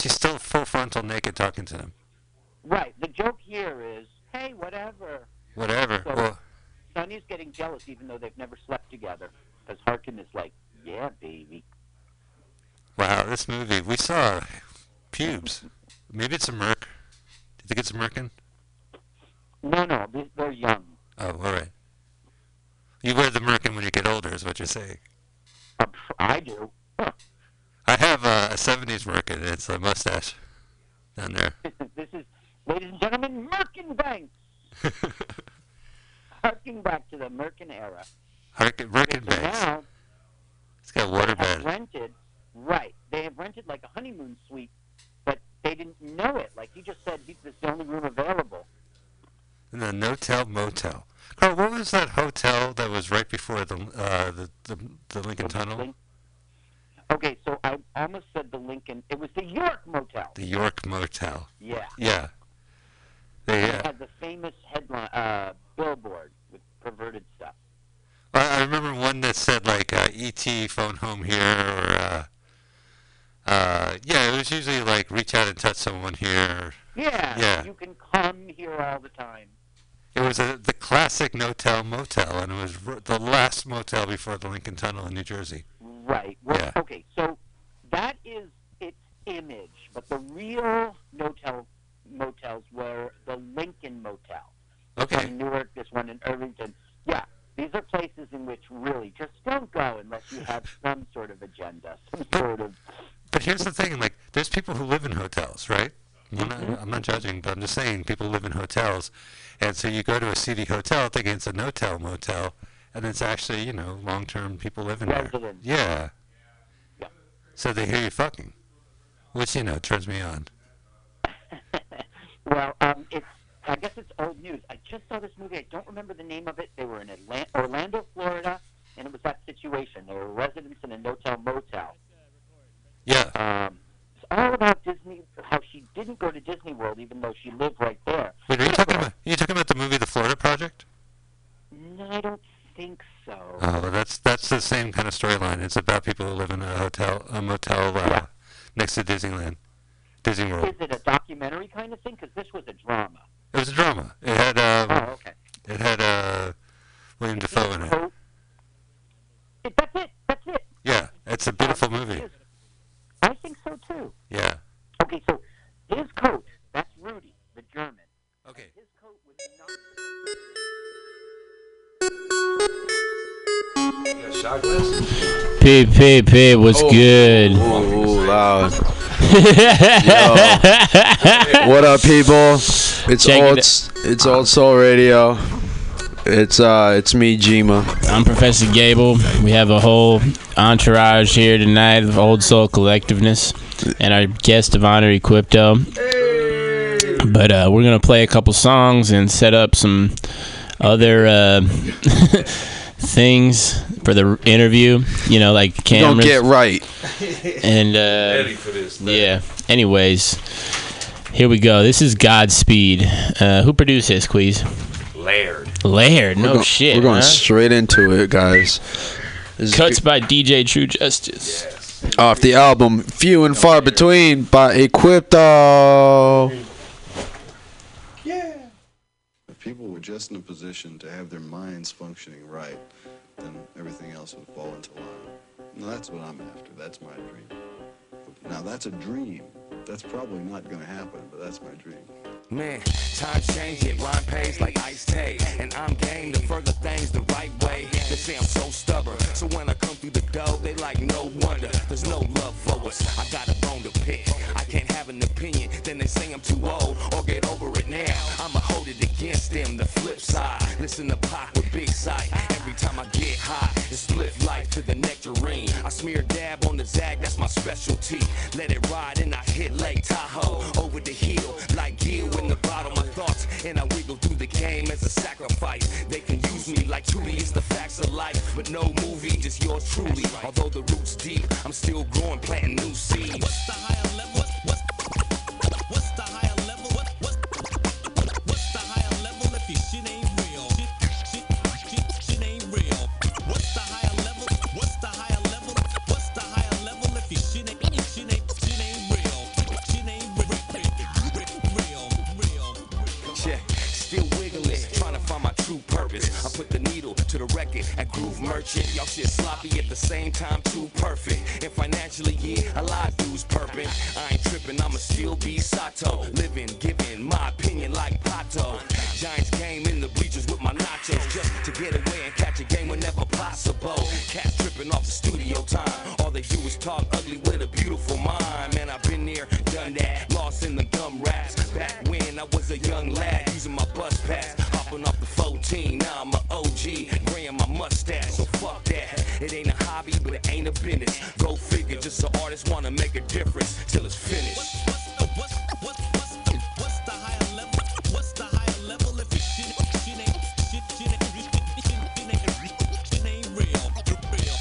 she's still full frontal naked talking to them. Right. The joke here is, hey, whatever. Whatever. So- Well, Sonny's getting jealous even though they've never slept together. Because Harkin is like, yeah, baby. wow, this movie we saw pubes. Maybe it's a merc. Do you think it's a merkin? No, no, they- they're young. Oh, all right. You wear the merkin when you get older, is what you're saying. Uh, I do. I have uh, a '70s merkin. It's a mustache down there. this is, ladies and gentlemen, Merkin Banks. Harking back to the Merkin era. Merkin, merkin So bags. now It's got a they have rented, right? They have rented like a honeymoon suite, but they didn't know it. Like he just said, this is the only room available. And the Notel Motel. Carl, what was that hotel that was right before the uh, the, the the Lincoln Tunnel? Link- Okay, so I almost said the Lincoln. It was the York Motel. The York Motel. Yeah. Yeah. They, uh, had the famous headline uh, billboard with perverted stuff. I, I remember one that said like uh, "E.T. phone home here" or uh, uh, yeah, it was usually like "reach out and touch someone here." Yeah. Yeah. You can come here all the time. It was a, the classic Notel Motel, and it was r- the last motel before the Lincoln Tunnel in New Jersey. Right. Well, Yeah. Okay, so that is its image, but the real motel motels were the Lincoln Motel. Okay. in Newark, this one in Irvington. Yeah, these are places in which really just don't go unless you have some sort of agenda, some sort of. But here's the thing: like, there's people who live in hotels, right? I'm not, mm-hmm. I'm not judging, but I'm just saying people live in hotels, and so you go to a seedy hotel thinking it's a no-tell motel, and it's actually, you know, long-term people living there. Yeah. Yeah. So they hear you fucking, which you know turns me on. well, um, it's. I guess it's old news. I just saw this movie. I don't remember the name of it. They were in Atla- Orlando, Florida, and it was that situation. They were residents in a no-tell motel. Yeah. Um, it's all about Disney. How she didn't go to Disney World even though she lived right there. Wait, are you talking about? Are you talking about the movie The Florida Project? No, I don't think so. Oh, well, that's that's the same kind of storyline. It's about people who live in a hotel, a motel uh, Yeah. next to Disneyland, Disney World. Is it a documentary kind of thing? Because this was a drama. It was a drama. It had um, Oh, okay. it had uh, William Dafoe in it. Coat. It- That's it. That's it. Yeah, it's a beautiful movie. I think so too. Yeah. Okay, so his coat. That's Rudy, the German. Okay. His coat was not. P P P, what's good? Ooh, loud. What up, people? It's Check old. it It's old soul radio. It's uh, it's me, Jima. I'm Professor Gable. We have a whole entourage here tonight of Old Soul Collectiveness and our guest of honor, Equipto. But uh, we're gonna play a couple songs and set up some other uh, things for the interview. You know, like cameras. Don't get right. and uh, Ready for this. thing. yeah. Anyways, here we go. This is Godspeed. Uh, who produced this, Queez? Laird. Laird. No We're go- shit. We're going huh? straight into it, guys. This is Cuts by DJ True Justice. off the album "Few and Far Between" by Equipto. People were just in a position to have their minds functioning right, then everything else would fall into line. Now that's what I'm after. That's my dream. Now that's a dream. That's probably not going to happen, but that's my dream. Man, times change it, rhyme pays like ice tay. And I'm game to further things the right way. They say I'm so stubborn, so when I come through the door, they like no wonder. There's no love for us. I got a bone to pick. I can't have an opinion, then they say I'm too old or get over it now. I'ma hold it against them. The flip side, listen to pop with big sight. Every time I get high, it's split life to the nectarine. I smear dab on the zag, that's my specialty. Let it ride and I hit Lake Tahoe over the hill like Gil in the bottom of thoughts. And I wiggle through the game as a sacrifice. They can use me like truly it's the facts of life. But no movie, just yours truly. Although the roots deep, I'm still growing, planting new seeds. What's the higher level? Market at Groove Merchant. Y'all shit sloppy at the same time, too perfect. And financially, yeah, a lot of dudes perping. I ain't tripping, I'ma still be Sato. Living, giving my opinion like Pato. Giants game in the bleachers with my nachos just to get away and catch a game whenever possible. Cats tripping off the studio time. All they do is talk ugly with a beautiful mind. Man, I've been there, done that. Lost in the gum rats. Back when I was a young lad using my bus pass. Hopping off the 14, OG. Graying my mustache, so fuck that. It ain't a hobby, but it ain't a business. Go figure, just an artist wanna make a difference till it's finished. What's the higher level? What's the higher level if your shit shit ain't shit shit? Shit ain't real rip rip real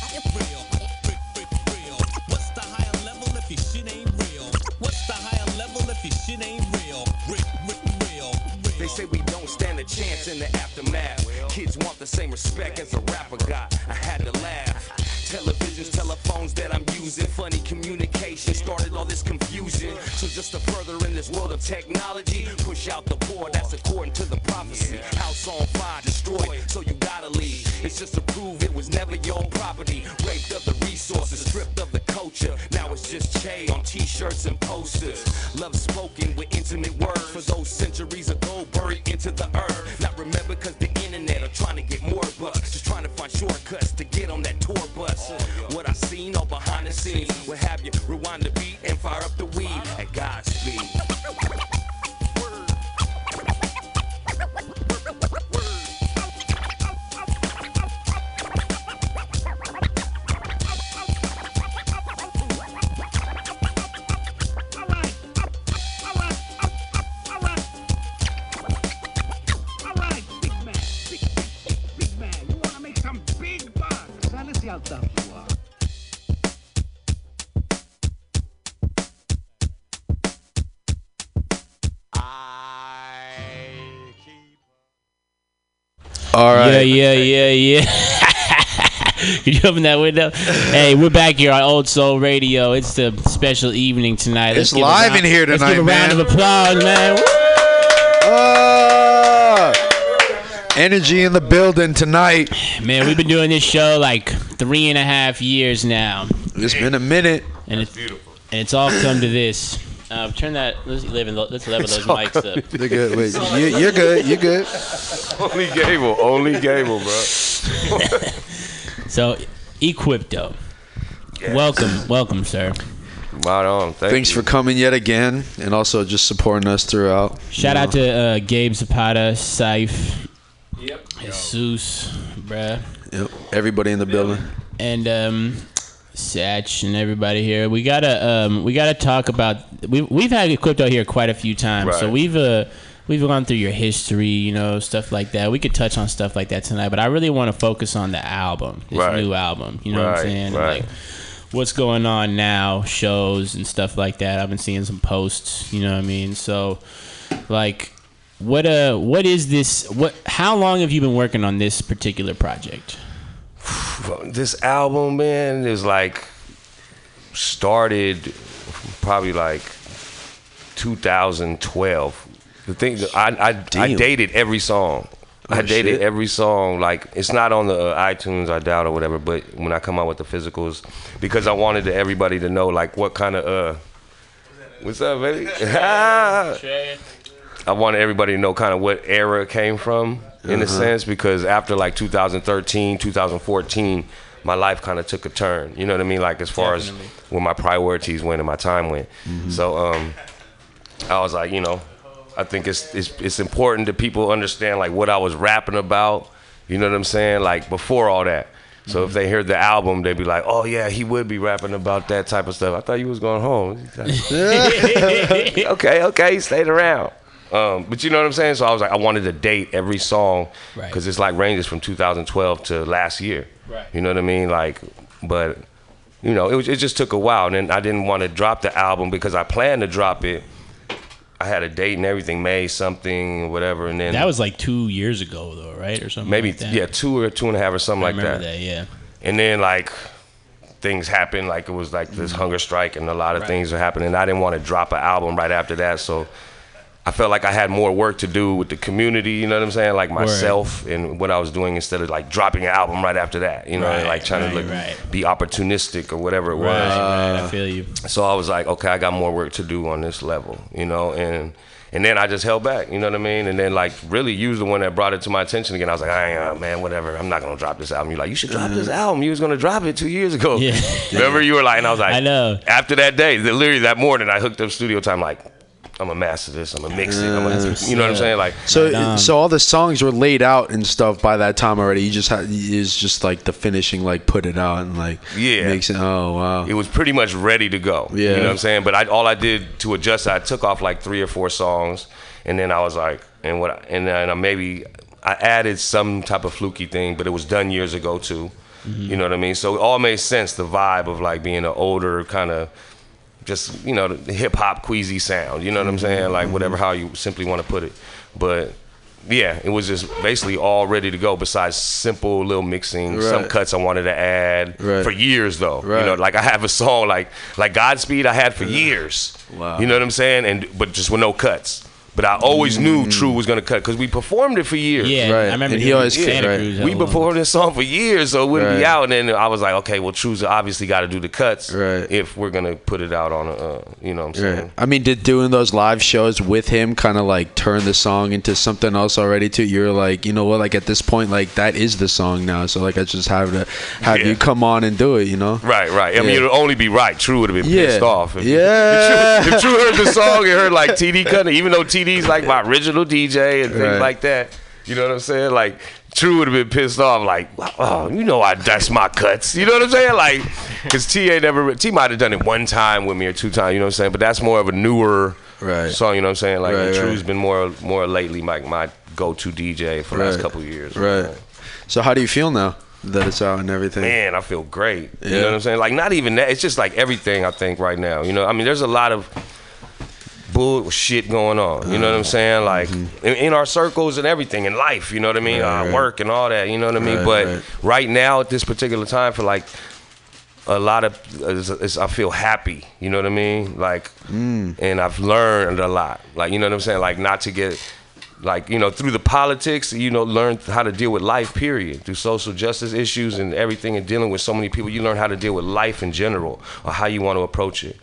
What's the higher level if your shit ain't real? What's the higher level if your shit ain't real? Rip, rip, real. They say we don't stand a chance in the aftermath. Kids want the same respect as a rapper got. I had to laugh. Televisions, telephones that I'm using, funny communication started all this confusion. So just to further in this world of technology, push out the poor, that's according to the prophecy. House on fire, destroyed, so you gotta leave. It's just to prove it was never your property. Raped of the resources, stripped of the culture. Now it's just Che on t-shirts and posters. Love spoken with intimate words for those centuries ago buried into the earth. Not remember cause the internet are trying to get more bucks. Just trying to find shortcuts to get on that tour bus. What I seen all behind the scenes. Will have you rewind the beat and fire up the weed at Godspeed. All right. Yeah, yeah, yeah, yeah. Could you open that window? hey, we're back here on Old Soul Radio. It's the special evening tonight. It's give live round- in here Let's tonight, give a round of applause, man. Ah! energy in the building tonight. Man, we've been doing this show like three and a half years now, It's been a minute. and it's and it's all come to this. Uh, turn that. Let's level, let's level those mics up. They're good. Wait, you, you're good. You're good. Only Gable. Only Gable, bro. So, Equipto, welcome, welcome, sir. Right on. Thank Thanks you. for coming yet again, and also just supporting us throughout. Shout out know. to uh, Gabe Zapata, Saif, Jesus, bruh, Yep, everybody in the building. and um, Satch and everybody here. We gotta um, we gotta talk about we we've had Equipto here quite a few times, so we've uh, we've gone through your history, you know, stuff like that. We could touch on stuff like that tonight, but I really want to focus on the album, this Right. new album. You know what I'm saying? right. Like what's going on now, shows and stuff like that. I've been seeing some posts, you know what I mean? So like what uh what is this what how long have you been working on this particular project? this album, man, is like started probably like 2012. The thing I I, I dated every song. I Oh, dated shit. every song. Like it's not on the uh, iTunes, I doubt or whatever. But when I come out with the physicals, because I wanted to, everybody to know like what kind of uh, what's up, baby? I wanted everybody to know kind of what era it came from in a mm-hmm. sense because after like 2013, 2014, my life kind of took a turn. You know what I mean? Like as far Definitely. as where my priorities went and my time went. Mm-hmm. So um, I was like, you know, I think it's, it's it's important that people understand like what I was rapping about. You know what I'm saying? Like before all that. So if mm-hmm. they hear the album, they'd be like, "Oh yeah, he would be rapping about that type of stuff." I thought you was going home. okay, okay, he stayed around. Um, but you know what I'm saying? So I was like, I wanted to date every song Right. because it's like ranges from 2012 to last year. Right. You know what I mean? Like, but you know, it was, it just took a while, and then I didn't want to drop the album because I planned to drop it. I had a date and everything, May something, whatever, and then That was like two years ago, though, right, or something. maybe like that. yeah, two or two and a half or something I like remember that. that. Yeah. And then like things happened, like it was like this hunger strike, and a lot of Right. things were happening. I didn't want to drop an album right after that, so I felt like I had more work to do with the community, you know what I'm saying? Like myself and what I was doing instead of like dropping an album right after that, you know, Right, like trying right, to look, right. be opportunistic or whatever it was. Right, right, I feel you. So I was like, okay, I got more work to do on this level, you know, and and then I just held back, you know what I mean? And then like really you was the one that brought it to my attention again. I was like, I ain't, uh, man, whatever. I'm not gonna drop this album. You're like, you should drop this album. You was gonna drop it two years ago. Yeah. Remember you were like, and I was like, I know. After that day, literally that morning, I hooked up studio time like. I'm gonna master this. I'm gonna mix it. I'm gonna, you know what I'm saying? Like, So, Right so all the songs were laid out and stuff by that time already. You just had is just like the finishing, like put it out and like Yeah. makes it. Oh wow. it was pretty much ready to go. Yeah. You know what I'm saying? But I, all I did to adjust, I took off like three or four songs, and then I was like, and what, I- and then I maybe I added some type of fluky thing, but it was done years ago too. Mm-hmm. You know what I mean? So it all made sense. The vibe of like being an older kind of. Just you know the hip hop queasy sound, you know what I'm mm-hmm. saying? Like whatever mm-hmm. how you simply want to put it, but yeah, it was just basically all ready to go. Besides simple little mixing, some cuts I wanted to add Right. for years though. Right. You know, like I have a song like like Godspeed I had for years. Wow. You know what I'm saying? And but just with no cuts. But I always knew Mm. True was gonna cut because we performed it for years. Yeah, Right. I remember And he doing always- Santa right. Cruz. We hella long. performed this song for years, so it wouldn't be out. And then I was like, okay, well, True's obviously got to do the cuts Right. if we're gonna put it out on a, uh, you know what I'm Right. I mean, did doing those live shows with him kind of like turn the song into something else already? Too, you're like, you know what? Like at this point, like that is the song now. So like, I just have to have Yeah. you come on and do it. You know? Right, right. I mean, it'd only be right. True would have been Yeah. pissed off. If, Yeah. If True, if True heard the song and heard like TD cutting, even though TD's like my original DJ and things Right. like that. You know what I'm saying? Like True would have been pissed off. Like, oh, you know, I that's my cuts. You know what I'm saying? Like, because T ain't never T might have done it one time with me or two times. You know what I'm saying? But that's more of a newer Right. song. You know what I'm saying? Like, Right, True's right. been more more lately like my go-to DJ for the last couple of years. Right. So how do you feel now that it's out and everything? man, I feel great. You know what I'm saying? Like not even that. It's just like everything I think right now. You know, I mean, there's a lot of bullshit going on. You know what I'm saying? Like Mm-hmm. in, in our circles and everything in life. You know what I mean? Right, uh, right. Work and all that. You know what I mean? Right, but right. right. now at this particular time, for like a lot of, it's, it's, I feel happy. You know what I mean? Like, Mm. and I've learned a lot. Like, you know what I'm saying? Like, not to get like you know through the politics you know learn how to deal with life period through social justice issues and everything and dealing with so many people you learn how to deal with life in general or how you want to approach it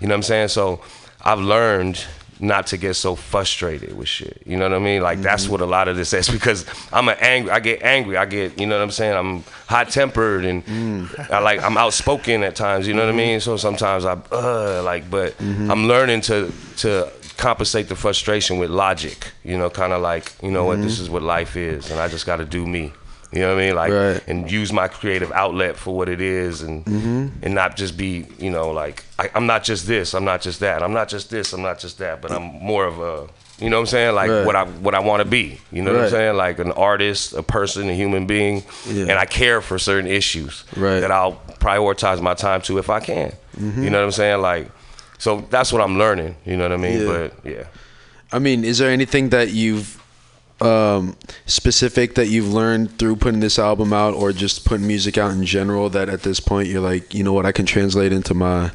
you know what i'm saying so i've learned not to get so frustrated with shit. You know what i mean? Like that's mm-hmm. what a lot of this is because i'm an angry i get angry i get you know what i'm saying? I'm hot tempered and mm. i like i'm outspoken at times you know what i mean? Mm-hmm. So sometimes i uh like but mm-hmm. i'm learning to to compensate the frustration with logic. You know, kind of like you know what this is what life is, and I just got to do me. You know what I mean? Like Right. and use my creative outlet for what it is, and mm-hmm. and not just be you know like I, I'm not just this, I'm not just that, I'm not just this, I'm not just that, but I'm more of a you know what I'm saying? Like Right. what I what I want to be. You know what I'm saying? Like an artist, a person, a human being, Yeah. and I care for certain issues Right. that I'll prioritize my time to if I can. Mm-hmm. You know what I'm saying? Like. So that's what I'm learning, you know what I mean? Yeah. But yeah. I mean, is there anything that you've um, specific that you've learned through putting this album out, or just putting music out in general? That at this point you're like, you know what, I can translate into my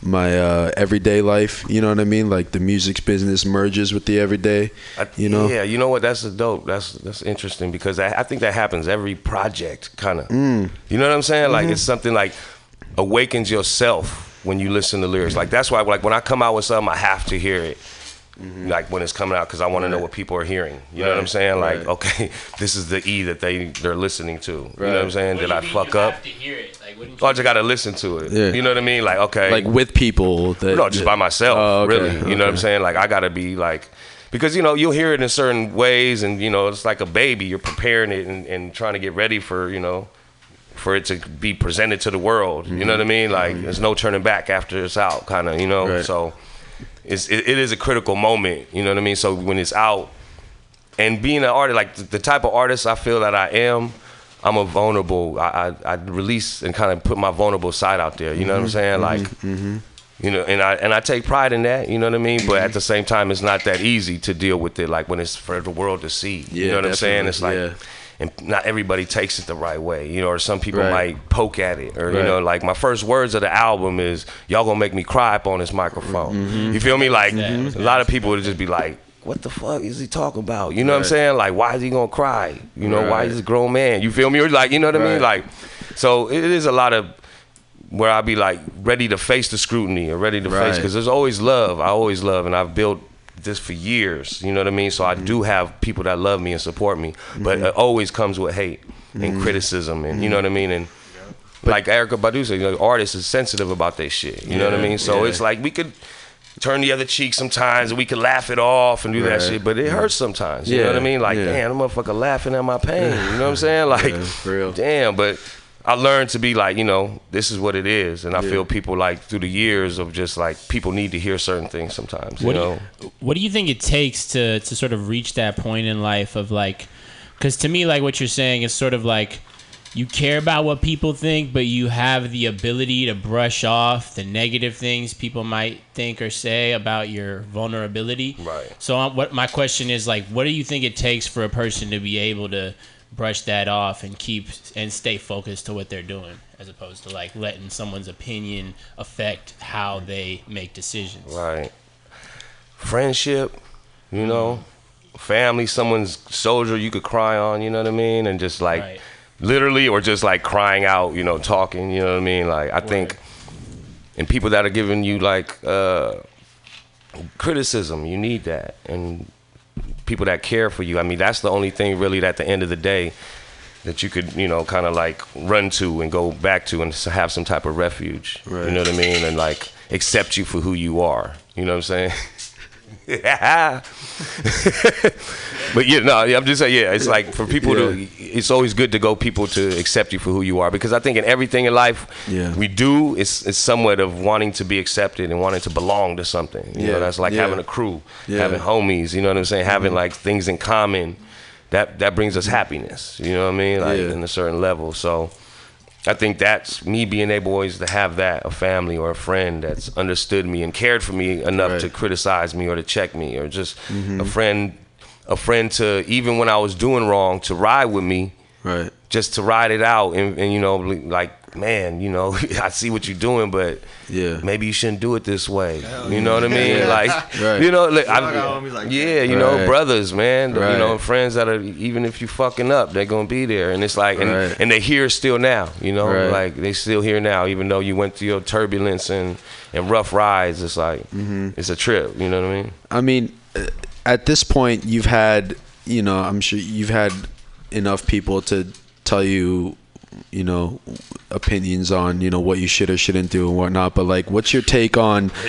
my uh, everyday life. You know what I mean? Like the music's business merges with the everyday. You know? Yeah, you know what? That's a dope. That's that's interesting because I, I think that happens every project, kind of. Mm. You know what I'm saying? Like Mm-hmm. it's something like awakens yourself when you listen to lyrics. Like that's why, like when I come out with something, I have to hear it. Like when it's coming out, because I want to know what people are hearing. You know what I'm Mm-hmm. Right, saying? Like, right. okay, this is the E that they they're listening to. You know what I'm Right. saying? Did I fuck up? Oh, I just gotta listen to it. Yeah. You know what I mean? Like, okay, Like with people that no, just by myself, Oh, okay, really. You know what I'm saying? Like I gotta be like, because you know you'll hear it in certain ways, and you know it's like a baby. You're preparing it and, and trying to get ready for you know, for it to be presented to the world. You know what I mean? Like there's no turning back after it's out, kind of. You know, Mm-hmm. Right. so it's it, it is a critical moment. You know what I mean? So when it's out, and being an artist, like the, type of artist I feel that I am. I'm a vulnerable. I, I, I release and kind of put my vulnerable side out there. You know what I'm mm-hmm. saying? Like, mm-hmm. Mm-hmm. you know, and I and I take pride in that. You know what I mean? But at the same time, it's not that easy to deal with it. Like when it's for the world to see. Yeah, you know what I'm saying? It's like, definitely, and not everybody takes it the right way. You know, or some people Right. might poke at it, or you know, like my first words of the album is "Y'all gonna make me cry up on this microphone." Mm-hmm. You feel me? Like a lot of people would just be like. what the fuck is he talking about? You know what I'm saying? Like, why is he gonna cry? You know, why Right. is he a grown man? You feel me? Or like, you know what I mean? Like, so it is a lot of where I'll be like ready to face the scrutiny or ready to face because there's always love. I always love, and I've built this for years. You know what I mean? So I do have people that love me and support me, but it always comes with hate and criticism, and you know what I mean? And like Erykah Badu said, you know, artists is sensitive about their shit. You know what I mean? So yeah. it's like we could turn the other cheek sometimes and we could laugh it off and do that shit, but it hurts sometimes. You know what I mean? Like, yeah. damn, the motherfucker laughing at my pain. You know what I'm saying? Like, Yeah, damn, but I learned to be like, you know, this is what it is. And I feel people like through the years of just like people need to hear certain things sometimes. You What do know? you, what do you think it takes to to sort of reach that point in life of like because to me like what you're saying is sort of like you care about what people think but you have the ability to brush off the negative things people might think or say about your vulnerability Right. so um, what my question is like what do you think it takes for a person to be able to brush that off and keep and stay focused to what they're doing as opposed to like letting someone's opinion affect how they make decisions Right. Friendship, you know, family, someone's soldier you could cry on, you know what I mean? And just like Right. literally or just like crying out, you know, talking, you know what I mean? Like I think and people that are giving you like uh criticism, you need that. And people that care for you. I mean, that's the only thing really that at the end of the day that you could, you know, kind of like run to and go back to and have some type of refuge. You know what I mean? And like accept you for who you are. You know what I'm saying? Yeah. but yeah, no, I'm just saying, yeah, it's like for people to, it's always good to go people to accept you for who you are because I think in everything in life Yeah. we do, it's, it's somewhat of wanting to be accepted and wanting to belong to something. You Yeah, know, that's like yeah. having a crew, Yeah. Mm-hmm. having homies, you know what I'm saying? Having like things in common. That, that brings us happiness, you know what I mean? Like Yeah. in a certain level. So I think that's me being able always to have that a family or a friend that's understood me and cared for me enough Right. to criticize me or to check me or just Mm-hmm. a friend a friend to even when I was doing wrong to ride with me Right. Just to ride it out and, and you know like man you know I see what you're doing but Yeah. maybe you shouldn't do it this way you know what I mean like Right. you know like, I, I got homies like yeah that. you know brothers man you know friends that are even if you fucking up they're gonna be there and it's like and, Right. and they're here still now you know Right. like they still here now even though you went through your turbulence and and rough rides it's like Mm-hmm. it's a trip you know what I mean I mean, uh, at this point, you've had, you know, I'm sure you've had enough people to tell you, you know, opinions on, you know, what you should or shouldn't do and whatnot. But like, what's your take on?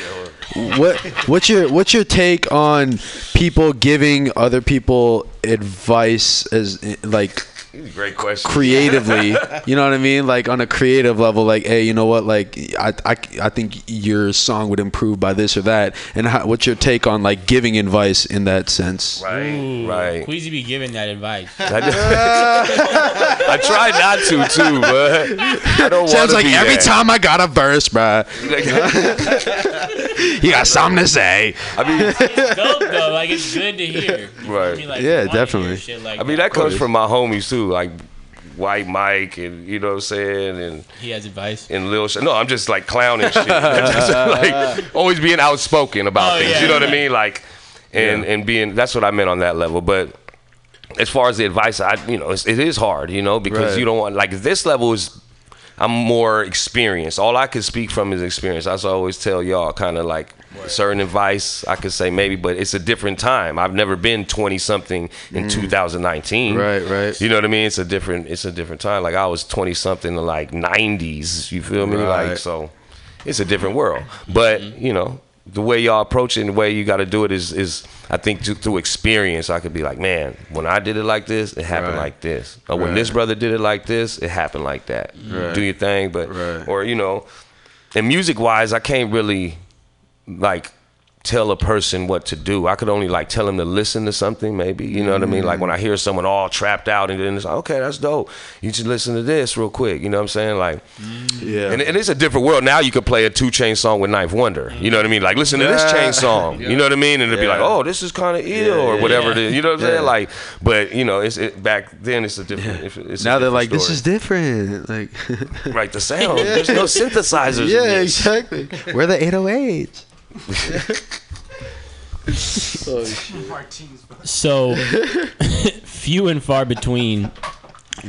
What what's your what's your take on people giving other people advice as like great question creatively you know what i mean like on a creative level like hey you know what like i i, I think your song would improve by this or that and how, what's your take on like giving advice in that sense right Ooh, right Queasy be giving that advice. I, I try not to too, but I don't want sounds to like be every that. time i got a verse bruh you got something to say I mean, Dope though, like it's good to hear. You Right. feel me? Like, Yeah, you wanna hear definitely. shit like I mean that comes from my homies too, like White Mike and you know what I'm saying, and He has advice. and Lil. Sh- no, I'm just like clowning shit, Just, like always being outspoken about Oh, things. yeah, you know what I mean? Like, and and being that's what I meant on that level, but. As far as the advice, I you know it's, it is hard, you know, because Right. you don't want like this level is I'm more experienced. All I can speak from is experience. I always tell y'all kind of like certain advice I could say maybe, but it's a different time. I've never been 20 something in mm. 2019. Right, right. You know what I mean? It's a different it's a different time. Like I was 20 something in like 90s. You feel me? Right. Like so it's a different world. But, mm-hmm. you know, the way y'all approach it and the way you got to do it is is I think through, through experience I could be like, man, when I did it like this, it happened Right. like this. Or when Right. this brother did it like this, it happened like that. Right. Do your thing, but or you know, and music wise, I can't really like tell a person what to do. I could only like tell them to listen to something, maybe. You know what I mean? Like when I hear someone all trapped out and then it's like, okay, that's dope. You should listen to this real quick. You know what I'm saying? Like, yeah and, and it's a different world. Now you could play a two chain song with Knife Wonder. You know what I mean? Like, listen to this chain song. You know what I mean? And it'd be like, oh, this is kind of ill Yeah, or whatever yeah. it is. You know what I'm Yeah. saying? Like, but, you know, it's it, back then it's a different. It's, it's a now they're different like this is different like Right, the sound. There's no synthesizers. in yeah exactly we're the 808s Oh. So, few and far between.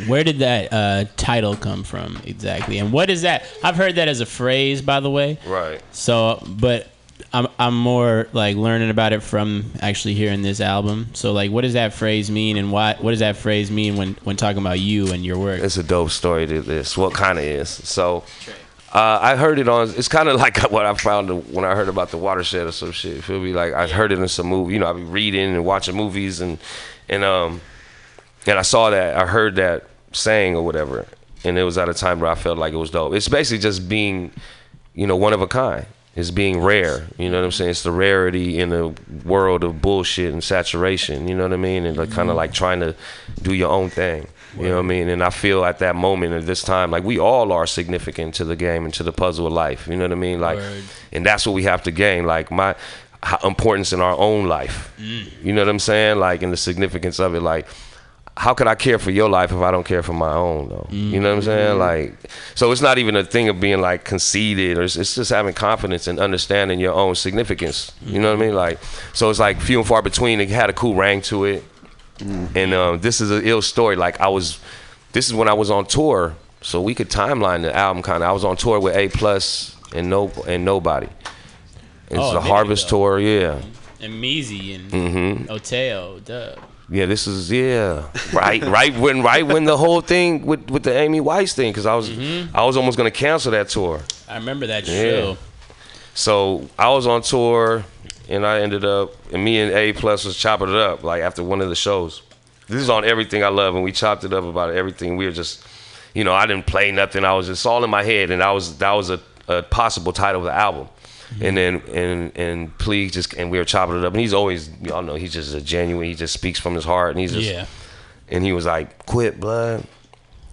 Where did that uh, title come from exactly? And what is that? I've heard that as a phrase, by the way. Right. So, but I'm I'm more like learning about it from actually hearing this album. So, like, what does that phrase mean, and why? What does that phrase mean when when talking about you and your work? It's a dope story to this. What kind of is? So, uh, I heard it on. It's kind of like what I found when I heard about the watershed or some shit. Feel me? Like I heard it in some movie. You know, I be reading and watching movies and and um and I saw that. I heard that saying or whatever, and it was at a time where I felt like it was dope. It's basically just being, you know, one of a kind. It's being rare. You know what I'm saying? It's the rarity in a world of bullshit and saturation. You know what I mean? And like kind of like trying to do your own thing. You know what I mean? And I feel at that moment at this time, like we all are significant to the game and to the puzzle of life. You know what I mean? Like, Word. and that's what we have to gain. Like my importance in our own life. Mm. You know what I'm saying? Like, and the significance of it. Like, how could I care for your life if I don't care for my own though? You know what I'm saying? Mm-hmm. Like, so it's not even a thing of being like conceited, or it's, it's just having confidence and understanding your own significance. You know what I mean? Like, so it's like few and far between. It had a cool ring to it, and um, this is an ill story. Like I was, this is when I was on tour, so we could timeline the album kind of. I was on tour with A Plus and no and nobody. It's Oh, a the Harvest ago. tour, yeah. And Meezy and Mm-hmm. Opio, Dub. Yeah, this is yeah, right, right when right when the whole thing with with the Amy Weiss thing, because I was Mm-hmm. I was almost gonna cancel that tour. I remember that Yeah. show. So I was on tour, and I ended up, and me and A Plus was chopping it up like after one of the shows. This is on everything I love, and we chopped it up about everything. We were just, you know, I didn't play nothing. I was just all in my head, and that was that was a, a possible title of the album. Mm-hmm. And then and and please just and we were chopping it up, and he's always y'all know he's just a genuine. He just speaks from his heart, and he's just Yeah. and he was like, "Quit, blood.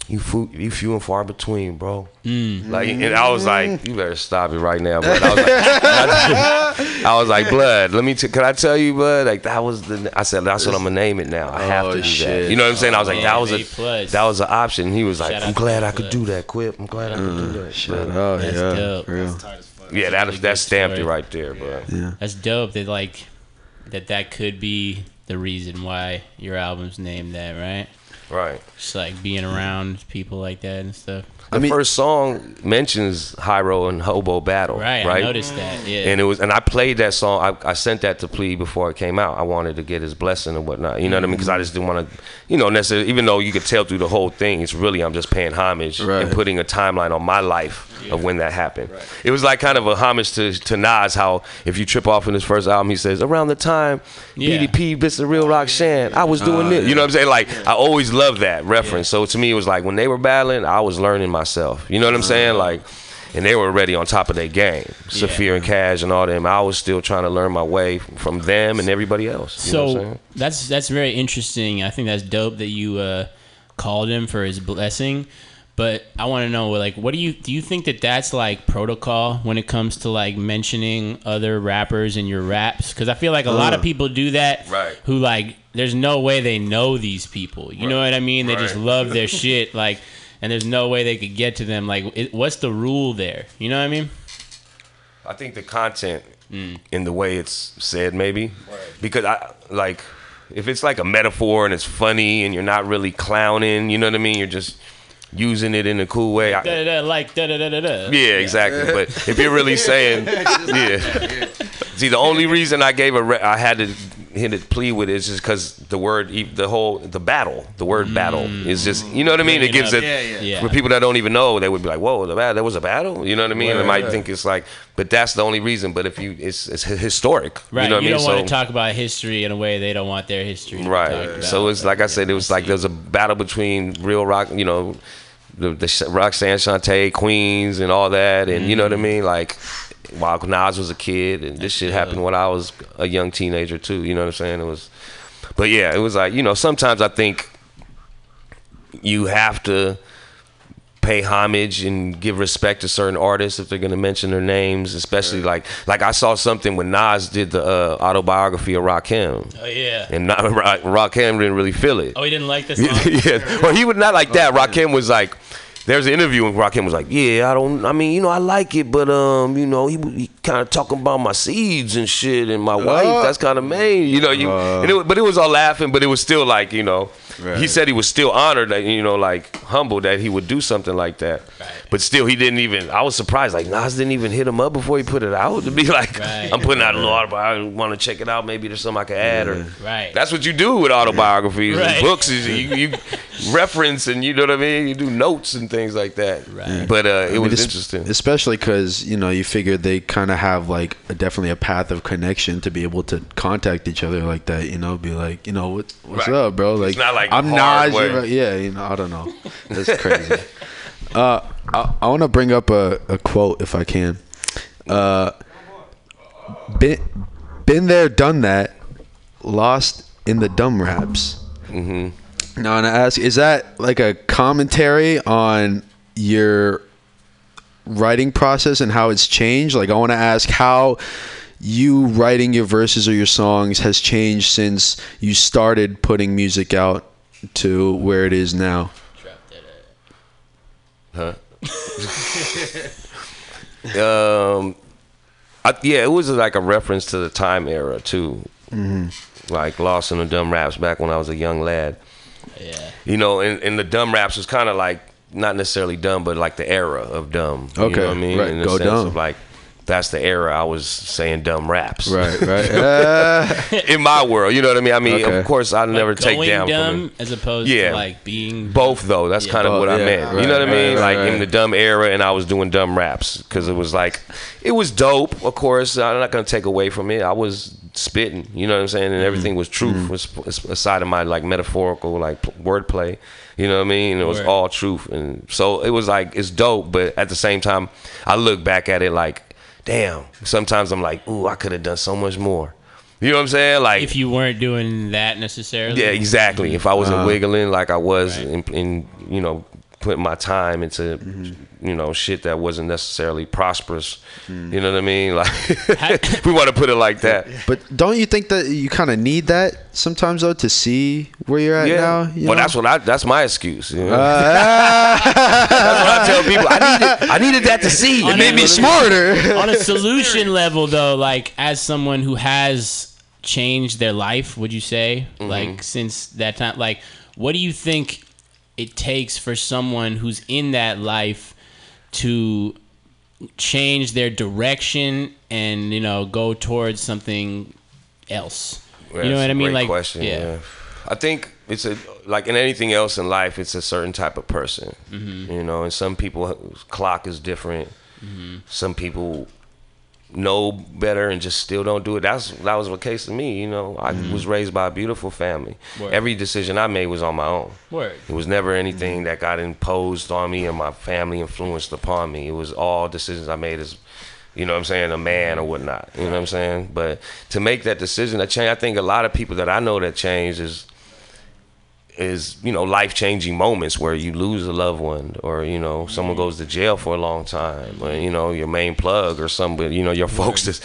You fu- you few and far between, bro." Mm. Like, and I was like, mm. "You better stop it right now." But I was like, I was like, "Blood, let me. T- can I tell you, blood? Like that was the. I said that's what I'm gonna name it now. I have Oh, to do that. You know what I'm saying? I was like, Oh, that was A a plus. that was an option. He was like, Shout "I'm glad I could do that. Quit. I'm glad I could do that." Shout But- out, oh, That's yeah, dope. for real. yeah, that really that good stamped it right there, bro. That's dope. That like that that could be the reason why your album's named that, right? Right. Just like being around people like that and stuff. The mean- first song mentions Hiero and Hobo Battle. Right, Right. I noticed that. Yeah. and it was and I played that song. I, I sent that to Plea before it came out. I wanted to get his blessing and whatnot. You know what I mean? Because I just didn't want to, you know, necessarily. Even though you could tell through the whole thing, it's really I'm just paying homage Right. and putting a timeline on my life of when that happened. It was like kind of a homage to to Nas. How if you trip off in his first album, he says around the time Yeah. BDP bits the real rock Shan, I was doing this. You know what I'm saying? Like I always loved that reference. So to me, it was like when they were battling, I was learning myself. You know what I'm saying? Like. And they were already on top of their game. Saafir and Cash and all them. I was still trying to learn my way from them and everybody else. You know what I'm so saying? that's that's very interesting. I think that's dope that you uh, called him for his blessing. But I want to know, like, what do you do? You think that that's like protocol when it comes to like mentioning other rappers in your raps? Because I feel like a lot of people do that. Right. Who like, there's no way they know these people. You know what I mean? They just love their shit. Like, and there's no way they could get to them. Like, it, what's the rule there? You know what I mean? I think the content mm. in the way it's said, maybe, right. because I like if it's like a metaphor and it's funny and you're not really clowning, you know what I mean? You're just using it in a cool way. I, Da, da, da, like da da da da da. yeah, exactly. But if you're really saying, yeah. See, the only reason I gave a, re- I had to hit a plea with it is just because the word, the whole, the battle, the word battle mm. is just, you know what I mean? It gives it, Yeah, yeah. For people that don't even know, they would be like, whoa, the bat- there was a battle? You know what I mean? they might think it's like, but that's the only reason. But if you, it's, it's historic. Right. You know what mean? don't want So- to talk about history in a way they don't want their history. Right. So it's like I said, it was like there's a battle between real rock, you know, the, the Roxanne Shante, Queens, and all that, and you know what I mm. mean. Like while Nas was a kid, and this shit happened when I was a young teenager too. You know what I'm saying? It was, but yeah, it was like you know sometimes I think you have to pay homage and give respect to certain artists if they're going to mention their names, especially like like I saw something when Nas did the uh, autobiography of Rakim. Oh yeah. And not, Rakim didn't really feel it. Oh, he didn't like this song. yeah. Well, he would not like that. Rakim was like, there's an interview and Rakim was like, "Yeah, I don't. I mean, you know, I like it, but um, you know, he, he kind of talking about my seeds and shit and my wife. That's kind of main, you know. You, and it, but it was all laughing, but it was still like, you know, he said he was still honored that you know, like humble that he would do something like that. But still, he didn't even. I was surprised. Like Nas didn't even hit him up before he put it out to be like, Right. "I'm putting out a little autobiography. I want to check it out. Maybe there's something I can add." Or Right. that's what you do with autobiographies Right. and books. Is you, you reference and you know what I mean. You do notes and things like that. Right. But uh, it I mean, was es- interesting. especially because you know you figure they kind of have like a, definitely a path of connection to be able to contact each other like that. You know, be like, you know, what what's Right. up, bro? Like, it's not like I'm hard Nas, yeah, you know, I don't know, that's crazy. uh, I, I want to bring up a, a quote if I can. Uh, been been there, done that, lost in the dumb raps. Mm-hmm. Now, and I ask, is that like a commentary on your writing process and how it's changed? Like, I want to ask how you writing your verses or your songs has changed since you started putting music out to where it is now. Huh? um, I, yeah, it was like a reference to the time era too. Mm-hmm. Like Lost in the Dumb Raps back when I was a young lad. Yeah. You know, and, and the dumb raps was kind of like not necessarily dumb, but like the era of dumb. You Okay, know what I mean? right, In the go sense dumb. of like that's the era I was saying dumb raps. Right, right. Uh, In my world, you know what I mean? I mean, Okay. of course, I never Like take going down from dumb it. as opposed Yeah. to like being Both though, that's Yeah. kind of Both, what I meant. right, you know what I mean? right, like right, in the dumb era, and I was doing dumb raps because it was like, it was dope. Of course, I'm not gonna take away from it. I was spitting, you know what I'm saying, and everything was truth, was aside of my like metaphorical like p- wordplay. You know what I mean? It was Word. all truth, and so it was like it's dope. But at the same time, I look back at it like, damn. Sometimes I'm like, ooh, I could have done so much more. You know what I'm saying? Like if you weren't doing that necessarily. yeah, exactly. If I wasn't uh-huh. wiggling like I was Right. in, in, you know, putting my time into, you know, shit that wasn't necessarily prosperous. You know what I mean? Like, we want to put it like that. but don't you think that you kind of need that sometimes though to see where you're at Yeah. now? you well, know? that's what I. That's my excuse. You know? Uh, that's what I tell people. I needed. I needed that to see. On It made a- me smarter. on a solution level though like as someone who has changed their life would you say Mm-hmm. like since that time like what do you think it takes for someone who's in that life to change their direction and you know go towards something else you know what i mean like question. yeah, Yeah. I think it's a like in anything else in life, it's a certain type of person. Mm-hmm. You know, and some people's clock is different. Mm-hmm. Some people know better and just still don't do it. That's that was the case of me. You know, I was raised by a beautiful family. Mm-hmm. Word. Every decision I made was on my own. Word. It was never anything that got imposed on me or my family influenced upon me. It was all decisions I made as, you know what I'm saying, a man or whatnot. You know what I'm saying? But to make that decision, that change, I think a lot of people that I know that change is, is you know life changing moments where you lose a loved one or you know someone mm-hmm. goes to jail for a long time or you know your main plug or somebody you know your folks just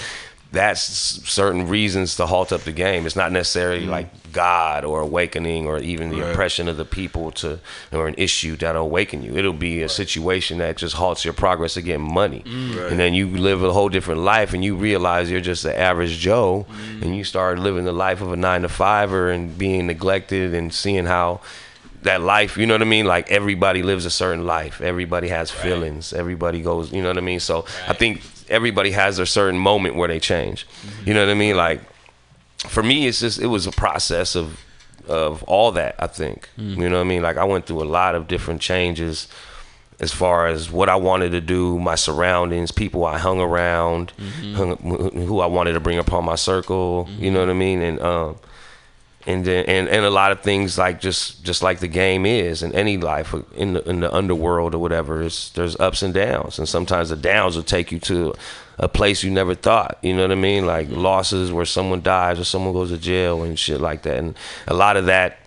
that's certain reasons to halt up the game. It's not necessarily mm. like God or awakening or even the oppression of the people to or an issue that'll awaken you. It'll be a situation that just halts your progress of getting money. Mm. And then you live a whole different life and you realize you're just an average Joe mm. and you start living the life of a nine to fiver and being neglected and seeing how that life, you know what I mean? Like everybody lives a certain life. Everybody has feelings. Everybody goes, you know what I mean? So I think everybody has a certain moment where they change. You know what I mean? Like for me, it's just it was a process of of all that. I think mm. you know what I mean. Like I went through a lot of different changes as far as what I wanted to do, my surroundings, people I hung around, mm-hmm. hung, who I wanted to bring upon my circle. You know mm-hmm. what I mean? And um, and then and, and a lot of things like just just like the game is in any life in the in the underworld or whatever it's, there's ups and downs. And sometimes the downs will take you to a place you never thought. You know what i mean? Like losses where someone dies or someone goes to jail and shit like that. And a lot of that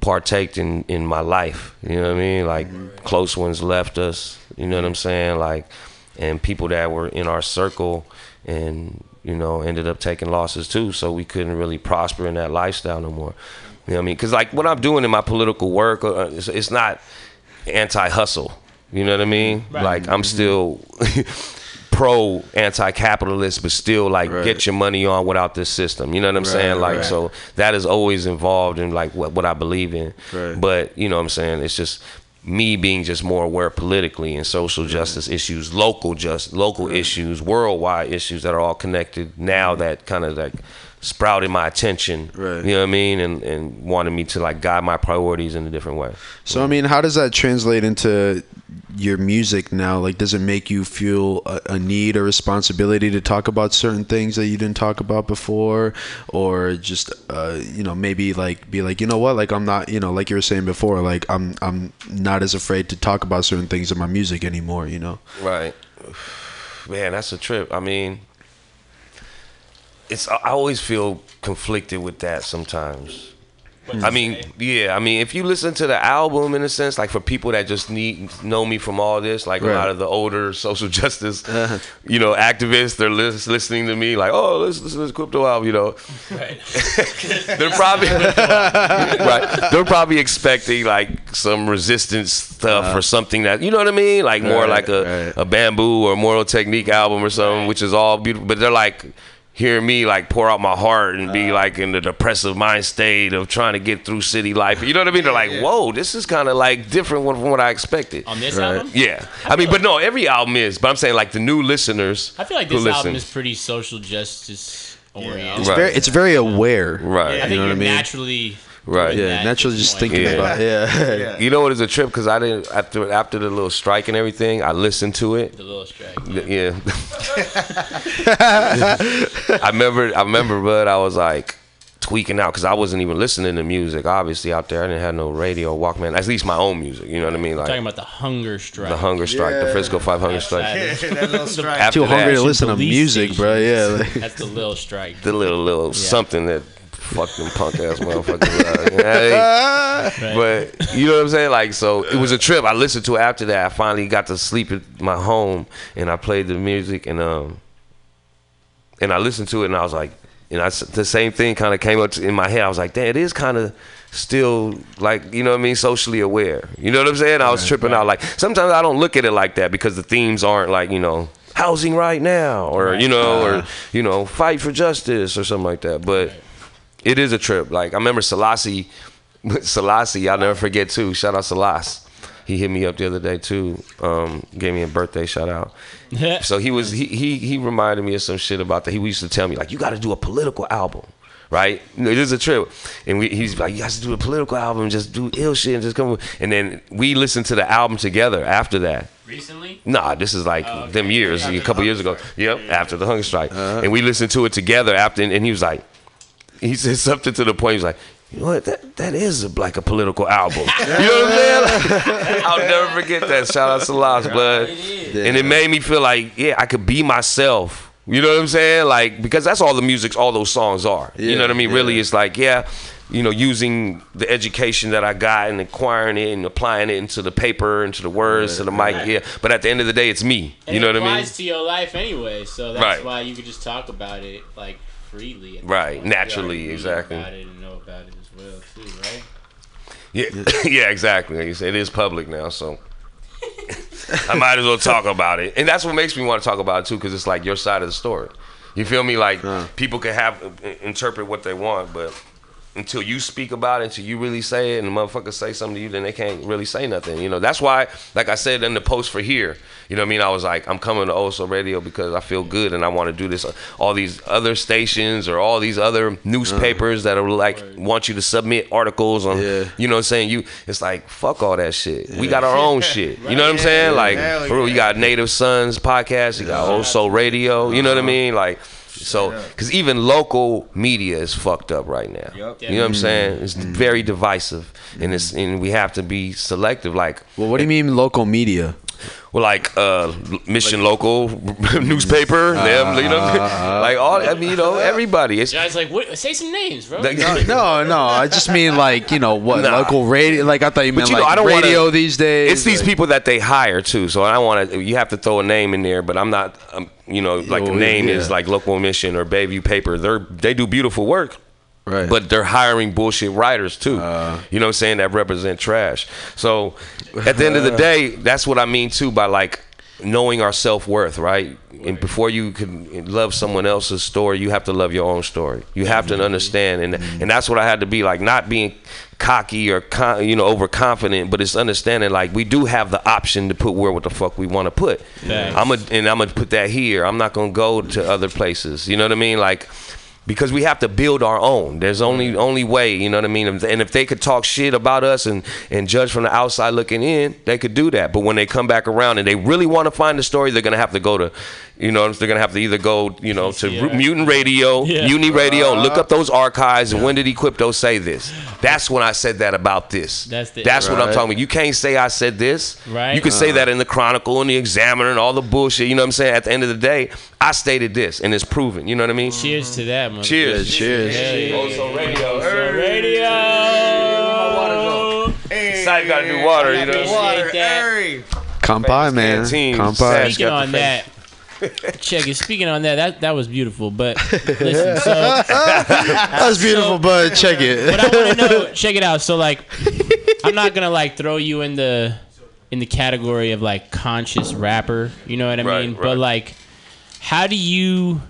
partaked in in my life. You know what i mean? Like mm-hmm. close ones left us. You know what i'm saying? Like and people that were in our circle and you know ended up taking losses too so we couldn't really prosper in that lifestyle no more you know what i mean because like what i'm doing in my political work uh, it's, it's not anti-hustle You know what I mean? Like I'm still pro anti-capitalist, but still like Right. get your money on without this system. You know what I'm saying? Like right. so that is always involved in like what what I believe in. Right. But you know what I'm saying? It's just me being just more aware politically and social mm-hmm. justice issues, local just local issues, worldwide issues that are all connected now mm-hmm. that kind of like sprouted my attention. Right. You know what I mean? And and wanted me to like guide my priorities in a different way. So I mean, how does that translate into your music now? Like, does it make you feel a, a need or responsibility to talk about certain things that you didn't talk about before, or just uh, you know maybe like be like, you know what, like I'm not, you know, like you were saying before, like I'm I'm not as afraid to talk about certain things in my music anymore. You know? Right. Man, that's a trip. I mean, it's I always feel conflicted with that sometimes. I mean, yeah. I mean, if you listen to the album in a sense, like for people that just need know me from all this, like a lot of the older social justice, uh-huh. you know, activists, they're lis- listening to me like, oh, let's listen to this Equipto album, you know. Right. they're probably right. They're probably expecting like some resistance stuff uh-huh. or something that you know what I mean, like more Right, like a, right. a Bambu or Immortal Technique album or something, which is all beautiful. But they're like hearing me like pour out my heart and be uh-huh. like in the depressive mind state of trying to get through city life. You know what I mean? They're like, whoa, this is kind of like different from what I expected. On this Right. album? Yeah, I mean, but no, every album is. But I'm saying like the new listeners. I feel like this album listen. is pretty social justice oriented. It's Right. very it's very aware. right. I think You know you're what I mean? naturally Right. Yeah, naturally just thinking Yeah. about yeah. You know what is a trip? Because I didn't after after the little strike and everything. I listened to it. the little strike. Yeah. I remember. I remember, but I was like tweaking out because I wasn't even listening to music. Obviously, out there, I didn't have no radio, Walkman. At least my own music. You know what I mean? Like Talking about the hunger strike. the hunger strike, the Frisco Five Hunger strike. That is- After Too hungry that, to listen to police music, bro. Yeah. like- That's the little strike. the little little something that them punk ass motherfuckers. up. Hey. But you know what I'm saying? Like, so it was a trip. I listened to it after that. I finally got to sleep at my home, and I played the music, and um, and I listened to it, and I was like, and I the same thing kind of came up in my head. I was like, damn, it is kind of still like you know what I mean, socially aware. You know what I'm saying? I was tripping out. Like sometimes I don't look at it like that because the themes aren't like you know housing right now or you know or you know fight for justice or something like that. But it is a trip. Like I remember Selassie, Selassie. I'll never forget too. Shout out Selassie. He hit me up the other day too. Um, gave me a birthday shout out. So he was he he he reminded me of some shit about that. He used to tell me like you got to do a political album, right? It is a trip, and we, he's like you guys do a political album, just do ill shit and just come. And then we listened to the album together after that. Recently? Nah, this is like Oh, okay. them years, After a couple hunger years ago. strike. Yep, Yeah. after the hunger strike, and we listened to it together after, and, and he was like, he said something to the point. He's like, you know what? That that is a, like a political album. you know what I'm saying? I'll never forget that. Shout out to Lost Blood, and it made me feel like, yeah, I could be myself. You know what I'm saying? Like because that's all the music, all those songs are. you know what I mean? Really, it's like, yeah. You know, using the education that I got and acquiring it and applying it into the paper, into the words, to the mic, yeah. But at the end of the day, it's me. And you know it what I mean? applies to your life anyway, so that's Right. why you could just talk about it like freely. at Right, point. You naturally, already exactly. About it and know about it as well too, right? Yeah, yeah, exactly. Like you said, it is public now, so I might as well talk about it. And that's what makes me want to talk about it too, because it's like your side of the story. You feel me? Like people can have uh, interpret what they want, but until you speak about it, until you really say it, and the motherfuckers say something to you, then they can't really say nothing. You know, that's why, like I said in the post for here, you know what I mean? I was like, I'm coming to OldSoulRadio because I feel good and I want to do this. Uh, all these other stations or all these other newspapers uh-huh. that are like, want you to submit articles on, Yeah. you know what I'm saying? You, it's like, fuck all that shit. We got our own shit. You know what I'm saying? Like, Hell for real, you got Native Sons podcast, you got OldSoulRadio, you know what I uh-huh. mean? Like, so, because even local media is fucked up right now. Yup. You know what I'm saying? Mm. It's very mm. divisive, and it's mm. and we have to be selective. Like, Well, what do you mean local media? well, like uh, Mission Local newspaper, them, you know, uh, uh, uh, like all. I mean, you know, everybody. It's Guys, like, what, say some names, bro. like- No, no. I just mean like you know what Nah. local radio. Like I thought you meant you know, I like don't wanna- radio these days. it's these people that they hire too. So I don't want to. You have to throw a name in there, but I'm not. Um, you know, like the name yeah. is like Local Mission or Bayview Paper. They're they do beautiful work. Right. But they're hiring bullshit writers too. Uh. you know what I'm saying? That represent trash. So at the end of the day, that's what I mean too by like knowing our self worth, right? And before you can love someone else's story, you have to love your own story. You have to understand, and and that's what I had to be like, not being cocky or con, you know overconfident, but it's understanding like we do have the option to put where what the fuck we want to put. Facts. I'm a, and I'm gonna put that here. I'm not gonna go to other places. You know what I mean? Like because we have to build our own. There's only only way, you know what I mean. And if they could talk shit about us and and judge from the outside looking in, they could do that. But when they come back around and they really want to find the story, they're gonna have to go to, you know, they're gonna have to either go, you know, to TCR. Mutant Radio, Yeah. Mutiny Radio, and look up those archives. And when did Equipto say this? That's when I said that about this. That's the- That's what I'm talking about. You can't say I said this. Right. You can say uh-huh. that in the Chronicle and the Examiner and all the bullshit. You know what I'm saying? At the end of the day, I stated this, and it's proven. You know what I mean? Cheers to that, man. Cheers. Yeah, cheers. Hell yeah. Oso oh, Radio. Oh, radio. Side gotta do water, you know. Appreciate that. Kampai, man. Canteen. Kampai. Sash. Speaking got on the that, check it. Speaking on that, that that was beautiful. But listen, so That's beautiful, but check it. what I want to know, check it out. So like, I'm not gonna like throw you in the in the category of like conscious rapper. You know what I Right, mean? right. But like, how do you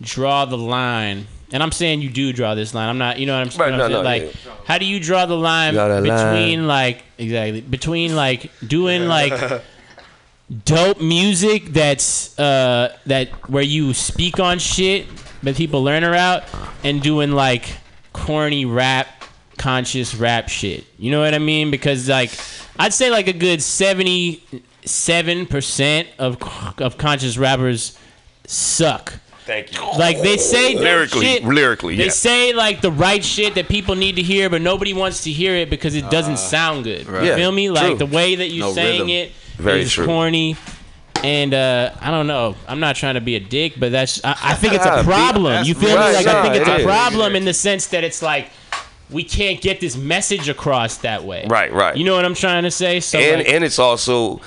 draw the line? And I'm saying you do draw this line. I'm not. You know what I'm, Right, what no, I'm no, saying? Like, how do you draw the line Draw between line. like exactly between like doing like dope music that's uh that where you speak on shit that people learn about and doing like corny rap conscious rap shit you know what i mean because like i'd say like a good 77% of of conscious rappers suck Thank you. like they say Lyrically, shit. lyrically, they yeah. say like the right shit that people need to hear, but nobody wants to hear it because it doesn't sound good. You Yeah, feel me? Like true. the way that you No saying rhythm. it Very true. corny. And uh, I don't know. I'm not trying to be a dick, but that's I, I think it's a problem. You feel me? Like I think it's it a problem in the sense that it's like we can't get this message across that way. Right, right. You know what I'm trying to say? So and like, and it's also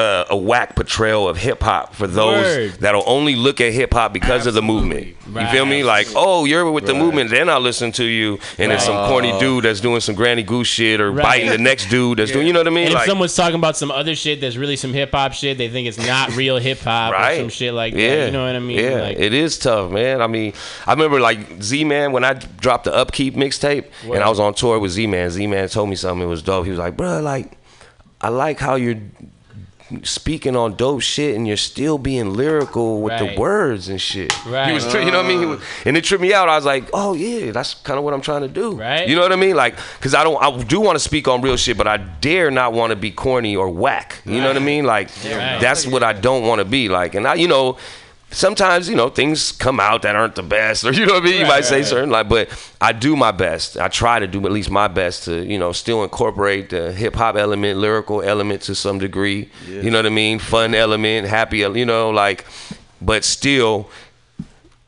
uh, a whack portrayal of hip hop for those Word. that'll only look at hip hop because of the movement. You feel me? Like, oh, you're with the movement, then I'll listen to you. And there's some corny dude that's doing some granny goose shit or Right. biting the next dude that's doing. You know what I mean? and if someone's talking about some other shit that's really some hip hop shit, they think it's not real hip hop or some shit like yeah. that. You know what I mean? Yeah, Like, it is tough, man. I mean, I remember like Z Man when I dropped the Upkeep mixtape, and I was on tour with Z Man. Z Man told me something. It was dope. He was like, "Bro, like, I like how you're." Speaking on dope shit, and you're still being lyrical with Right. the words and shit. Right. He was, tri- you know what I mean? He was, and it tripped me out. I was like, "Oh yeah, that's kind of what I'm trying to do." Right. You know what I mean? Like, cause I don't, I do want to speak on real shit, but I dare not want to be corny or whack. You know what I mean? Like, Right. that's what I don't want to be like. And I, you know, sometimes you know things come out that aren't the best, or you know what I mean. You Right, might say right. certain like, but I do my best. I try to do at least my best to you know still incorporate the hip hop element, lyrical element to some degree. You know what I mean? Fun element, happy, you know, like, but still,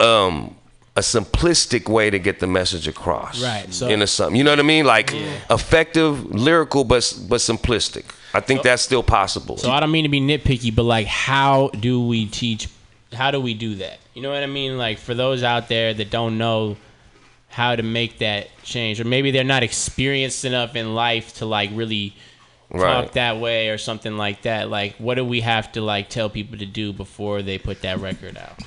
um. A simplistic way to get the message across, Right, so- into something, you know what I mean? Like effective, lyrical, but but simplistic. I think that's still possible. So I don't mean to be nitpicky, but like, how do we teach? How do we do that? You know what I mean? Like for those out there that don't know how to make that change, or maybe they're not experienced enough in life to like really Right. talk that way or something like that. Like, what do we have to like tell people to do before they put that record out?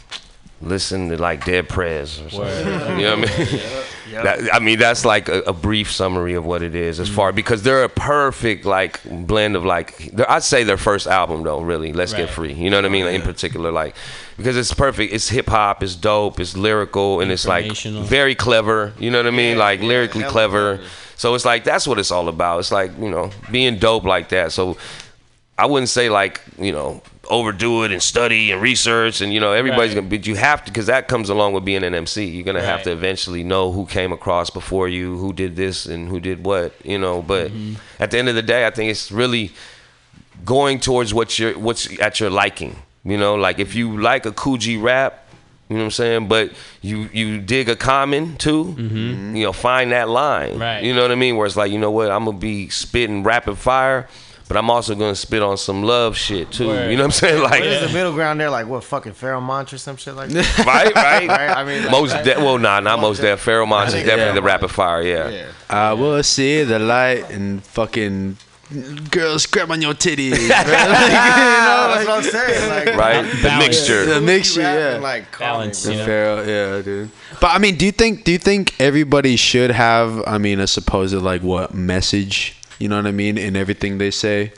Listen to like Dead Prez or something. Word. You know what I mean? That, I mean, that's like a, a brief summary of what it is as Mm. far because they're a perfect like blend of like I'd say their first album though. Really, Let's Right. Get Free. You know what I mean? in particular, like because it's perfect. It's hip hop. It's dope. It's lyrical and it's like very clever. You know what I mean? like lyrically clever. So it's like that's what it's all about. It's like you know being dope like that. So I wouldn't say like you know overdo it and study and research and you know everybody's Right. gonna but you have to because that comes along with being an MC you're gonna have to eventually know who came across before you who did this and who did what you know but Mm-hmm. at the end of the day I think it's really going towards what you're what's at your liking you know like if you like a Kool G Rap you know what I'm saying but you you dig a common too you know find that line Mm-hmm. Right. you know what I mean where it's like you know what I'm gonna be spitting rapid fire but I'm also gonna spit on some love shit too. Word. You know what I'm saying? Like, What is the middle ground there? Like what? Fucking Pharoahe Monch or some shit like that. right, right. Right, I mean, most right. de- well, nah, not most deaf. Pharoahe Monch is definitely yeah. the rapid fire. Yeah. Yeah. I will see the light and fucking girls grab on your titties. you know, that's what I'm saying. Like, Right, the Balance. mixture. the mixture, rapping, yeah. Like Balance, calming, you know? Pharaoh, yeah, dude. But I mean, do you think do you think everybody should have? I mean, a supposed like what message? You know what I mean in everything they say.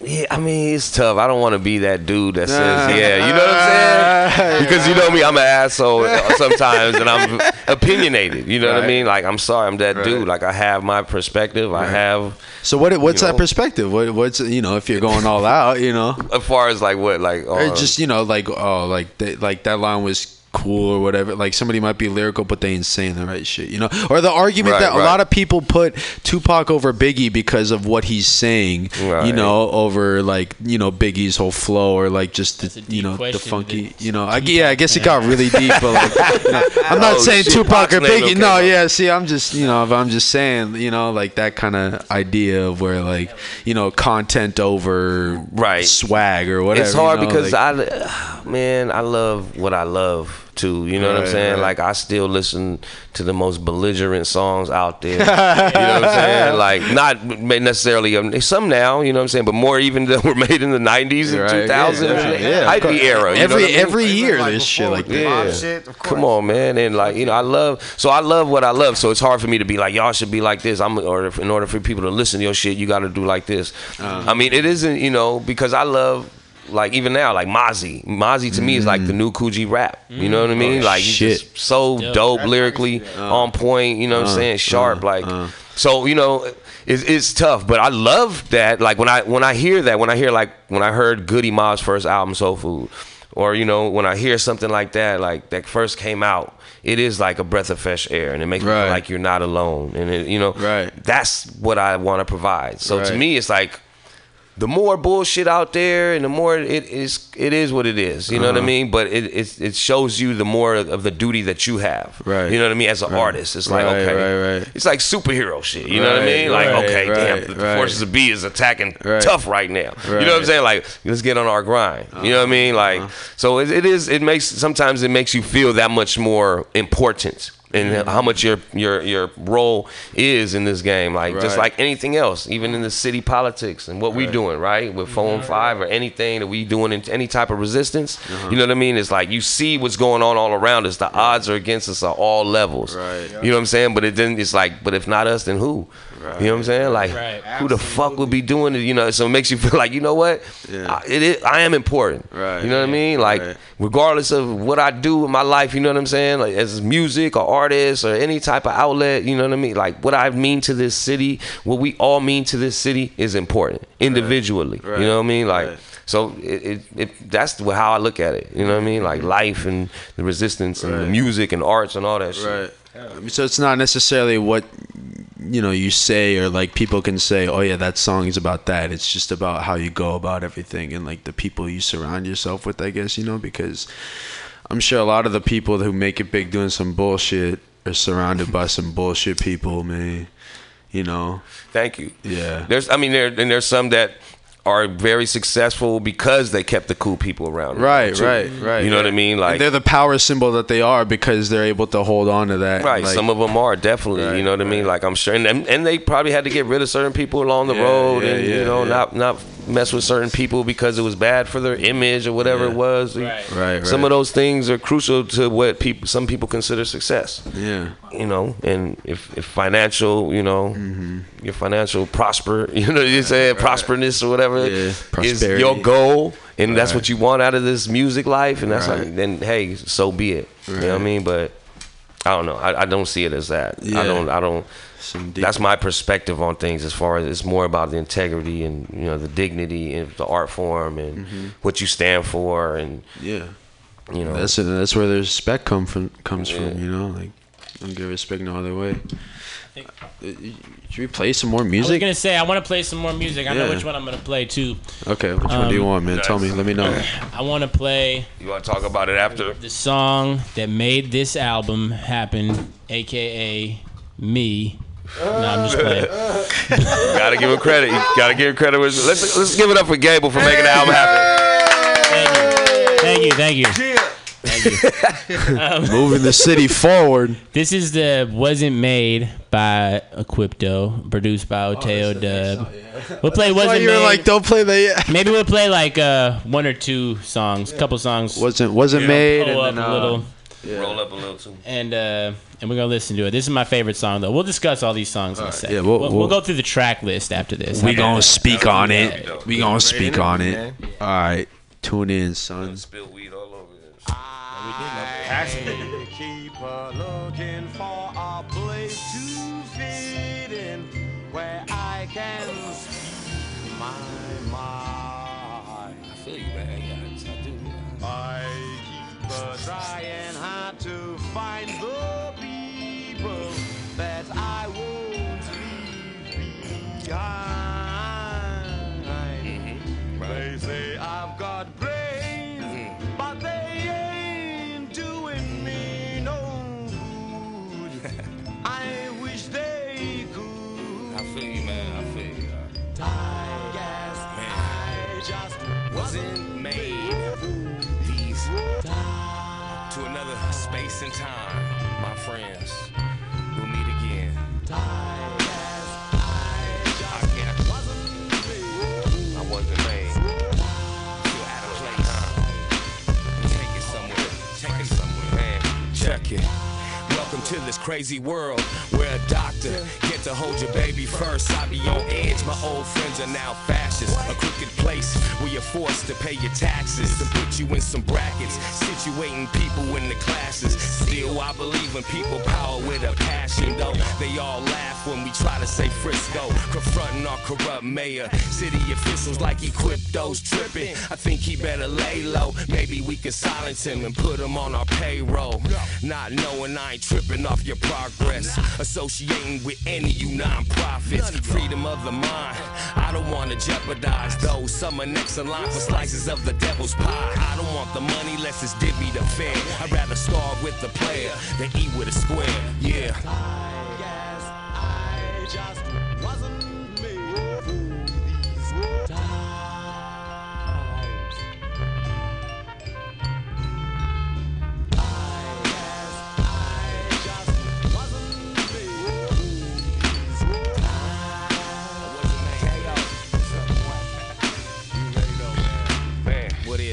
Yeah, I mean it's tough. I don't want to be that dude that says, Nah. "Yeah," you know what I'm saying? Because you know me, I'm an asshole sometimes, and I'm opinionated. You know what I mean? Like I'm sorry, I'm that Right. dude. Like I have my perspective. I have So what? What's that know? perspective? What, what's you know if you're going all out, you know, as far as like what, like uh, just you know like oh like like that line was cool or whatever. Like somebody might be lyrical, but they ain't saying the right shit, you know. Or the argument Right, that a lot of people put Tupac over Biggie because of what he's saying, you know, over like you know Biggie's whole flow or like just the, you know the funky, you know. I, yeah, I guess it got really deep, but like you know, I'm not Oh, saying shit, Tupac or Biggie. okay, no, bro. yeah. See, I'm just you know, I'm just saying, you know, like that kind of idea of where like you know content over Right. swag or whatever. it's hard you know, because like- I, man, I love what I love too. You know what I'm saying? right. Like I still listen to the most belligerent songs out there. you know what I'm saying? Like not necessarily um, some now. You know what I'm saying? But more even that were made in the 90s and Right, 2000s, yeah, and yeah, of hype course. era. You every what I mean? every year like, this shit like the that. Yeah. shit, of Come on, man, and like you know, I love. So I love what I love. So it's hard for me to be like, y'all should be like this. I'm, or if, in order for people to listen to your shit, you got to do like this. Uh-huh. I mean, it isn't, you know, because I love. Like even now, like Mozzy, Mozzy to me is like the new Kool G Rap. You know what I mean? Oh, like he's shit. just so Dope. dope lyrically, uh-huh. on point. You know what I'm uh-huh. saying? Sharp. Uh-huh. like so, you know, it's, it's tough. But I love that. Like when I when I hear that, when I hear like when I heard Goodie Mob's first album, Soul Food, or you know when I hear something like that, like that first came out, it is like a breath of fresh air, and it makes me Right. feel like you're not alone. And it, you know, Right. that's what I want to provide. So to me, it's like the more bullshit out there and the more it is it is what it is. You know what i Uh-huh. mean? But it, it it shows you the more of the duty that you have. Right. you know what i mean? As an artist it's like Right, okay right, right. it's like superhero shit. You know what i mean? Like right, okay damn right, the forces of b is attacking Right. tough right now. You know what i'm saying? Like let's get on our grind. You know what i mean? Like Uh-huh. so it, it is it makes sometimes it makes you feel that much more important and Mm-hmm. how much your your your role is in this game like just like anything else even in the city politics and what we doing right? With phone five or anything that we doing in any type of resistance Uh-huh. you know what i mean? It's like you see what's going on all around us. The odds are against us at all levels. Right. you know what i'm saying? But it then it's like but if not us then who you know what i'm saying like Right. who the fuck would be doing it you know so it makes you feel like you know what Yeah. I, it is, I am important Right. you know what i mean like Right. regardless of what I do in my life, you know what I'm saying? Like as music or artist or any type of outlet, you know what I mean? Like what I mean to this city, what we all mean to this city is important individually. Right. You know what I mean? Like Right. so it, it, it that's how I look at it. You know what I mean? Like mm-hmm. life and the resistance and the music and arts and all that shit. Right. I mean, so it's not necessarily what you know you say or like people can say, "Oh yeah, that song is about that." It's just about how you go about everything and like the people you surround yourself with. I guess you know because I'm sure a lot of the people who make it big doing some bullshit are surrounded by some bullshit people, man. You know. Thank you. Yeah. There's I mean there and there's some that are very successful because they kept the cool people around. them, Right, too. right, right. You know what I mean? And Like they're the power symbol that they are because they're able to hold on to that. Right, like- some of them are definitely. Right, you know what I mean? Like I'm sure, and, and and they probably had to get rid of certain people along the Yeah, road, yeah, and yeah, you know, yeah. not not mess with certain people because it was bad for their image or whatever Yeah. it was. Right. Right, Some right. of those things are crucial to what people, some people consider success. Yeah. You know, and if, if financial, you know, Mm-hmm. your financial prosper, you know, you say prosperness or whatever Yeah, is prosperity. your goal, and that's what you want out of this music life, and that's Right. like, then hey, so be it. You know what I mean? But I don't know. I, I don't see it as that. Yeah. I don't. I don't. Some deep- That's my perspective on things. As far as it's more about the integrity and you know the dignity of the art form and what you stand for and yeah. you know. That's that's where the respect come from comes Yeah. from, you know. Like, don't give respect no other way. Uh, Should we play some more music? I was gonna say I want to play some more music. I know which one I'm gonna play too. Okay, which one do you Um, want, man? Tell me. Let me know. I want to play you want to talk about it after? the song that made this album happen, aka me, No, I'm just playing. gotta give him credit. You gotta give him credit. Let's let's give it up for Gable for making the album happen. Thank you, thank you, thank you. Thank you. Moving the city forward. This is the wasn't made by Equipto, produced by Oteo Dub. We'll play Oh, wasn't you were made. like, don't play that yet. Maybe we'll play like uh, one or two songs, a couple songs. Wasn't wasn't you know, made. And up then, a little, uh, Roll up a little too. and uh, and we're gonna listen to it. This is my favorite song though. We'll discuss all these songs in a second. Yeah, we'll- we'll, we'll we'll- go through the track list after this. we gonna speak on it. dope. We gonna speak on it. man. All right, tune in, son. Spill weed all over this. Keep a find space and time, my friends. We'll meet again. To this crazy world where a doctor get to hold your baby first. I be on edge. My old friends are now fascists. A crooked place where you're forced to pay your taxes to put you in some brackets, situating people in the classes. Still, I believe in people power with a passion, though. They all laugh when we try to say Frisco, confronting our corrupt mayor. City officials like Equipto's tripping. I think he better lay low. Maybe we can silence him and put him on our payroll. Not knowing I ain't tripping off your progress. Associating with any you non-profits. Freedom of the mind. I don't want to jeopardize those. Some are next in line for slices of the devil's pie. I don't want the money less it's divvy the fair. I'd rather starve with the player than eat with a square. Yeah. guess I just wasn't made for these times.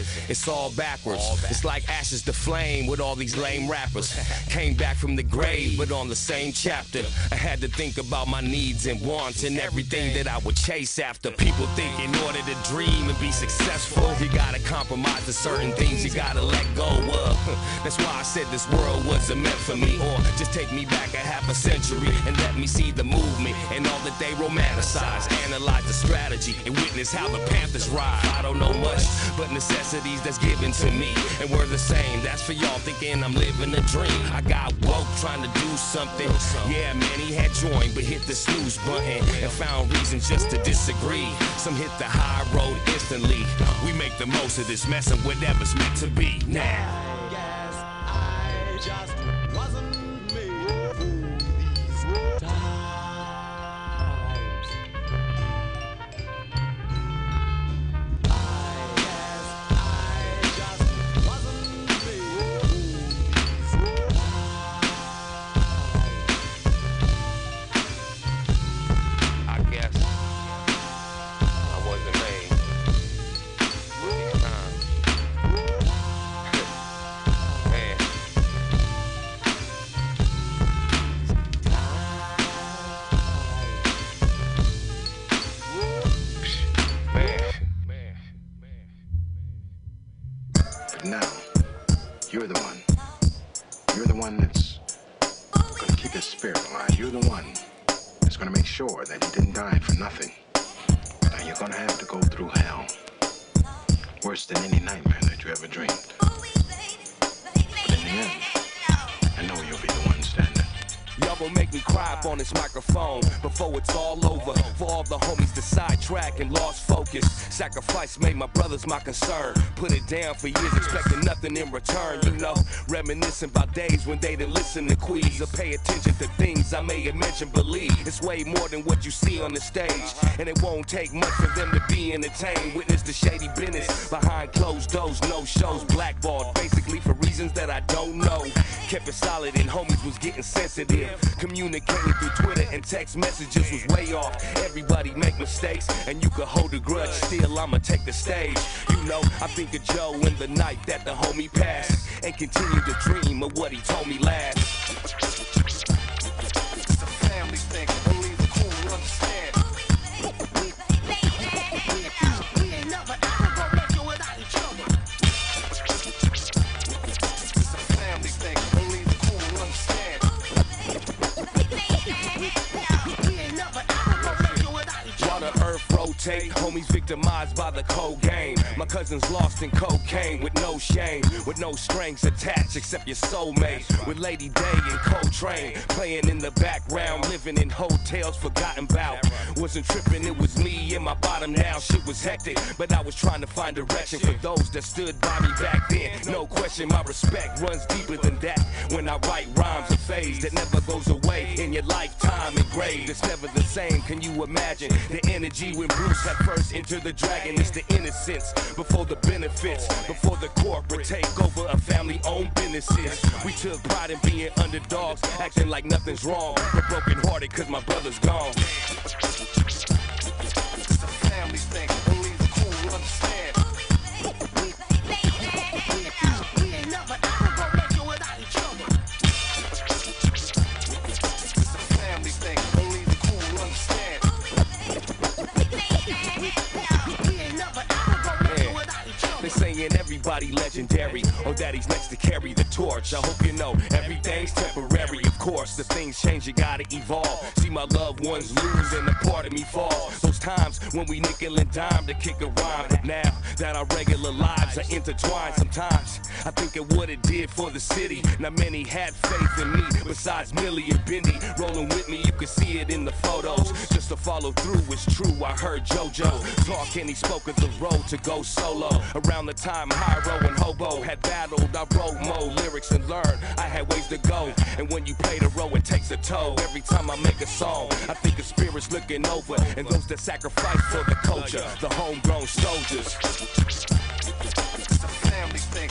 Man, what is it? It's all backwards. It's like ashes to flame with all these lame rappers. Came back from the grave, but on the same chapter. I had to think about my needs and wants and everything that I would chase after. People think in order to dream and be successful, you gotta compromise to certain things you gotta let go of. That's why I said this world wasn't meant for me. Or just take me back a half a century and let me see the movement and all that they romanticize. Analyze the strategy and witness how the Panthers ride. I don't know much, but that's given to me. And we're the same. That's for y'all thinking I'm living a dream. I got woke trying to do something. Yeah, many had joined, but hit the snooze button and found reasons just to disagree. Some hit the high road instantly. We make the most of this mess and whatever's meant to be now. It's all over. For all the homies to sidetrack and lost focus. Sacrifice made my brothers my concern. Put it down for years, expecting nothing in return. You know, reminiscing about days when they didn't listen to queens or pay attention to things I may have mentioned. Believe it's way more than what you see on the stage, and it won't take much for them to be entertained. Witness the shady business behind closed doors, no shows, blackballed basically for reasons that I don't know. Kept it solid and homies was getting sensitive. Communicating through Twitter and text messages was way off. Everybody make mistakes and you could hold a grudge. Still, I'ma take the stage. You know, I think of Joe in the night that the homie passed and continue to dream of what he told me last. Homies victimized by the cold game. My cousin's lost in cocaine with no shame, with no strings attached except your soulmate. With Lady Day and Coltrane playing in the background, living in hotels forgotten about. Wasn't tripping, it was me and my bottom now. Shit was hectic, but I was trying to find direction for those that stood by me back then. No question, my respect runs deeper than that. When I write rhymes, a phase that never goes away in your lifetime engraved. It's never the same. Can you imagine the energy when Bruce had first into the dragon? It's the innocence before the benefits, before the corporate takeover of family-owned businesses. We took pride in being underdogs, acting like nothing's wrong. But broken hearted cause my brother's gone. It's a family thing, saying everybody legendary, or that he's next to carry the torch. I hope you know everything's temporary, of course. The things change, you gotta evolve. See my loved ones lose and a part of me fall. Those times when we nickel and dime to kick a rhyme. Now that our regular lives are intertwined, sometimes I think of what it did for the city. Not many had faith in me, besides Millie and Bendy. Rolling with me, you can see it in the photos. Just to follow through is true. I heard JoJo talk and he spoke of the road to go solo. Around the time Hiero and Hobo had battled, I wrote more lyrics and learned I had ways to go. And when you play the role, it takes a toll. Every time I make a song, I think of spirits looking over and those that sacrifice for the culture, the homegrown soldiers. It's a family thing,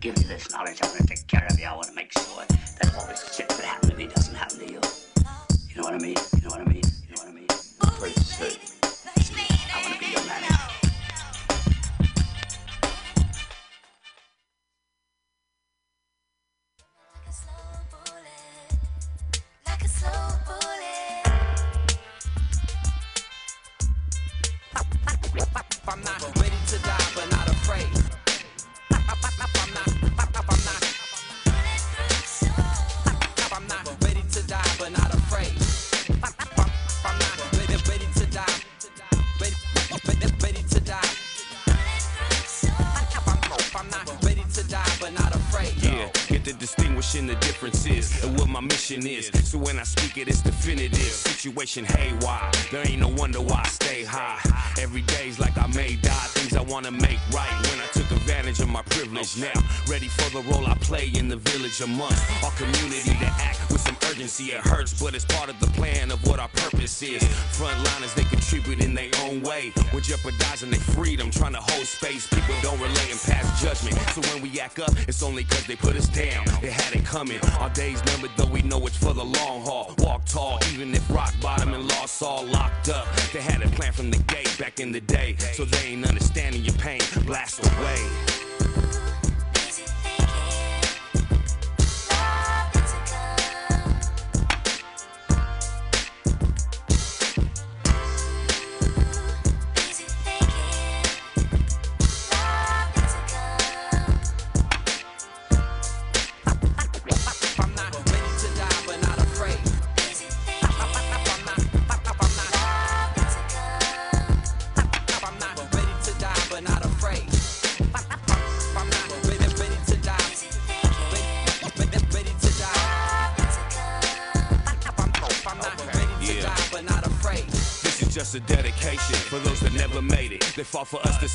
give you this knowledge. I want to take care of you. I want to make sure that all this shit that happened to me doesn't happen to you. You know what I mean? You know what I mean? You know what I mean? Pretty certain. Is. So when I speak it, it's definitive. Situation haywire. There ain't no wonder why I stay high. Every day's like I may die. Things I wanna make right when I took advantage of my privilege. Now, ready for the role I play in the village amongst our community to act with some urgency. It hurts, but it's part of the plan of what our purpose is. Frontliners, they contribute in their own way. We're jeopardizing their freedom, trying to hold space. People don't relate and pass judgment. So when we act up, it's only cause they put us down. They had it coming. Our days numbered, though we know it's for the long haul. Walk tall, even if rock bottom and lost all locked up. They had it planned from the gate back in the day. So they ain't understanding your pain. Blast away.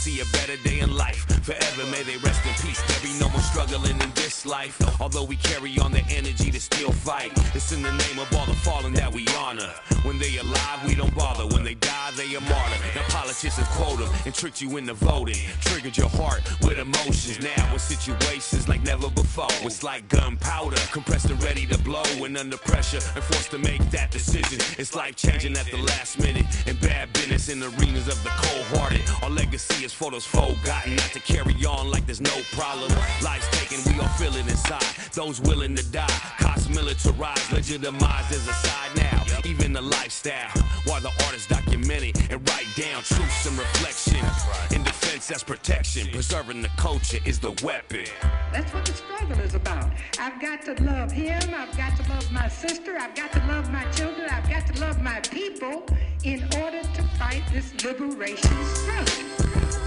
See a better day in life. Forever may they rest in peace. There be no more struggling in this life. Although we carry tricked you into voting. Triggered your heart with emotions. Now with situations like never before. It's like gunpowder, compressed and ready to blow. When under pressure and forced to make that decision. It's life changing at the last minute. And bad business in the arenas of the cold hearted. Our legacy is for those forgotten. Not to carry on like there's no problem. Life's taken, we all feel it inside. Those willing to die, cost militarized, legitimized as a side now. Even the lifestyle, while the artists document it and write down truths and reflection. In defense, that's protection. Preserving the culture is the weapon. That's what the struggle is about. I've got to love him. I've got to love my sister. I've got to love my children. I've got to love my people in order to fight this liberation struggle.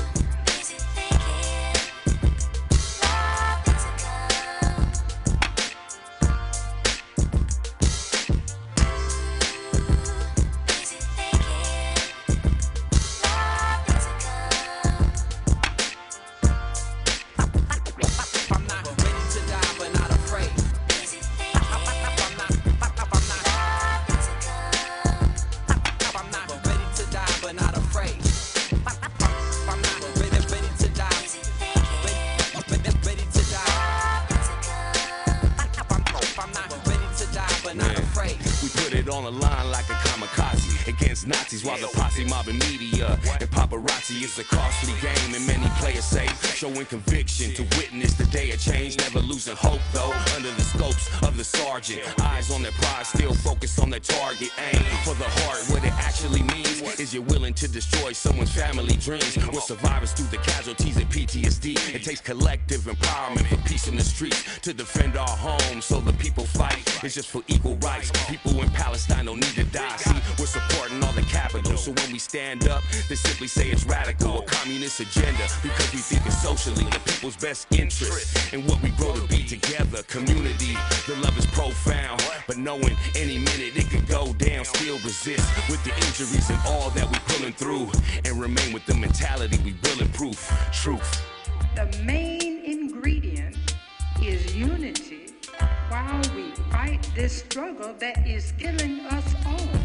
Nazis while the posse mobbing media. And It's a costly game and many play it safe, showing conviction to witness the day of change. Never losing hope though, under the scopes of the sergeant. Eyes on their prize, still focused on their target. Aim for the heart. What it actually means is you're willing to destroy someone's family dreams. We're survivors through the casualties of PTSD. It takes collective empowerment for peace in the streets to defend our homes so the people fight. It's just for equal rights. People in Palestine don't need to die. See, we're supporting all the capital. So when we stand up, they simply say it's radical, a communist agenda. Because we think it's socially the people's best interest and what we grow to be together. Community, the love is profound. But knowing any minute it could go down, still resist with the injuries and all that we pulling through. And remain with the mentality we bulletproof. Truth. The main ingredient is unity while we fight this struggle that is killing us all.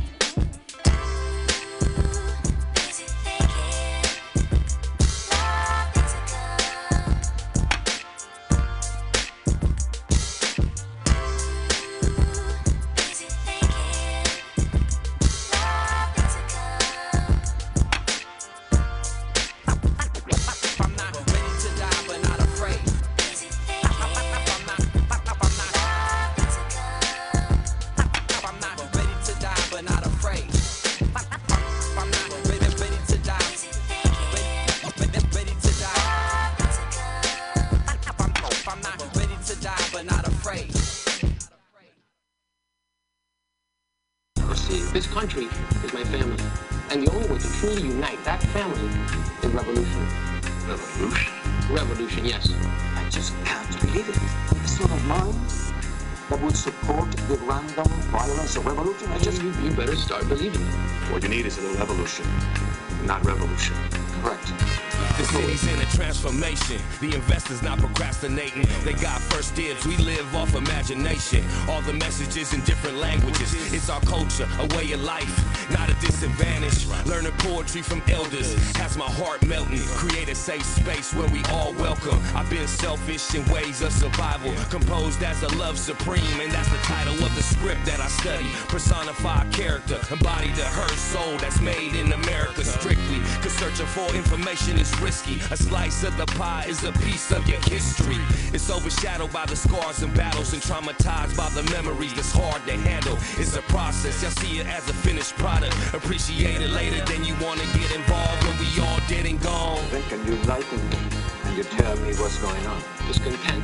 Transformation. The investors not procrastinating. They got first dibs. We live off imagination. All the messages in different languages. It's our culture, a way of life, not a disadvantage. Learning poetry from elders has my heart melting. Create a safe space where we all welcome. I've been selfish in ways of survival, composed as a love supreme, and that's the title of the script that I study. Personified character, embodied the hurt soul that's made in America strictly. Cause searching for information is risky. A slice of the pie is a piece of your history. It's overshadowed by the scars and battles and traumatized by the memories that's hard to handle. It's a process, I see it as a finished product. Appreciate it later, than you wanna get involved when we all dead and gone. Then can you enlighten me and you tell me what's going on? Discontent,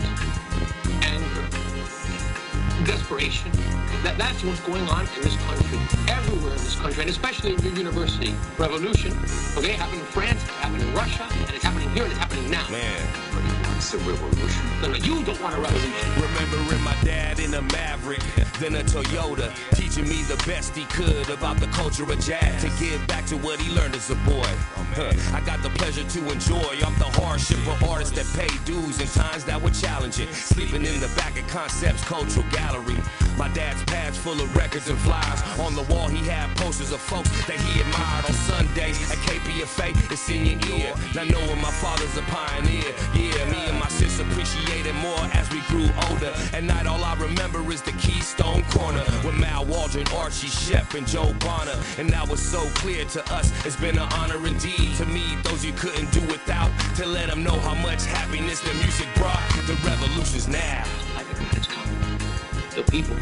anger, desperation. That, that's what's going on in this country, everywhere in this country, and especially in your university. Revolution, okay, happened in France, it happened in Russia, and it's happening here, and it's happening now. Man, wants a revolution. No, no, you don't want a revolution. Remembering my dad in a Maverick, then a Toyota, teaching me the best he could about the culture of jazz. To give back to what he learned as a boy. Huh. I got the pleasure to enjoy. I'm the hardship of artists that pay dues in times that were challenging. Sleeping in the back of Concepts Cultural Gallery. My dad's pads full of records and flyers. On the wall, he had posters of folks that he admired on Sundays at KPFA. It's in your ear. Now knowing my father's a pioneer. Yeah, me and my sis appreciated more as we grew older. At night, all I remember is the Keystone Korner with Mal Waldron, Archie Shepp, and Joe Bonner. And now it's so clear to us, it's been an honor indeed to meet those you couldn't do without. To let them know how much happiness the music brought. The revolution's now. I think it's coming. The people,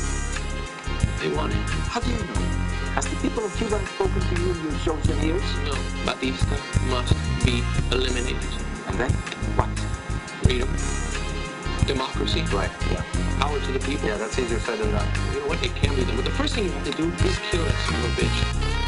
they want it. How do you know? Has the people of Cuba spoken to you in your shows and ears? No, Batista must be eliminated. And then what? Freedom, democracy, Right, yeah. power to the people. Yeah, that's easier said than done. You know what? It can be done. But the first thing you have to do is kill that son of a bitch.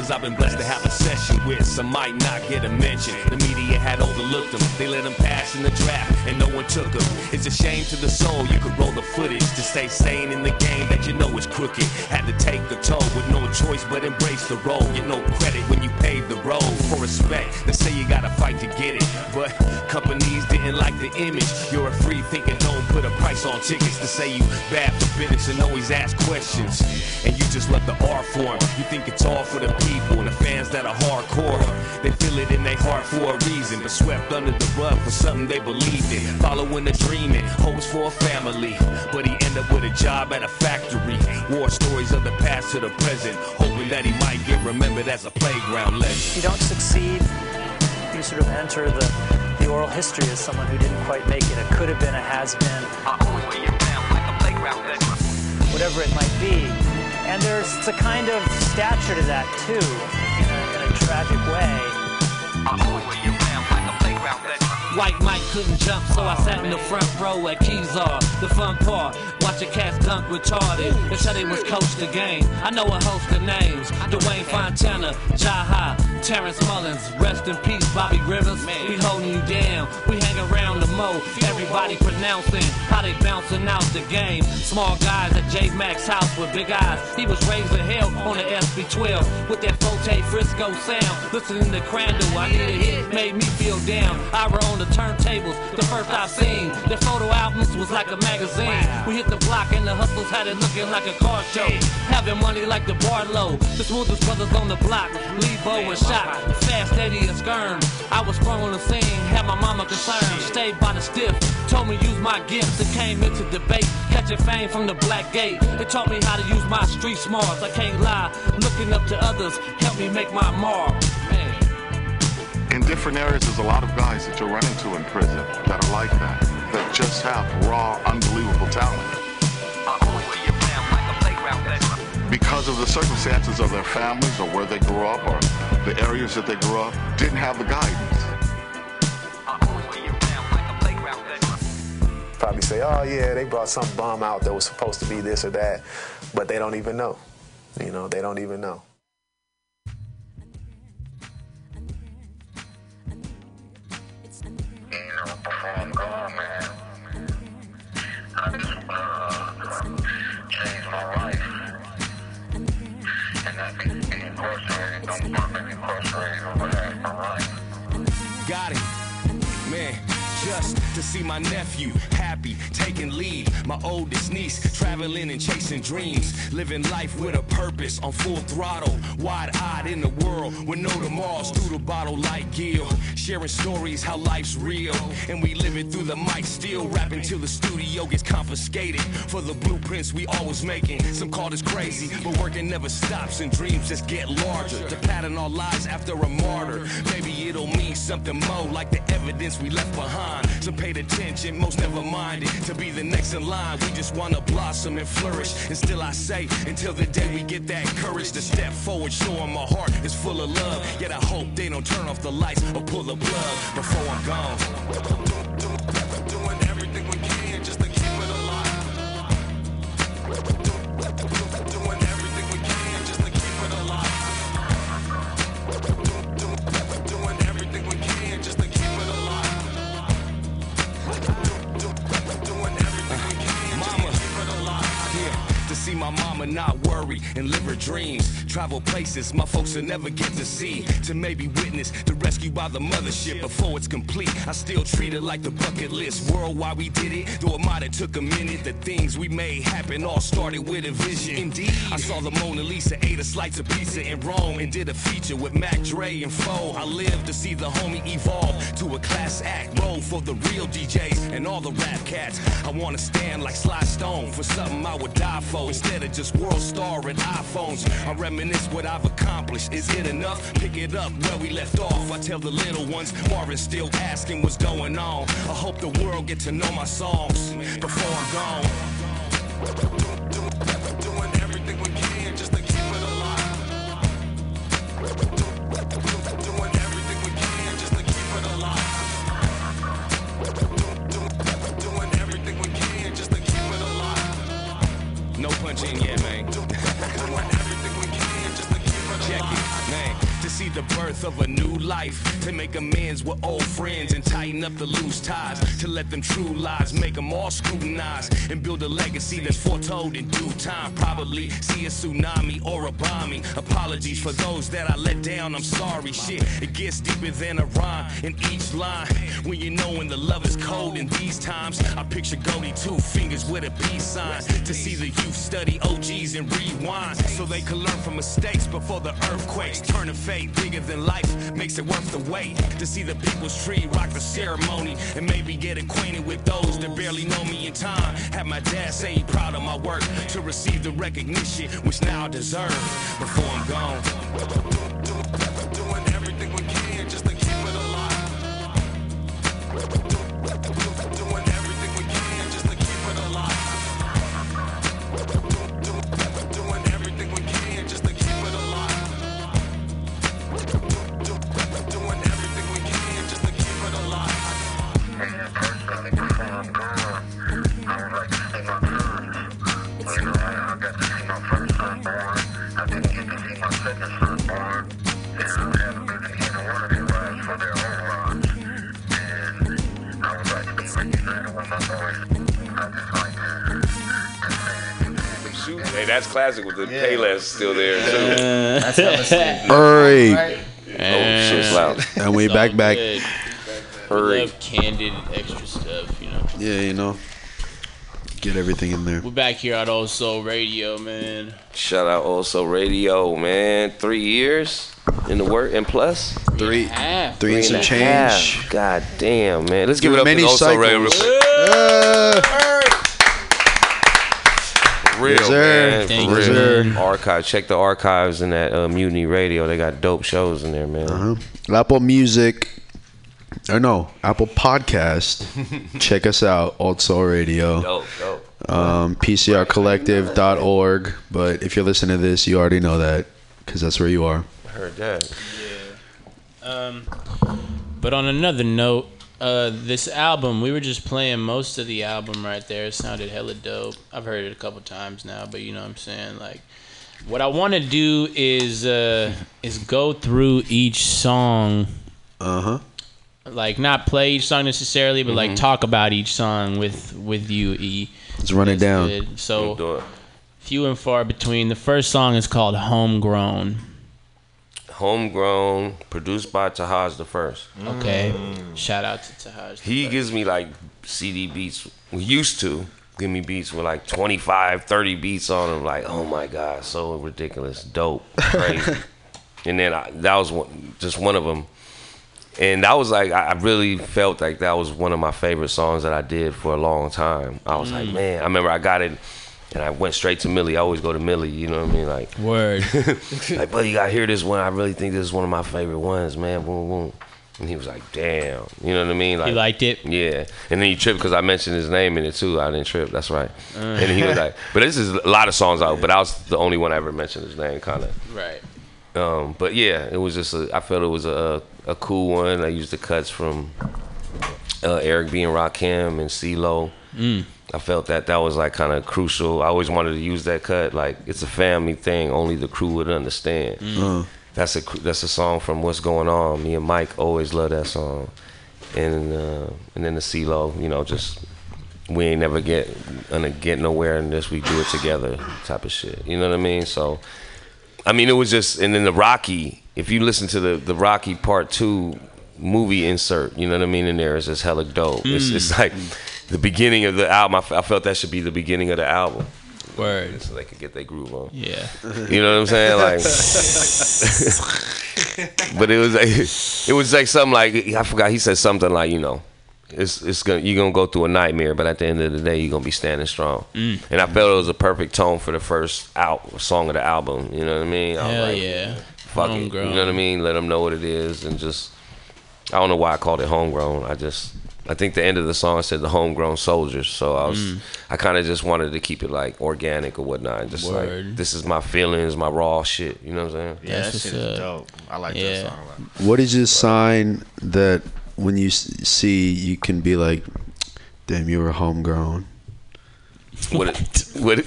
With I've been blessed to have a session with. Some might not get a mention. The media had overlooked them. They let them pass in the draft, and no one took them. It's a shame to the soul. You could roll the footage to stay sane in the game that you know is crooked. Had to take the toll with no choice but embrace the role. Get no credit when you pave the road for respect. They say you gotta fight to get it, but companies didn't like the image. You're a free thinker, don't put a price on tickets to say you bad for business and always ask questions. And just let the art form. You think it's all for the people and the fans that are hardcore. They feel it in their heart for a reason, but swept under the rug for something they believed in. Following the dream and hopes for a family, but he end up with a job at a factory. War stories of the past to the present, hoping that he might get remembered as a playground legend. you don't succeed, you sort of enter the, the oral history as someone who didn't quite make it. It could have been, a has been, whatever it might be. And there's a kind of stature to that too, in a, in a tragic way. White Mike couldn't jump, so I sat in the front row at Kezar. The fun part, watching cats dunk retarded. They said they was coach the game. I know a host of names: Dwayne Fontana, Jaha, Terrence Mullins. Rest in peace, Bobby Rivers. We holding you down. We hang around the mo. Everybody pronouncing how they bouncing out the game. Small guys at J Max house with big eyes. He was raising hell on the SP-12 with that Forte Frisco sound. Listening to Crandall, I need a hit, made me feel down. I were on the turntables, the first I've seen. Their photo albums was like a magazine. We hit the block, and the hustlers had it looking like a car show. Having money like the Barlow, the smoothest brothers on the block. Lebo and Shot, Fast Eddie and Skern. I was sprung on the scene, had my mama concerned. Stayed by the stiff, told me use my gifts. It came into debate, catching fame from the black gate. It taught me how to use my street smarts. I can't lie, looking up to others, help me make my mark. In different areas, there's a lot of guys that you'll run into in prison that are like that, that just have raw, unbelievable talent. Because of the circumstances of their families or where they grew up or the areas that they grew up, didn't have the guidance. Probably say, oh yeah, they brought some bum out that was supposed to be this or that, but they don't even know. You know, they don't even know. Got it. Just to see my nephew happy, taking leave. My oldest niece traveling and chasing dreams. Living life with a purpose on full throttle. Wide eyed in the world with no tomorrows. Through the bottle like Gil. Sharing stories how life's real. And we live it through the mic, still rapping till the studio gets confiscated. For the blueprints we always making. Some call this crazy, but working never stops and dreams just get larger. To pattern our lives after a martyr. Maybe it'll mean something more like the evidence we left behind. Some paid attention, most never minded. To be the next in line, we just wanna blossom and flourish. And still I say, until the day we get that courage to step forward, showing my heart is full of love. Yet I hope they don't turn off the lights or pull the plug before I'm gone. Mama not worry and live her dreams. Travel places my folks will never get to see. To maybe witness the rescue by the mothership before it's complete. I still treat it like the bucket list. Worldwide we did it, though it might have took a minute. The things we made happen all started with a vision. Indeed, I saw the Mona Lisa, ate a slice of pizza in Rome, and did a feature with Mac Dre and Foe. I lived to see the homie evolve to a class act role for the real DJs and all the rap cats. I wanna stand like Sly Stone for something I would die for instead of just world star and iPhones. I reminisce what I've accomplished. Is it enough? Pick it up where we left off. I tell the little ones, Marvin's still asking what's going on. I hope the world get to know my songs before I'm gone. No punching yet, man. Doing everything we can just to keep Check it, man. See the birth of a new life, to make amends with old friends and tighten up the loose ties, to let them true lies make them all scrutinized and build a legacy that's foretold in due time. Probably see a tsunami or a bombing. Apologies for those that I let down, I'm sorry. Shit, it gets deeper than a rhyme in each line. When you know when the love is cold in these times, I picture Goldie two fingers with a peace sign. To see the youth study OGs and rewind so they can learn from mistakes before the earthquakes. Turn to fate bigger than life makes it worth the wait. To see the people's tree rock the ceremony and maybe get acquainted with those that barely know me in time. Have my dad say he proud of my work to receive the recognition which now I deserve before I'm gone. Classic with the Payless still there too. That's hella sick. Hurry. Oh shit, loud. And we back back. Hurry. Love candid extra stuff, you know. Yeah, you know. Get everything in there. We're back here at Old Soul Radio, man. Shout out Old Soul Radio, man. Three years in the work and plus three, half. three and some a change. half. God damn, man. Let's give Through it up many to Old Soul Radio real cycles. quick. Real Yes, man, Thank for you, real. man. Archive. Check the archives in that uh, Mutiny Radio. They got dope shows in there, man. Uh-huh. Apple Music, or no, Apple Podcast. Check us out, Old Soul Radio. Dope, dope. Um, PCRcollective.org. But if you're listening to this, you already know that because that's where you are. I heard that. Yeah. Um, but on another note, uh, this album, we were just playing most of the album right there. It sounded hella dope. I've heard it a couple times now, but you know what I'm saying? Like, what I want to do is uh, is go through each song. Uh huh. Like not play each song necessarily, but like Mhm. talk about each song with with you, E. Let's run it down. good. So Do it. few and far between. The first song is called "Homegrown." Homegrown, produced by Tahaj the first. Okay, shout out to Tahaj. He gives me like CD beats. We used to give me beats with like 25, 30 beats on them. Like, oh my god, so ridiculous, dope, crazy. and then I, that was one, just one of them. And that was like I really felt like that was one of my favorite songs that I did for a long time. I was like, Mm. man, I remember I got it. And I went straight to Millie. I always go to Millie, you know what I mean? Like, Word. like, buddy, you gotta hear this one. I really think this is one of my favorite ones, man. Boom, boom. And he was like, damn. You know what I mean? Like, He liked it. Yeah. And then he tripped because I mentioned his name in it too. I didn't trip. That's right. Uh. and he was like, but this is a lot of songs out, but I was the only one I ever mentioned his name, kind of. Right. Um, but yeah, it was just a, I felt it was a a cool one. I used the cuts from uh, Eric B and Rakim and CeeLo. Mm. I felt that that was like kind of crucial. I always wanted to use that cut. Like it's a family thing. Only the crew would understand. Mm. That's a that's a song from What's Going On. Me and Mike always love that song. And uh, and then the CeeLo, you know, just we ain't never get gonna get nowhere unless we do it together type of shit. You know what I mean? So I mean it was just and then the Rocky, if you listen to the the Rocky part two movie insert, you know what I mean, in there is just hella dope. It's Mm. it's like the beginning of the album. I, f- I felt that should be the beginning of the album. Word. So they could get their groove on. Yeah. You know what I'm saying? Like But it was like it was like something like I forgot he said something like, you know, it's it's gonna you're gonna go through a nightmare, but at the end of the day you're gonna be standing strong. Mm. And I felt it was a perfect tone for the first out song of the album. You know what I mean? I Hell like, yeah. Fuck it. You know what I mean? Let them know what it is and just I don't know why I called it homegrown. I just I think the end of the song said the homegrown soldiers. So I was Mm. I kind of just wanted to keep it like organic or whatnot. Just Word. like this is my feelings, my raw shit. You know what I'm saying? Yeah, that shit is dope. I like that song a lot. What is your sign that when you see you can be like, damn, you were homegrown? What it, what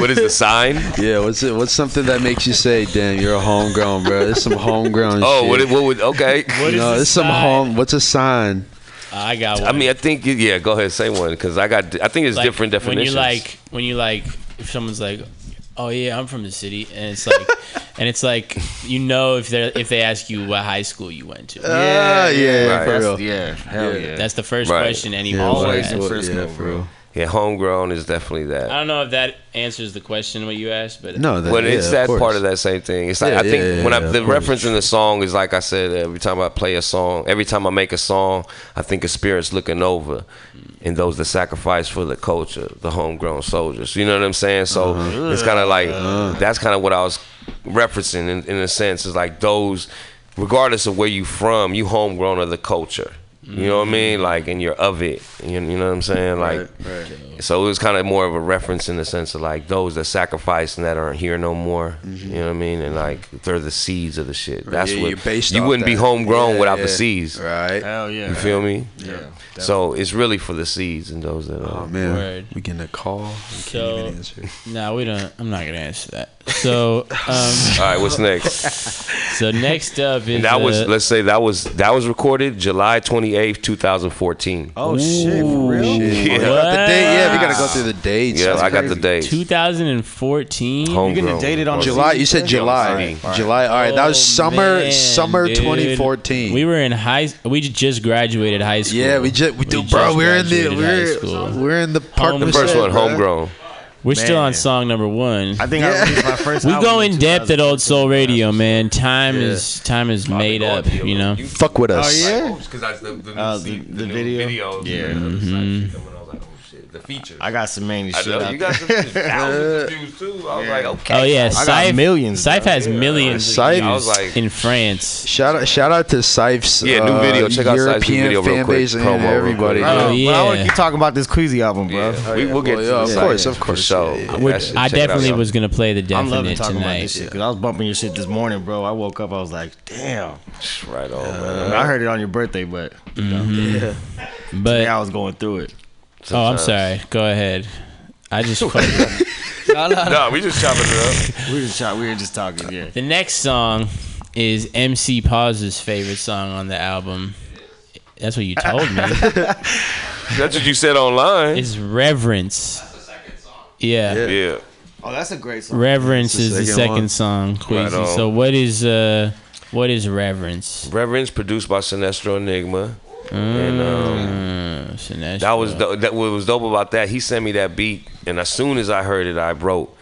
what is the sign? Yeah, what's it? What's something that makes you say, "Damn, you're a homegrown, bro"? There's some homegrown. Oh, shit. what it- what would- okay. What is no, the there's some sign? home. What's a sign? I got One. I mean, I think yeah. Go ahead, say one because I got. I think it's Like, different definitions. When you like, when you like, if someone's like, "Oh yeah, I'm from the city," and it's like, and it's like, you know, if they if they ask you what high school you went to. Ah, yeah, yeah, for That's- real. yeah, hell yeah. That's the first Right. question anyone Yeah, Always asks. in what- yeah, for bro. real. Yeah, homegrown is definitely that. I don't know if that answers the question what you asked, but No, that, but yeah, it's that course. part of that same thing. It's like Yeah, I think yeah, when I yeah, the reference in the song is like I said every time I play a song, every time I make a song, I think of spirits looking over, and those that sacrifice for the culture, the homegrown soldiers. You know what I'm saying? So Uh-huh. it's kind of like that's kind of what I was referencing in, in a sense. Is like those, regardless of where you from, you homegrown of the culture. You know what I mean? Like, and you're of it. You, you know what I'm saying? Like, so it was kind of more of a reference in the sense of like those that sacrifice and that aren't here no more. You know what I mean? And like they're the seeds of the shit. That's Yeah, what you're based you wouldn't be homegrown Yeah, without the seeds. Right. Hell yeah. You feel me? Yeah. So it's really for the seeds and those that. Are. Oh man, Word. we getting a call. We So- can't even answer. no, we don't. I'm not gonna answer that. So, um, all right, what's next? so next up is And that was uh, let's say that was that was recorded July 28th, 28th, 2014. Oh shit, for real? Shit. Yeah. You got the date? Yeah, we gotta go through the dates. Yeah, That's I got the crazy. date. 2014. Homegrown. Date it on July. You said July. July. All right, that was Oh, summer. man, summer dude. 2014. We were in high. We just graduated high school. Yeah, we just we do, just bro. We're in the graduated high we're school. we're in the park. Home- The first one, homegrown. We're still on song number one. I think I released my first we album go in in depth at Old Soul Radio, man. Time Yeah. is time is made up, you know. Fuck with us. Oh yeah. Because that's the, the, Uh, the, the video. Yeah. Mm-hmm. The feature. I got some main I shit. know you got some thousands of views too. I was like, okay. Oh yeah, I got millions, Syph bro. has millions Syph- of I was views like- in France. Shout out, shout out to Sipes. Yeah, new video. Check out Sipes' new European video real fan quick. base and Promo real everybody. quick. Oh, But I want to keep talking about this Queasy album, bro. Yeah, we, we'll get well, to yeah, of course, of course, So yeah, yeah. We're- That shit, I check it out. definitely was gonna play the I'm loving definite talking about tonight. this shit because I was bumping your shit this morning, bro. I woke up, I was like, damn. Right on, I, man. I heard it on your birthday, but you know, Mhm. But today I was going through it. Oh, I'm Sometimes. sorry. Go ahead. I just fucking. no, no, No, we just chopping it up. We were just we were just talking, yeah. The next song is MC Pause's favorite song on the album. That's what you told me. That's what you said online. it's Reverence. Yeah. Yeah. Oh, that's a great song. Reverence It's the is the second second one. song, Queasy. on. so what is uh what is Reverence? Reverence produced by Sinestro Enigma. And um, Mm, Sinestro. that was do- that what was dope about that. He sent me that beat, and as soon as I heard it, I wrote.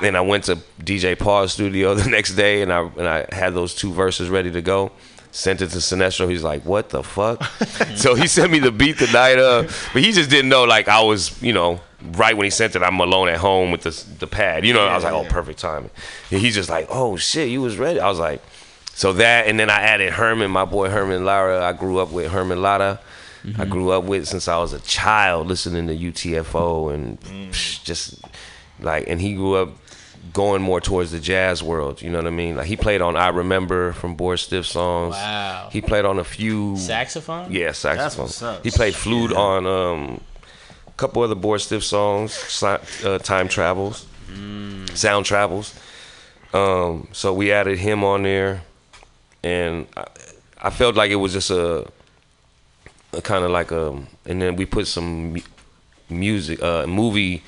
Then I went to DJ Paul's studio the next day, and I and I had those two verses ready to go. Sent it to Sinestro. He's like, "What the fuck?" so he sent me the beat the night of, but he just didn't know like I was, you know, right when he sent it. I'm alone at home with the the pad. You know, I was like, "Oh, perfect timing." And he's just like, "Oh shit, you was ready." I was like, so that, and then I added Herman, my boy Herman Lara. I grew up with Herman Lara. I grew up with since I was a child, listening to UTFO and psh, just like, and he grew up going more towards the jazz world. You know what I mean? Like he played on "I Remember" from Bored Stiff songs. Wow. He played on a few Saxophone? Yeah, saxophone. what's up. He played flute on um, a couple other Bored Stiff songs, uh, "Time Travels," "Sound Travels." Um, so we added him on there, and I, I felt like it was just a, a kind of like a, and then we put some music, uh, movie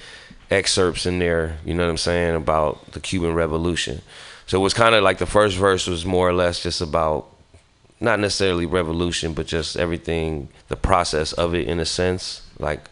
excerpts in there. You know what I'm saying about the Cuban Revolution. So it was kind of like the first verse was more or less just about not necessarily revolution, but just everything, the process of it in a sense, like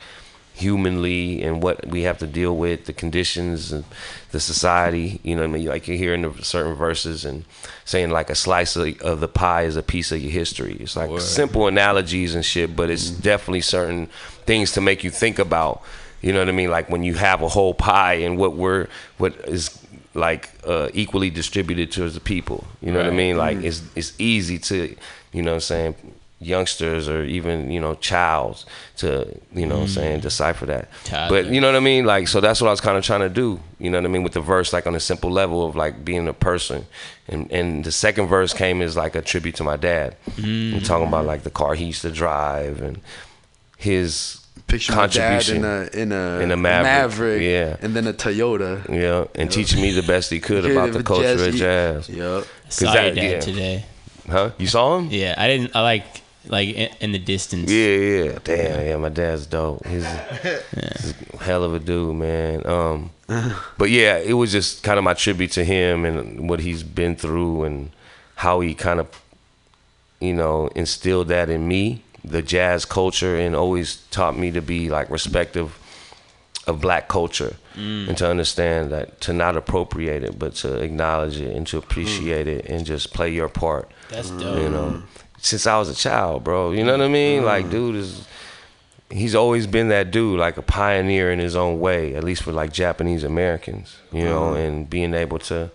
humanly and what we have to deal with, the conditions and the society. You know what I mean? Like you're hearing the certain verses and saying like a slice of, of the pie is a piece of your history. It's like simple analogies and shit, but it's definitely certain things to make you think about. You know what I mean? Like when you have a whole pie and what we're what is like uh, equally distributed towards the people. You know what I mean? Like it's it's easy to, you know what I'm saying, youngsters or even, you know, childs to, you know what I'm saying, decipher that. But you know what I mean? Like so that's what I was kind of trying to do, you know what I mean, with the verse like on a simple level of like being a person. And and the second verse came as like a tribute to my dad. Mm. I'm talking about like the car he used to drive and his Picture my dad contribution in a in a in a Maverick, Maverick, yeah, and then a Toyota. yeah, and teaching me the best he could about the culture jazz, of jazz. Yup. Saw your dad today. Huh? You saw him? Yeah, I didn't. I like like in, in the distance. Yeah, yeah. Damn, yeah. My dad's dope. He's, he's a hell of a dude, man. Um, but yeah, it was just kind of my tribute to him and what he's been through and how he kind of, you know, instilled that in me, the jazz culture, and always taught me to be like respective of black culture Mm. and to understand that to not appropriate it, but to acknowledge it and to appreciate it and just play your part. That's dope You know, since I was a child, bro. You know what I mean? Like, dude is he's always been that dude, like a pioneer in his own way, at least for like Japanese Americans, you know, Mhm. and being able to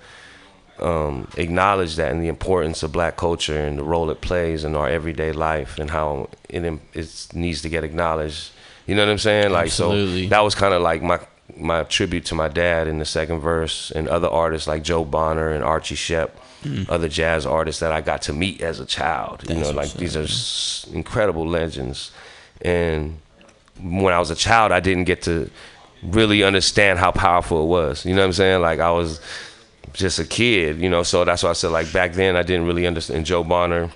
um, acknowledge that and the importance of black culture and the role it plays in our everyday life and how it it needs to get acknowledged. You know what I'm saying? Like, Absolutely. so that was kind of like my my tribute to my dad in the second verse and other artists like Joe Bonner and Archie Shepp, Mm. other jazz artists that I got to meet as a child. you know, like these are incredible legends. And when I was a child, I didn't get to really understand how powerful it was. You know what I'm saying? Like I was just a kid, you know. So that's why I said like back then I didn't really understand Joe Bonner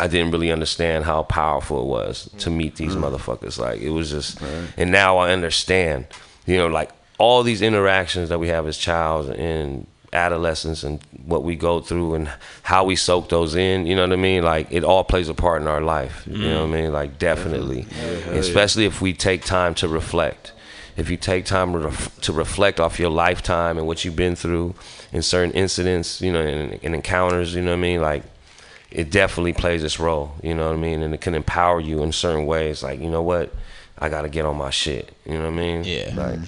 I didn't really understand how powerful it was to meet these motherfuckers. Like it was just, and now I understand. You know, like all these interactions that we have as child and adolescence and what we go through and how we soak those in. You know what I mean? Like it all plays a part in our life. You know what I mean? Like definitely, especially if we take time to reflect. If you take time to, ref- to reflect off your lifetime and what you've been through in certain incidents, you know, and, and encounters, you know what I mean? Like it definitely plays its role, you know what I mean? And it can empower you in certain ways. Like, you know what? I got to get on my shit. You know what I mean? Yeah. Like,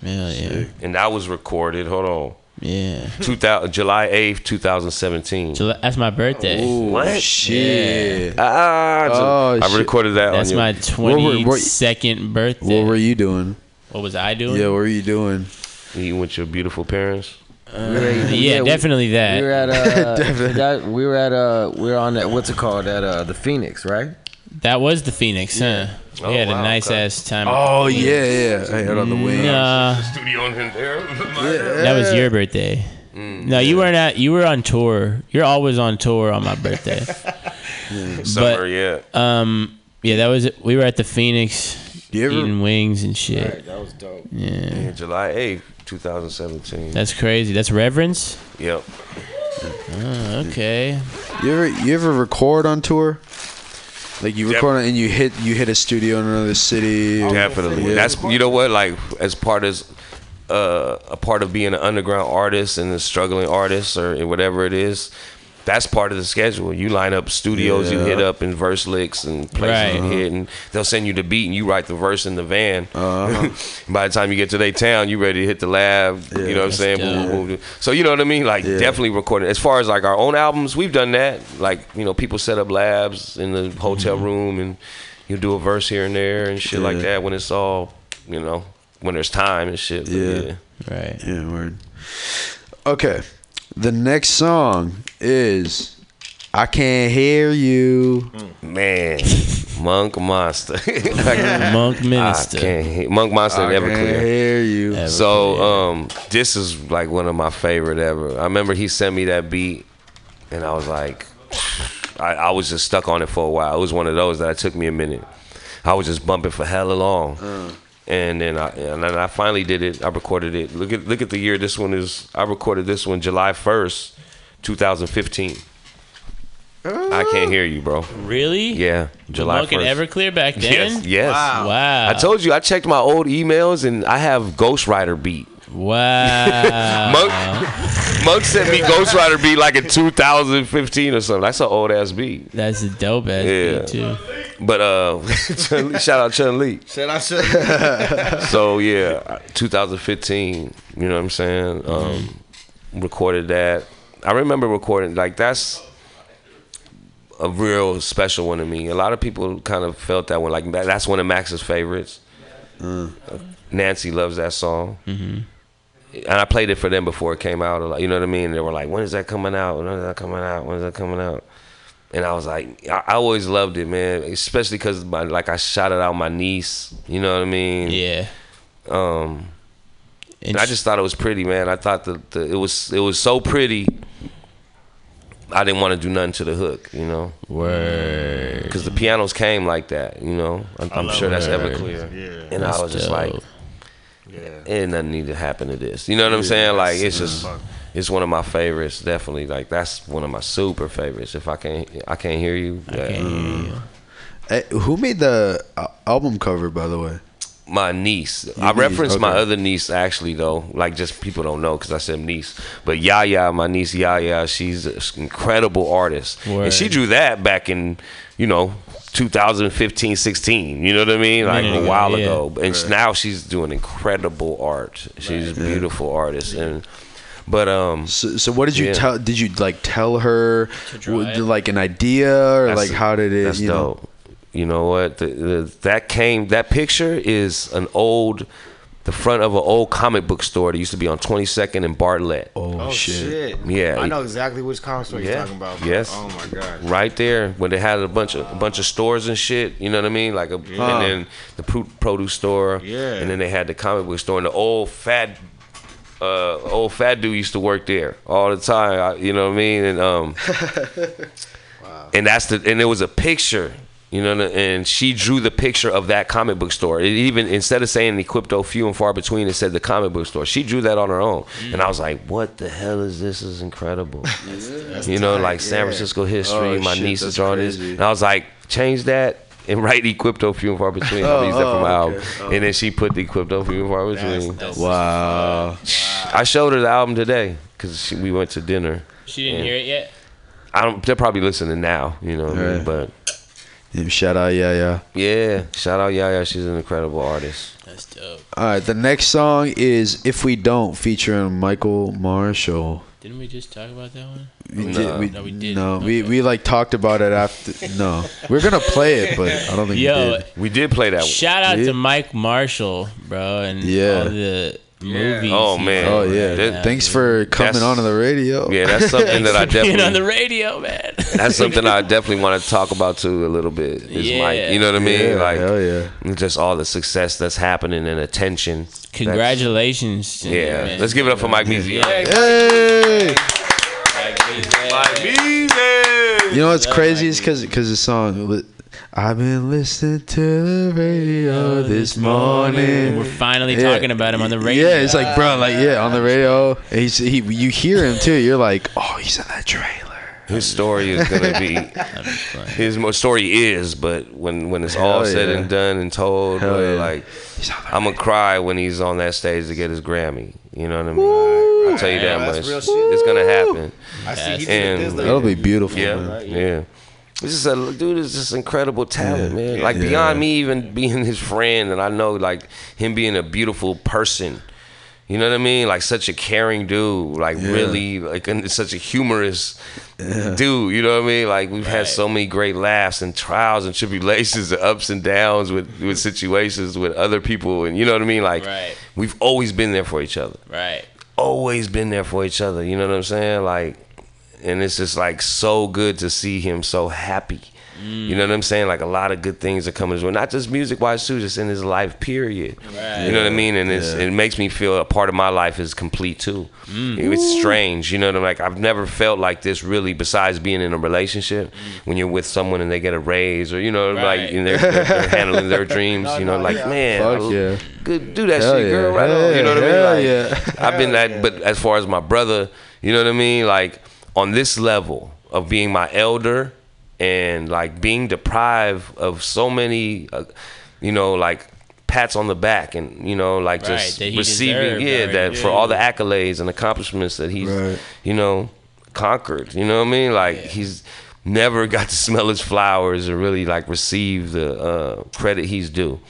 Yeah, yeah. and that was recorded, hold on. Yeah. 2000, July 8th, 2017. July, that's my birthday. what? shit. Ah, Oh, I recorded that That's on my your, What were- what- birthday. What were you doing? What was I doing? Yeah, what were you doing? You with your beautiful parents? Uh, yeah, definitely that. We were at uh, Definitely. that, we were at uh, we were on that what's it called at uh, the Phoenix, right? That was the Phoenix, huh? Oh, we had a nice okay. ass time. Oh yeah, yeah. I had on the wing. Nah, Studio in there. that was your birthday. Mm, no, you weren't at. You were on tour. You're always on tour on my birthday. Summer, but yeah. um, yeah, that was. We were at the Phoenix You ever- eating wings and shit. Right, that was dope. Yeah, Yeah, July 8th, 2017. that's crazy. That's reverence. Yep. Oh, okay. You ever you ever record on tour? Like you record and you hit you hit a studio in another city. Definitely. Yeah. That's you know what like as part of uh, a part of being an underground artist and a struggling artist or whatever it is. That's part of the schedule. You line up studios you hit up in verse licks and places you hit, and they'll send you the beat and you write the verse in the van. Uh-huh. By the time you get to their town, you ready to hit the lab. you know what I'm saying? Boom, boom, boom, boom. So you know what I mean? Like Yeah. definitely recording. As far as like our own albums, we've done that. Like you know, people set up labs in the hotel room and you do a verse here and there and shit like Mm-hmm. That when it's all you know when there's time and shit. Yeah. yeah. Right. Yeah, word. Okay. The next song is I Can't Hear You. Man, Monk Monster. Monk Minister. I can't hear, Monk Monster I and Can't Everclear. Hear You. So um, this is like one of my favorite ever. I remember he sent me that beat, and I was like, I, I was just stuck on it for a while. It was one of those that it took me a minute. I was just bumping for hella long, and then I and then I finally did it. I recorded it. Look at look at the year. This one is. I recorded this one July first, 2015. I can't hear you, bro. Really? Yeah, July Monk and 1st. Everclear back then. Yes, yes. Wow. Wow. I told you I checked my old emails and I have Ghost Rider beat. Wow. Monk, Monk sent me Ghost Rider beat like in 2015 or something. That's an old ass beat. That's a dope ass Yeah. beat too. But uh, Chun-Li, shout out Chun Li. Said I said. So yeah, 2015. You know what I'm saying? Um, recorded that. I remember recording like that's a real special one to me. A lot of people kind of felt that one. Like that's one of Max's favorites. Uh, Nancy loves that song. Mm-hmm. and I played it for them before it came out. You know what I mean? They were like, "When is that coming out? When is that coming out? When is that coming out?" And I was like, I, I always loved it, man. Especially because my like I shouted out my niece. You know what I mean? Yeah. Um, And and I just thought it was pretty, man. I thought that it was it was so pretty. I didn't want to do nothing to the hook, you know. Word. Because the pianos came like that, you know. I'm, I'm sure that's ever clear. Yeah. And That's I was just like, dope. ain't nothing need to happen to this. You know what I'm saying? Like it's just it's one of my favorites, definitely. Like that's one of my super favorites. If I can't I can't hear you. I can't hear you. Hey, who made the uh, album cover, by the way? My niece. Your I niece, referenced my other niece actually though. Like just people don't know because I said niece. But Yaya, my niece Yaya, she's an incredible artist, and she drew that back in you know 2015, 16. You know what I mean? Like Minute a while yeah. ago. And s- now she's doing incredible art. She's a beautiful artist and. But um, So, so what did you Yeah. tell? Did you like tell her draw w- it? like an idea or That's- like how did it? That's you know? dope. You know what? The, the, that came. That picture is an old, the front of an old comic book store that used to be on 22nd and Bartlett. Oh, Oh shit. Yeah. I know exactly which comic store you're talking about. bro. Yes. Oh my god. Right there, when they had a bunch of a bunch of stores and shit. You know what I mean? Like a, Yeah. and then the produce store. Yeah. And then they had the comic book store. And the old fat, uh, old fat dude used to work there all the time. I, you know what I mean? And um, wow. and that's the and it was a picture you know and she drew the picture of that comic book store it even instead of saying equipto few and far between it said the comic book store she drew that on her own and i was like what the hell is this this is incredible you know like san yeah. francisco history Oh, my shit, niece is that's drawing this and i was like change that and write equipto few and far between i'll Oh, use that for oh, my okay. album Oh. and then she put the equipto few and far between Wow. i showed her the album today because we went to dinner She didn't hear it yet. I don't. They're probably listening now. You know what I mean? But Yeah, shout out, yeah, yeah. yeah, shout out Yaya. She's an incredible artist. That's dope. All right, the next song is "If We Don't" featuring Michael Marshall. Didn't we just talk about that one? We No. did. We, No, we didn't. No, we we like talked about it after. No, we're gonna play it, but I don't think Yo, we did. We did play that. one. Shout out Yeah. to Mike Marshall, bro, and Yeah. all the movies. Oh, man. Oh yeah, That- thanks for coming That's- on to the radio. Yeah, that's something that I Being on the definitely. radio, man. That's something I definitely want to talk about too a little bit. Is Yeah. Mike, you know what I mean? Yeah, like, hell yeah. just all the success that's happening and attention. Congratulations. To you, Yeah, man. let's give it up for Mike Measy. Hey, Mike Measy. you know what's crazy is because because the song. Li- I've been listening to the radio this morning. We're finally Yeah. talking about him on the radio. Yeah, it's like, bro, like, yeah, on the radio. He's, he, you hear him too. You're like, oh, he's in that trailer. His story is gonna be his story is, but when when it's all Hell said yeah. and done and told, bro, yeah. like I'm gonna cry when he's on that stage to get his Grammy. You know what I mean? I'll tell you that much. It's gonna happen. I see he did And- this That'll be beautiful, Yeah, man. yeah. It's is a dude is just incredible talent, Yeah. man. Like Yeah. beyond me even being his friend, and I know like him being a beautiful person. You know what I mean? Like such a caring dude. Like Yeah. really, like and such a humorous dude. You know what I mean? Like we've had so many great laughs and trials and tribulations and ups and downs with with situations with other people, and you know what I mean? Like Right. we've always been there for each other Right. always been there for each other. You know what I'm saying? Like, and it's just like so good to see him so happy. You know what I'm saying? Like a lot of good things are coming his way, not just music wise too, just in his life. Period. Right. You know what I mean? And it's, Yeah. it makes me feel a part of my life is complete too. Mm. It's strange. You know what I'm like? I've never felt like this really. Besides being in a relationship, mm. when you're with someone and they get a raise, or you know, Right. like and they're, they're, they're handling their dreams. You know, like man, Fuck yeah. good do that Hell shit, girl. yeah. Right on. You know what I mean? yeah. I've been that, but as far as my brother, you know what I mean? Like on this level of being my elder and like being deprived of so many, uh, you know, like pats on the back and you know like Right, just receiving deserved, yeah right. that for all the accolades and accomplishments that he's Right. you know conquered you know what i mean like he's never got to smell his flowers or really like receive the uh, credit he's due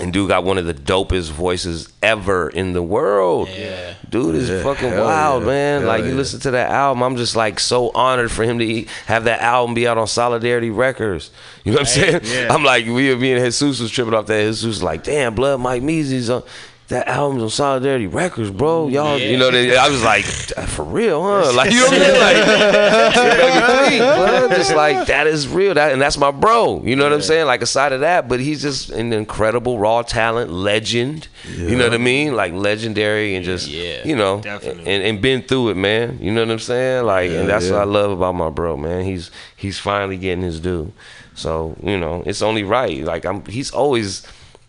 and dude got one of the dopest voices ever in the world. Yeah. Dude is Yeah, fucking hell wild, yeah, man. hell like you listen to that album, I'm just like so honored for him to e- have that album be out on Solidarity Records. You know what I'm saying? Yeah. I'm like, we me and Jesus was tripping off that. Jesus was like, damn, blood, Mike Measy's on. That album's on Solidarity Records, bro. Y'all, you know, they, I was like, uh, for real, huh? Like, you know what I'm saying? Like, you think, blood, just like that is real. That and that's my bro. You know what I'm saying? Like aside of that, but he's just an incredible raw talent, legend. You know what I mean? Like legendary and just Yeah, you know, definitely. and, and been through it, man. You know what I'm saying? Like, and that's yeah. what I love about my bro, man. He's he's finally getting his due. So you know, it's only right. Like I'm, he's always.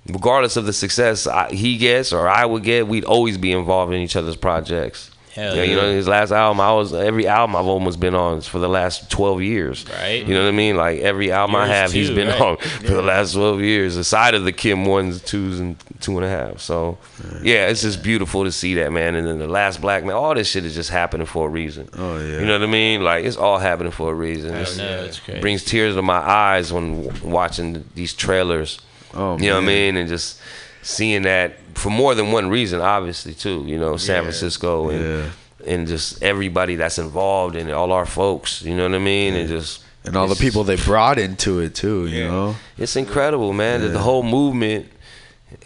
Regardless of the success I, he gets or I would get, we'd always be involved in each other's projects. Hell Yeah, you know, his last album, I was every album I've almost been on for the last twelve years. Right. You know what I mean? Like every album I Yours have, he's been right. on for the last twelve years. Aside of the Kim ones, twos, and two and a half. So, yeah, it's just beautiful to see that man. And then the last Black Man, all this shit is just happening for a reason. Oh yeah. You know what I mean? Like it's all happening for a reason. I It's- know, it's crazy. brings tears to my eyes when watching these trailers. Oh, you know what I mean? And just seeing that for more than one reason, obviously too. You know, San Yeah. Francisco and Yeah. and just everybody that's involved in it, all our folks. You know what I mean? And just And all the people they brought into it too. You know. It's incredible, man. that The whole movement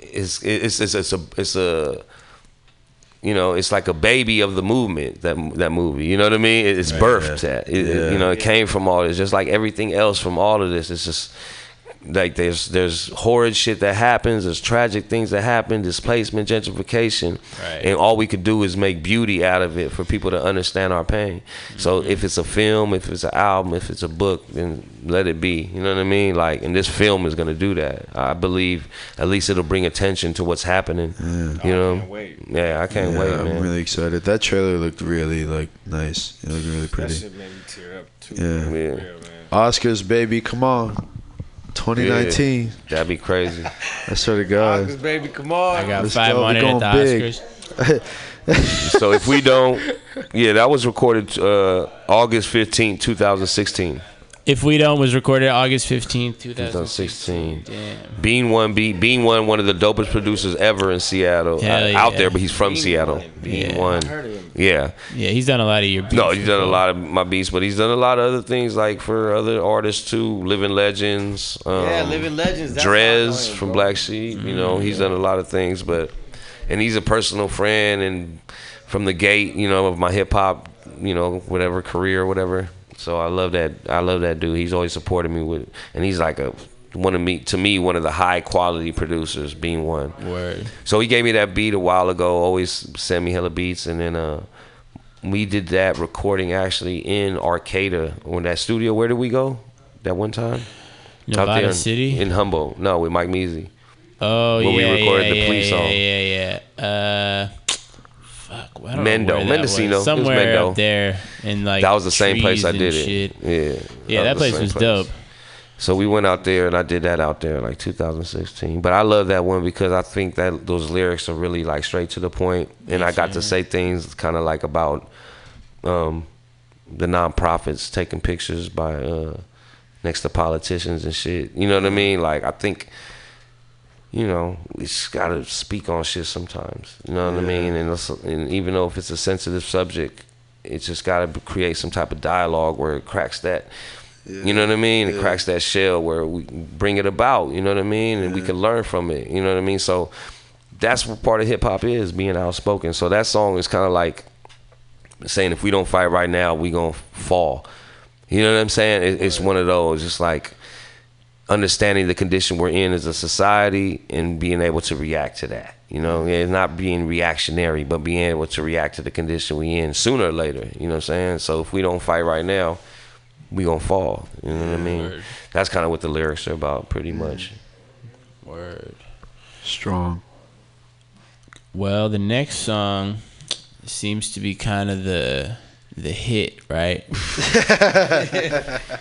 is it's it's it's a it's a you know, it's like a baby of the movement. That that movie, you know what I mean? It's birthed. That it, it- Yeah. you know, it came from all this. Just like everything else from all of this, it's just like there's there's horrid shit that happens, there's tragic things that happen, displacement, gentrification, Right. and all we could do is make beauty out of it for people to understand our pain. So Mm-hmm. if it's a film, if it's an album, if it's a book, then let it be. You know what I mean? Like, and this film is gonna do that. I believe at least it'll bring attention to what's happening. Yeah. You know? Yeah, I can't Yeah, wait, I'm man. really excited. That trailer looked really like nice. It looked really pretty. shit made me tear up too. Yeah. Yeah. Oscars, baby, come on. 2019. Yeah, that'd be crazy. I swear to God. Oscars, baby, come on. I got Let's five go. Hundred at the going big. Oscars. so if we don't, yeah, that was recorded uh, August 15, 2016. If We Don't was recorded August fifteenth, two thousand 2016. Damn. Bean one, Bean, Bean one, one of the dopest producers ever in Seattle. Hell Uh, yeah. Out there, but he's from Seattle. Bean Yeah. one. I heard of him. Yeah. Yeah, he's done a lot of your. Beats. No, beats he's done a lot of my beats, but he's done a lot of other things like for other artists too. Living Legends. Um, Yeah, Living Legends, that's how I know Dres from bro. Black Sheep. You know, he's done a lot of things, but and he's a personal friend and from the gate, you know, of my hip hop, you know, whatever career, whatever. So I love that. I love that dude. He's always supported me with, and he's like a one of me to me one of the high quality producers, Bean one. Word. So he gave me that beat a while ago. Always send me hella beats, and then uh, we did that recording actually in Arcata or that studio. Where did we go? That one time. Nevada in, City? in Humboldt. No, with Mike Measy. Oh Where yeah, we recorded yeah, the yeah, police yeah, song. Yeah, yeah, Uh, fuck, I don't know Mendo, that Mendocino. It was. was somewhere Mendo. up there, in like that was the same place I and did shit. it. Yeah. Yeah, that was place was dope. So we went out there and I did that out there like 2016. But I love that one because I think that those lyrics are really like straight to the point, and I got to say things kind of like about um, the nonprofits taking pictures by uh, next to politicians and shit. You know what I mean? Like I think. You know, we just gotta speak on shit sometimes. You know what I mean? And, and even though if it's a sensitive subject, it's just gotta create some type of dialogue where it cracks that you know what I mean? It cracks that shell where we bring it about. You know what I mean? And we can learn from it. You know what I mean? So that's what part of hip hop is being outspoken. So that song is kind of like saying if we don't fight right now, we gonna fall. You know what I'm saying? It, it's one of those. Just like understanding the condition we're in as a society and being able to react to that. You know, it's not being reactionary, but being able to react to the condition we in sooner or later. You know what I'm saying? So if we don't fight right now, we gonna fall. You know what I mean? That's kind of what the lyrics are about, pretty much. Word. Strong. Well, the next song seems to be kind of the the hit, right?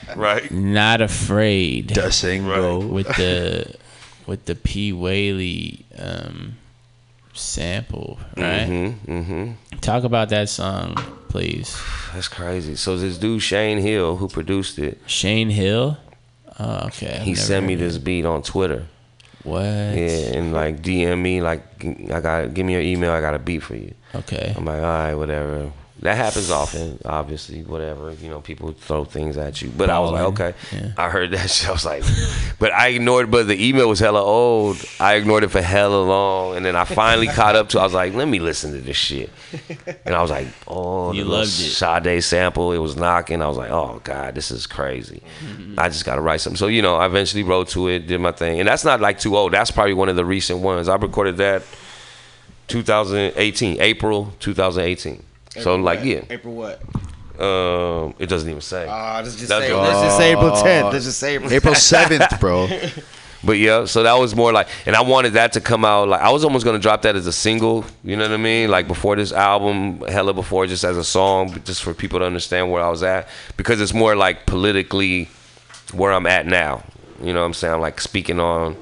Right. Not afraid. Dasengo. with the with the P Whaley um, sample, right? Mm-hmm. Mm-hmm. Talk about that song, please. That's crazy. So this dude Shane Hill, who produced it, Shane Hill. Oh, okay. He sent me this beat on Twitter. What? Yeah, and like DM me like I got give me your email. I got a beat for you. Okay. I'm like, all right, whatever. That happens often, obviously. Whatever, you know, people throw things at you. But I was like, okay. Yeah. I heard that shit. I was like, but I ignored. But the email was hella old. I ignored it for hella long, and then I finally caught up to. I was like, let me listen to this shit. And I was like, oh, You loved it. Sade sample. It was knocking. I was like, oh god, this is crazy. I just got to write something. So you know, I eventually wrote to it, did my thing, and that's not like too old. That's probably one of the recent ones. I recorded that 2018, April 2018. So like what? yeah, April what? um, it doesn't even say. Ah, let's just That's say- let's just say April 10th. Let's just say April- April 7th, bro. But yeah, so that was more like, and I wanted that to come out. Like I was almost gonna drop that as a single. You know what I mean? Like before this album, hella before, just as a song, just for people to understand where I was at, because it's more like politically where I'm at now. You know what I'm saying? I'm like speaking on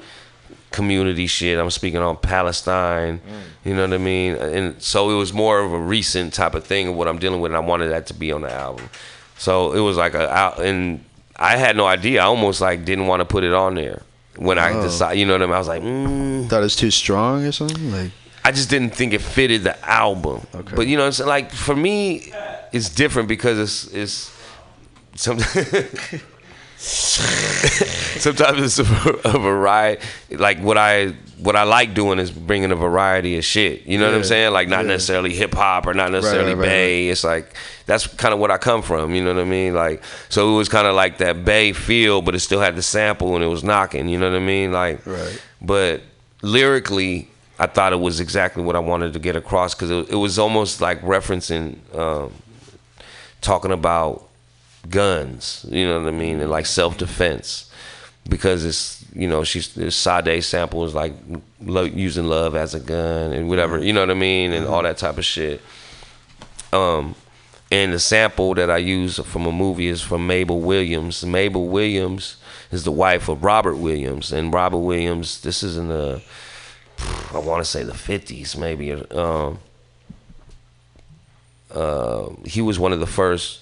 community shit. I'm speaking on Palestine. You know what I mean? And so it was more of a recent type of thing of what I'm dealing with, and I wanted that to be on the album. So it was like a out, and I had no idea. I almost like didn't want to put it on there when I Oh. decided. You know what I mean? I was like, mm. Thought it was too strong or something? Like I just didn't think it fitted the album. Okay. But you know, it's like for me, it's different because it's it's some. sometimes it's a, a variety. Like what I what I like doing is bringing a variety of shit. You know what I'm saying? Like not Yeah. necessarily hip hop or not necessarily right, right, Bay. It's like that's kind of what I come from. You know what I mean? Like so it was kind of like that Bay feel, but it still had the sample and it was knocking. You know what I mean? Like Right. but lyrically. I thought it was exactly what I wanted to get across because it, it was almost like referencing, um, talking about guns, you know what I mean, and like self defense, because it's you know she's Sade sample is like lo- using love as a gun and whatever, you know what I mean, and all that type of shit. Um, and the sample that I use from a movie is from Mabel Williams. Mabel Williams is the wife of Robert Williams, and Robert Williams, this is in the I want to say the 50s maybe. Um, uh, he was one of the first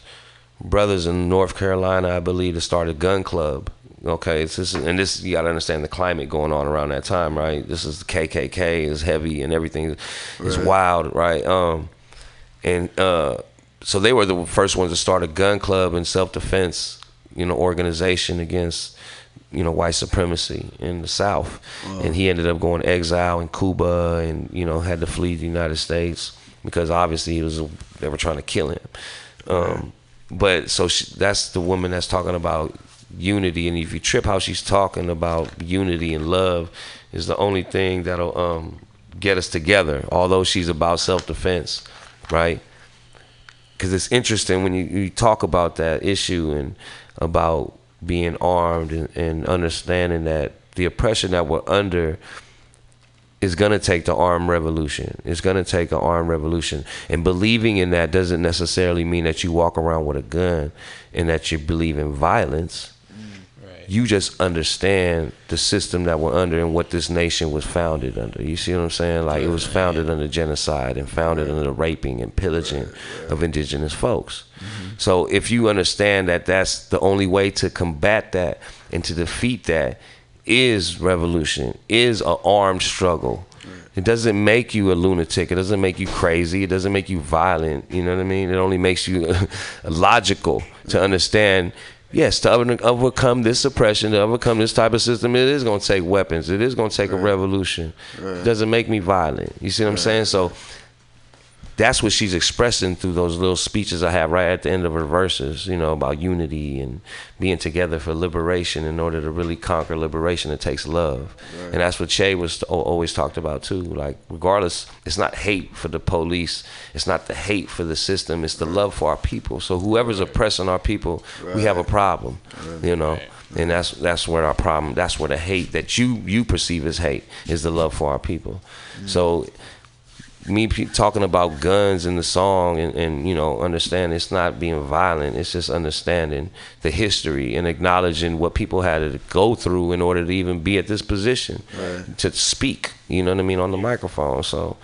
brothers in North Carolina, I believe, to start a gun club. Okay, so this and this you got to understand the climate going on around that time, right? This is the KKK is heavy and everything is Right. wild, right? Um, and uh, so they were the first ones to start a gun club and self defense, you know, organization against you know white supremacy in the South. And he ended up going to exile in Cuba, and you know had to flee the United States because obviously he was they were trying to kill him. Um, but so she, that's the woman that's talking about unity, and if you trip how she's talking about unity and love, is the only thing that'll um, get us together. Although she's about self defense, right? because it's interesting when you, you talk about that issue and about being armed and, and understanding that the oppression that we're under is going to take the armed revolution. It's going to take an armed revolution. And believing in that doesn't necessarily mean that you walk around with a gun and that you believe in violence. Mm, you just understand the system that we're under and what this nation was founded under. You see what I'm saying? Like it was founded under genocide and founded under the raping and pillaging of indigenous folks. Mm-hmm. So if you understand that that's the only way to combat that and to defeat that is revolution, is an armed struggle. It doesn't make you a lunatic. It doesn't make you crazy. It doesn't make you violent. You know what I mean? It only makes you logical to understand. Yes, to overcome this oppression, to overcome this type of system, it is going to take weapons. It is going to take a revolution. Right. It doesn't make me violent. You see what I'm saying? So that's what she's expressing through those little speeches I have right at the end of her verses, you know, about unity and being together for liberation. In order to really conquer liberation, it takes love. Right. And that's what Che was always talked about too. Like, regardless, it's not hate for the police, it's not the hate for the system, it's the love for our people. So whoever's oppressing our people, we have a problem, you know. And that's that's where our problem. That's where the hate that you you perceive as hate is the love for our people. Mm. So me pe- talking about guns in the song and, and you know understand it's not being violent it's just understanding the history and acknowledging what people had to go through in order to even be at this position Right. to speak you know what i mean on the microphone. So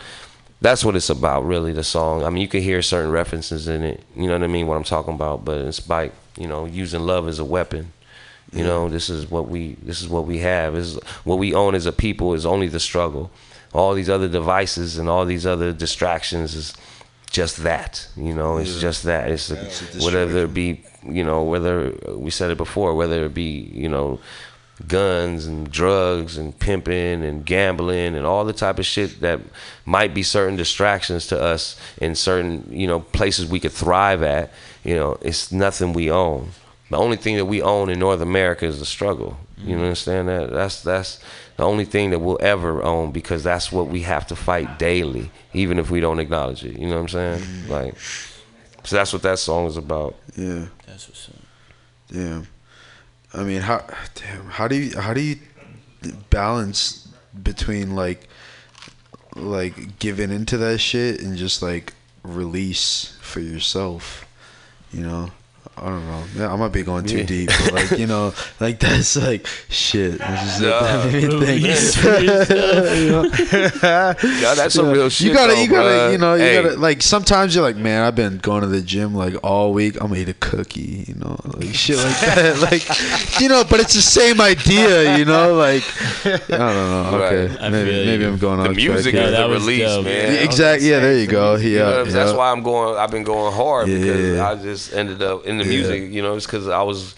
that's what it's about really the song. I mean you can hear certain references in it you know what i mean what i'm talking about but it's by you know using love as a weapon. You know this is what we this is what we have. This is what we own as a people is only the struggle all these other devices and all these other distractions is just that you know it's Yeah. just that. It's, a, It's a whether it be you know whether we said it before whether it be you know guns and drugs and pimping and gambling and all the type of shit that might be certain distractions to us in certain you know places we could thrive at you know it's nothing we own. The only thing that we own in North America is the struggle. You mm-hmm. understand that? That's that's the only thing that we'll ever own because that's what we have to fight daily even if we don't acknowledge it you know what I'm saying mm-hmm. like so that's what that song is about Yeah. That's what's up. Damn. I mean, how damn, how do you how do you balance between like like giving into that shit and just like release for yourself, you know? I don't know. Yeah, I might be going too Yeah. deep, but like you know, like that's like shit. This is Nah. that made me think. Release for yourself, you know? Yeah, that's some You know, real shit You gotta, though, you gotta, bruh. you know, you Hey. gotta. Like sometimes you're like, man, I've been going to the gym like all week. I'm gonna eat a cookie, you know, like shit like that. like, you know, but it's the same idea, you know. Like, I don't know. Okay, Right. I maybe feel maybe you. I'm going on The off. music track is here. the release, man. Exactly. Yeah, there you go. Yeah, You know what I'm saying? yeah. That's why I'm going. I've been going hard Yeah, because yeah, yeah. I just ended up in Yeah. music. You know, it's because I was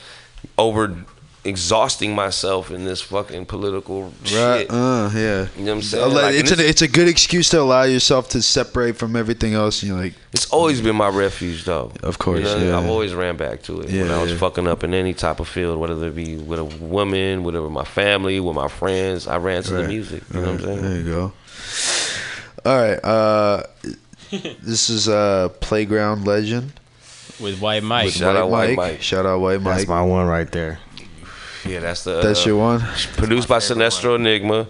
over exhausting myself in this fucking political Right. shit. Uh, yeah. You know what I'm saying? Like, it's, an, it's a good excuse to allow yourself to separate from everything else. You're like, It's always been my refuge, though. Of course, You know, yeah. I've always ran back to it when I was yeah. fucking up in any type of field, whether it be with a woman, whatever, my family, with my friends. I ran to the music. You know what I'm saying? There you go. All right. Uh, this is uh, Playground Legend. With White Mike. With Shout out White Mike. Shout out White Mike. That's my one right there. Yeah, that's the. That's uh, your one? Produced by Sinestro Enigma.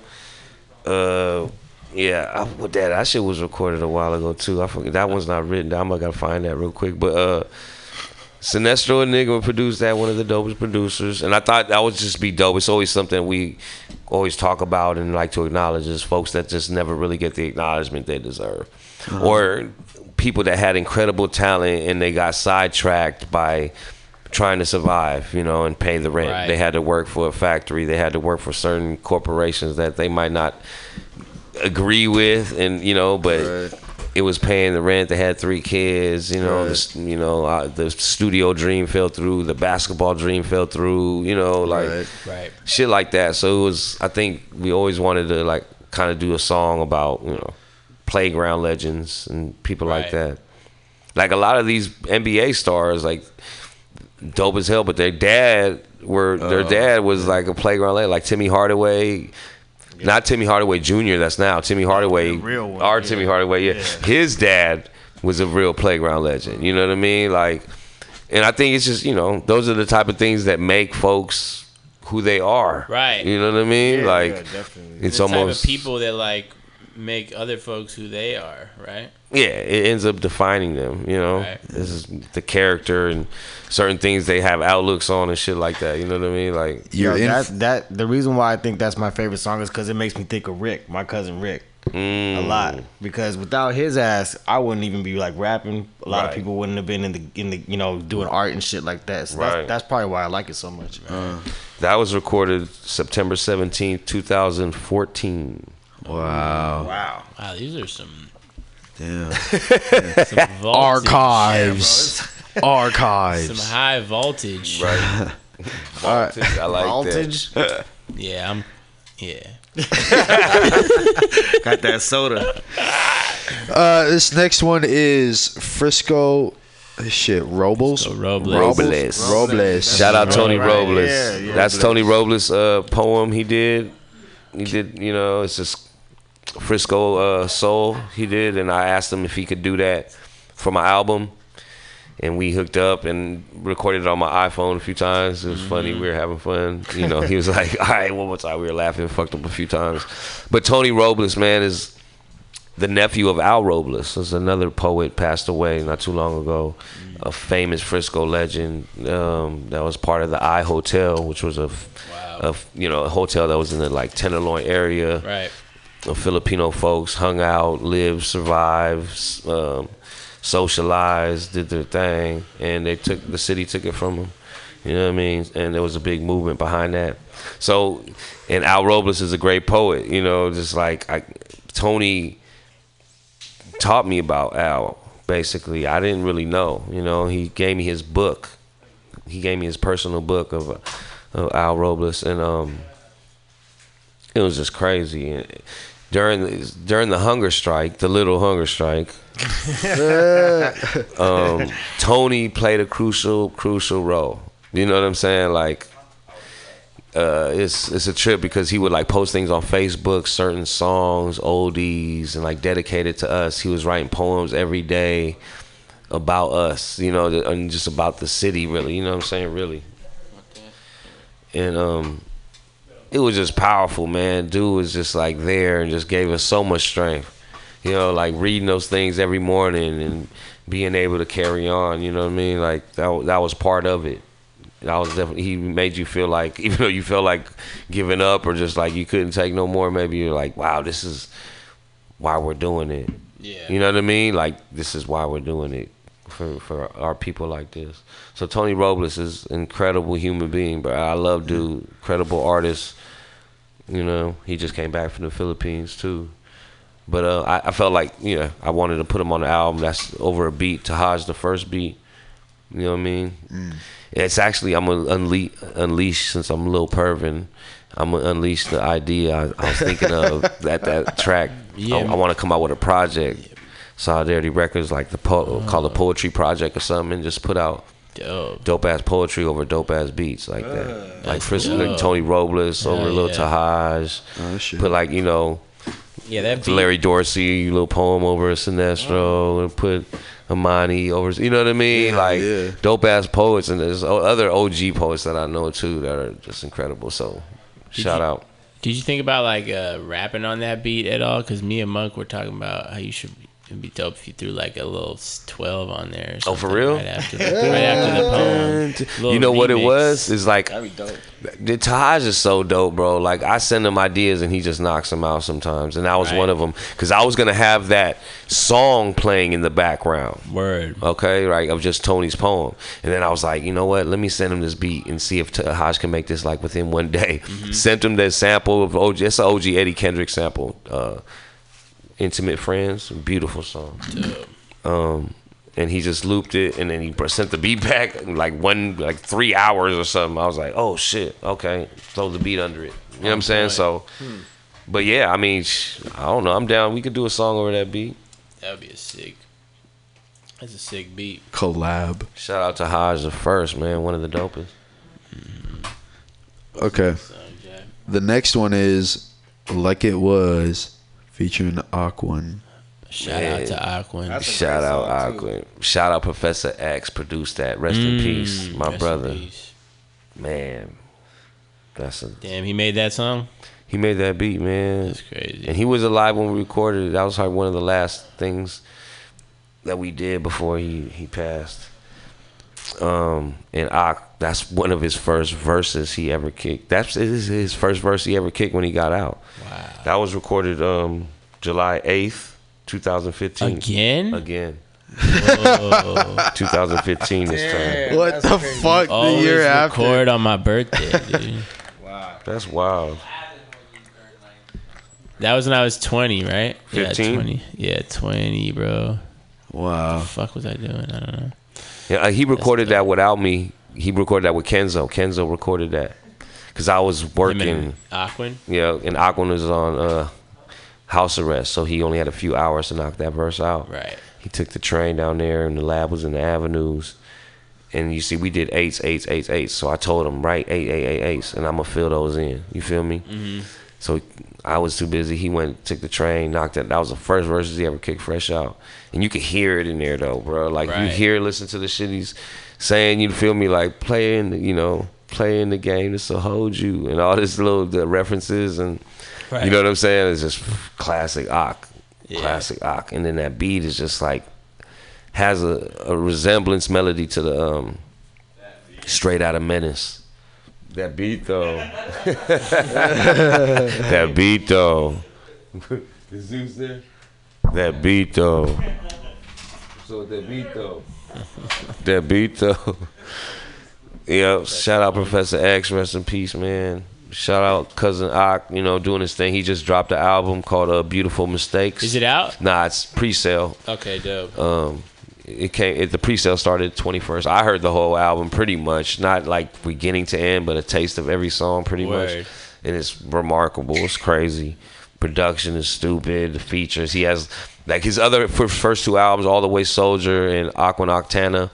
Uh, yeah, I, what that that shit was recorded a while ago too. I forget that one's not written down. I gotta find that real quick. But uh, Sinestro Enigma produced that. One of the dopest producers, and I thought that would just be dope. It's always something we always talk about and like to acknowledge is folks that just never really get the acknowledgement they deserve, Uh-huh. or people that had incredible talent and they got sidetracked by trying to survive, you know, and pay the rent. Right. They had to work for a factory. They had to work for certain corporations that they might not agree with, and you know, but it was paying the rent. They had three kids, you know. Right. The, you know, uh, the studio dream fell through. The basketball dream fell through. You know, like Right. Right. shit like that. So it was. I think we always wanted to like kind of do a song about you know playground legends and people like that. Like a lot of these NBA stars, like dope as hell, but their dad were their Oh, dad was like a playground legend, like Timmy Hardaway. Not Timmy Hardaway Jr. That's now Timmy Hardaway. real one, Our yeah. Timmy Hardaway. Yeah. his dad was a real playground legend. You know what I mean? Like, and I think it's just you know those are the type of things that make folks who they are. Right. You know what I mean? Yeah, like, yeah, definitely. it's the almost type of people that like make other folks who they are, right? yeah, it ends up defining them. You know, Right. this is the character and certain things they have outlooks on and shit like that. You know what I mean? Like, You're Yo, that that the reason why I think that's my favorite song is because it makes me think of Rick, my cousin Rick, mm, a lot. Because without his ass, I wouldn't even be like rapping. A lot Right. of people wouldn't have been in the in the you know doing art and shit like that. So Right. that's, that's probably why I like it so much. Uh, That was recorded September seventeenth, two thousand fourteen. Wow. Wow. Wow, these are some, Damn. some voltage. Archives. Some Archives. high voltage. Right. All right. I like Voltage. that. Yeah, I'm. Yeah. Got that soda. Uh, this next one is Frisco. Shit, Robles. Robles. Robles. Robles. Shout out Tony Right. Robles. Yeah, yeah. That's Tony Robles' uh, poem he did. He did, you know, it's just Frisco uh, Soul he did, and I asked him if he could do that for my album. And we hooked up and recorded it on my iPhone a few times. It was funny. We were having fun. You know, he was like, all right, one more time. We were laughing, fucked up a few times. But Tony Robles, man, is the nephew of Al Robles. There's another poet passed away not too long ago, a famous Frisco legend um, that was part of the I Hotel, which was a, a you know a hotel that was in the like Tenderloin area. Right. Filipino folks hung out, lived, survived, um, socialized, did their thing, and they took the city took it from them. You know what I mean? And there was a big movement behind that. So, and Al Robles is a great poet. You know, just like I, Tony taught me about Al. Basically, I didn't really know. You know, he gave me his book. He gave me his personal book of, of Al Robles, and um, it was just crazy. And during the, during the hunger strike, the little hunger strike, um, Tony played a crucial crucial role. You know what I'm saying? Like, uh, it's it's a trip because he would like post things on Facebook, certain songs, oldies, and like dedicated to us. He was writing poems every day about us, you know, and just about the city, really. You know what I'm saying? Really. And um, it was just powerful, man. Dude was just like there and just gave us so much strength. You know, like reading those things every morning and being able to carry on. You know what I mean? Like that that was part of it. That was definitely he made you feel like even though you felt like giving up or just like you couldn't take no more. Maybe you're like, wow, this is why we're doing it. Yeah. You know what I mean? Like this is why we're doing it for for our people like this. So Tony Robles is an incredible human being, but I love dude, incredible artist. You know, he just came back from the Philippines too. But uh, I, I felt like you know I wanted to put him on the album. That's over a beat. to Tahaj the first beat. You know what I mean? It's actually I'm gonna unleash, unleash since I'm a little pervin. I'm gonna unleash the idea I, I was thinking of that that track. Yeah. I, I want to come out with a project. Solidarity Records, like the po- call it Poetry Project or something, and just put out Dope. ass poetry over dope ass beats like that. like That's like Tony Robles over Hell Lil yeah. Tahaj. Oh, shit. Put like you know Yeah, that beat. Larry Dorsey little poem over Sinestro and put Amani over. You know what I mean? like dope ass poets and there's other OG poets that I know too that are just incredible. So shout you- out. Did you think about like uh, rapping on that beat at all? Because me and Monk were talking about how you should. It'd be dope if you threw like a little twelve on there. Or Oh, for real? Right after, the, right after the poem. You Little know what it was? It's like That'd be dope. the Taj is so dope, bro. Like I send him ideas and he just knocks them out sometimes, and that was one of them. Cause I was gonna have that song playing in the background. Word. Okay, right of just Tony's poem, and then I was like, you know what? Let me send him this beat and see if Taj can make this like within one day. Sent him that sample of OG. It's an OG Eddie Kendrick sample. Uh, Intimate Friends, beautiful song. Um, and he just looped it, and then he sent the beat back like one, like three hours or something. I was like, oh shit, okay, throw the beat under it. You know what I'm saying? So, but yeah, I mean, I don't know. I'm down. We could do a song over that beat. That would be a sick. That's a sick beat. Collab. Shout out to Haj the first man, one of the dopest. Okay. The next one is Like It Was featuring Aquan. Shout out to Aquan. Shout out Aquan. Shout out Professor X produced that. Rest in Mm, peace, my rest in brother. peace. Man, that's a Damn, he made that song. He made that beat, man. That's crazy. And he was alive when we recorded it. That was like one of the last things that we did before he he passed. Um, and Ak, that's one of his first verses he ever kicked. That's his, his first verse he ever kicked when he got out. Wow. That was recorded um July eighth, two thousand fifteen. Again? Again. Whoa. 2015 this time. What the fuck? The Always year after. record on my birthday, dude. Wow, that's wild. That was when I was 20, right? 15? Yeah, 20. Yeah, 20, bro. Wow. What the fuck was I doing? I don't know. Yeah, uh, he recorded that without me. He recorded that with Kenzo. Kenzo recorded that because I was working. and Aquan? Yeah, and Aquan was on uh, house arrest, so he only had a few hours to knock that verse out. Right. He took the train down there, and the lab was in the avenues. And you see, we did eights, eights, eights, eights. So I told him, write eight, eight, eight, eights, and I'm gonna fill those in. You feel me? Mhm. So I was too busy. He went, took the train, knocked it. That was the first verses he ever kicked fresh out, and you could hear it in there though, bro. Like you hear, listen to the shit he's saying. You feel me? Like playing, you know, playing the game. This will hold you, and all this little the references, and Right. you know what I'm saying? It's just classic Ock, Yeah. classic Ock, and then that beat is just like has a, a resemblance melody to the um, straight out of Menace. That beat though. that beat though. Is Zeus there? That beat though. So that beat though. That beat though. Yeah, shout out Professor X, rest in peace, man. Shout out cousin Ock, you know, doing his thing. He just dropped an album called uh, "Beautiful Mistakes." Is it out? Nah, it's pre-sale. Okay, dope. Um, it came. It, the pre-sale started twenty first. I heard the whole album pretty much, not like beginning to end, but a taste of every song pretty Word. much. And it's remarkable. It's crazy. Production is stupid. The features he has, like his other first two albums, all the way Soldier and Aqua Octana.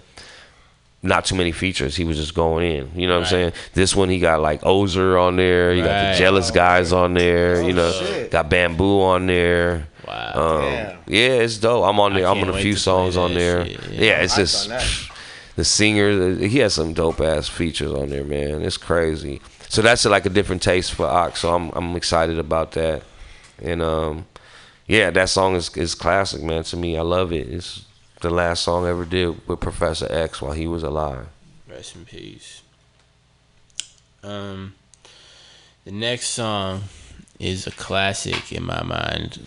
Not too many features. He was just going in. You know what I'm saying? This one he got like Ozer on there. You got the Jealous oh, Guys on there. Oh, you know, shit. got Bambu on there. Wow. Um, Damn. yeah, it's dope. I'm on I there. I'm on a few songs on there. shit, Yeah, yeah. it's Hyped just on the singer. He has some dope ass features on there, man. It's crazy. So that's like a different taste for Ox. So I'm I'm excited about that. And um, yeah, that song is is classic, man. To me, I love it. It's the last song I ever did with Professor X while he was alive. Rest in peace. Um, the next song is a classic in my mind.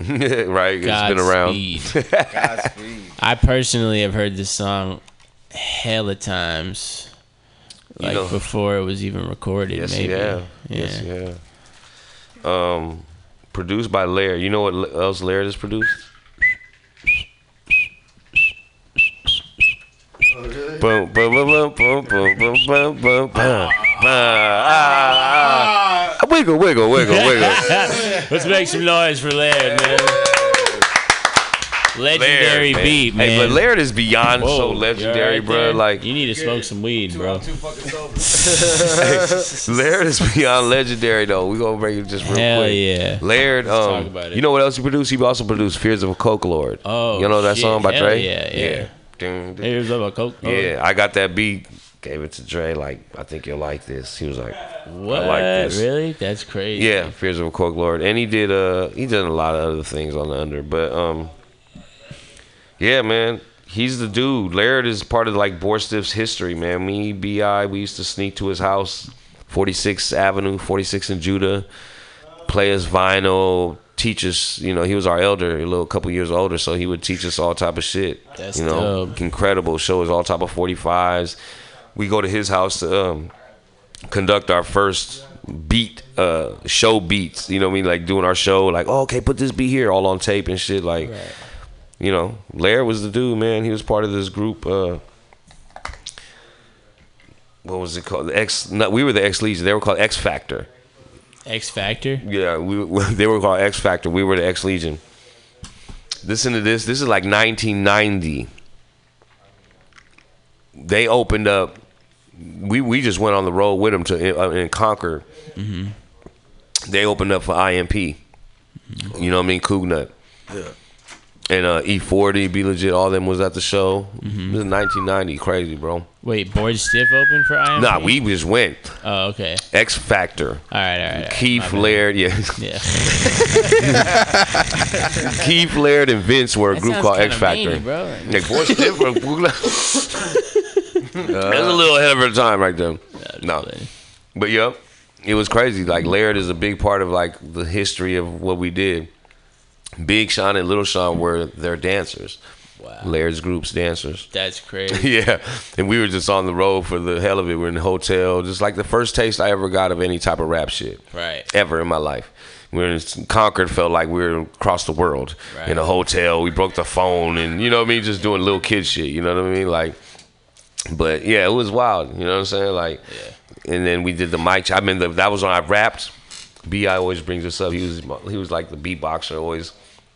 Right, it's been around. Godspeed. Godspeed. I personally have heard this song hella times, You like know- before it was even recorded. Yes, maybe. yeah. yeah. Yes, yeah. Um, produced by Laird. You know what else Laird has produced? Boom, boom, boom, boom, boom, boom, boom, boom, boom, boom. Ah, ah, ah. Wiggle, wiggle, wiggle, wiggle. Let's make some noise for Laird, man. Legendary Laird, man. beat, man. Hey, but Laird is beyond Whoa, so legendary, alright bro. there? Like you need to smoke some weed, bro. Laird is beyond legendary though. We gonna break it just real Hell quick. yeah. Laird, Let's um, talk about it. you know what else he produced? He also produced "Fears of a Coke Lord." Oh, you know that shit. song by Hell Dre? yeah, yeah. Dun, dun. Here's of a Coke. Lord. Yeah, I got that beat. Gave it to Dre. Like, I think you'll like this. He was like, What? I like this. Really? That's crazy. Yeah, Fears of a Coke Lord, and he did uh he did a lot of other things on the under, but um, yeah, man, he's the dude. Laird is part of like Bored Stiff's history, man. Me, Bi, we used to sneak to his house, 46th Avenue, 46th and Judah, play his vinyl, teach us. You know, he was our elder, a little couple years older, so he would teach us all type of shit. That's you know, dope. incredible. Show us all type of 45s. We go to his house to um conduct our first beat uh show beats. You know what i mean? Like doing our show like oh, okay put this beat here all on tape and shit like you know Laird was the dude man. He was part of this group uh what was it called? The x no, we were the x legion. They were called x factor. X Factor. yeah we they were called x factor. We were the x legion. Listen to this. This is like 1990 they opened up we we just went on the road with them to uh, in Concord Mm-hmm. they opened up for IMP. You know what I mean? Cougnut. Yeah. And uh, E40, B-Legit, all them was at the show. Mm-hmm. It was 1990. Crazy, bro. Wait, Bored Stiff open for IMP? Nah, we just went. Oh, okay. X Factor. All right, all right. all right. Keith. Laird, yeah. Yeah. Keith Laird and Vince were a That group called X Factor. mean, bro. Like, boy, Stiff were- That's a little ahead of her time right there. No. But yep, it was crazy. Like Laird is a big part of like the history of what we did. Big Sean and Little Sean were their dancers. Wow. Laird's group's dancers. That's crazy. yeah. And we were just on the road for the hell of it. We are in the hotel. Just like the first taste I ever got of any type of rap shit. Right. Ever in my life. We were in Concord felt like we were across the world. Right. In a hotel. We broke the phone and you know what I mean? Just doing little kid shit. You know what I mean? Like but yeah, it was wild. You know what I'm saying? Like, and then we did the mic. Check. I mean, the, that was when I rapped. Bi always brings this up. He was he was like the beatboxer always,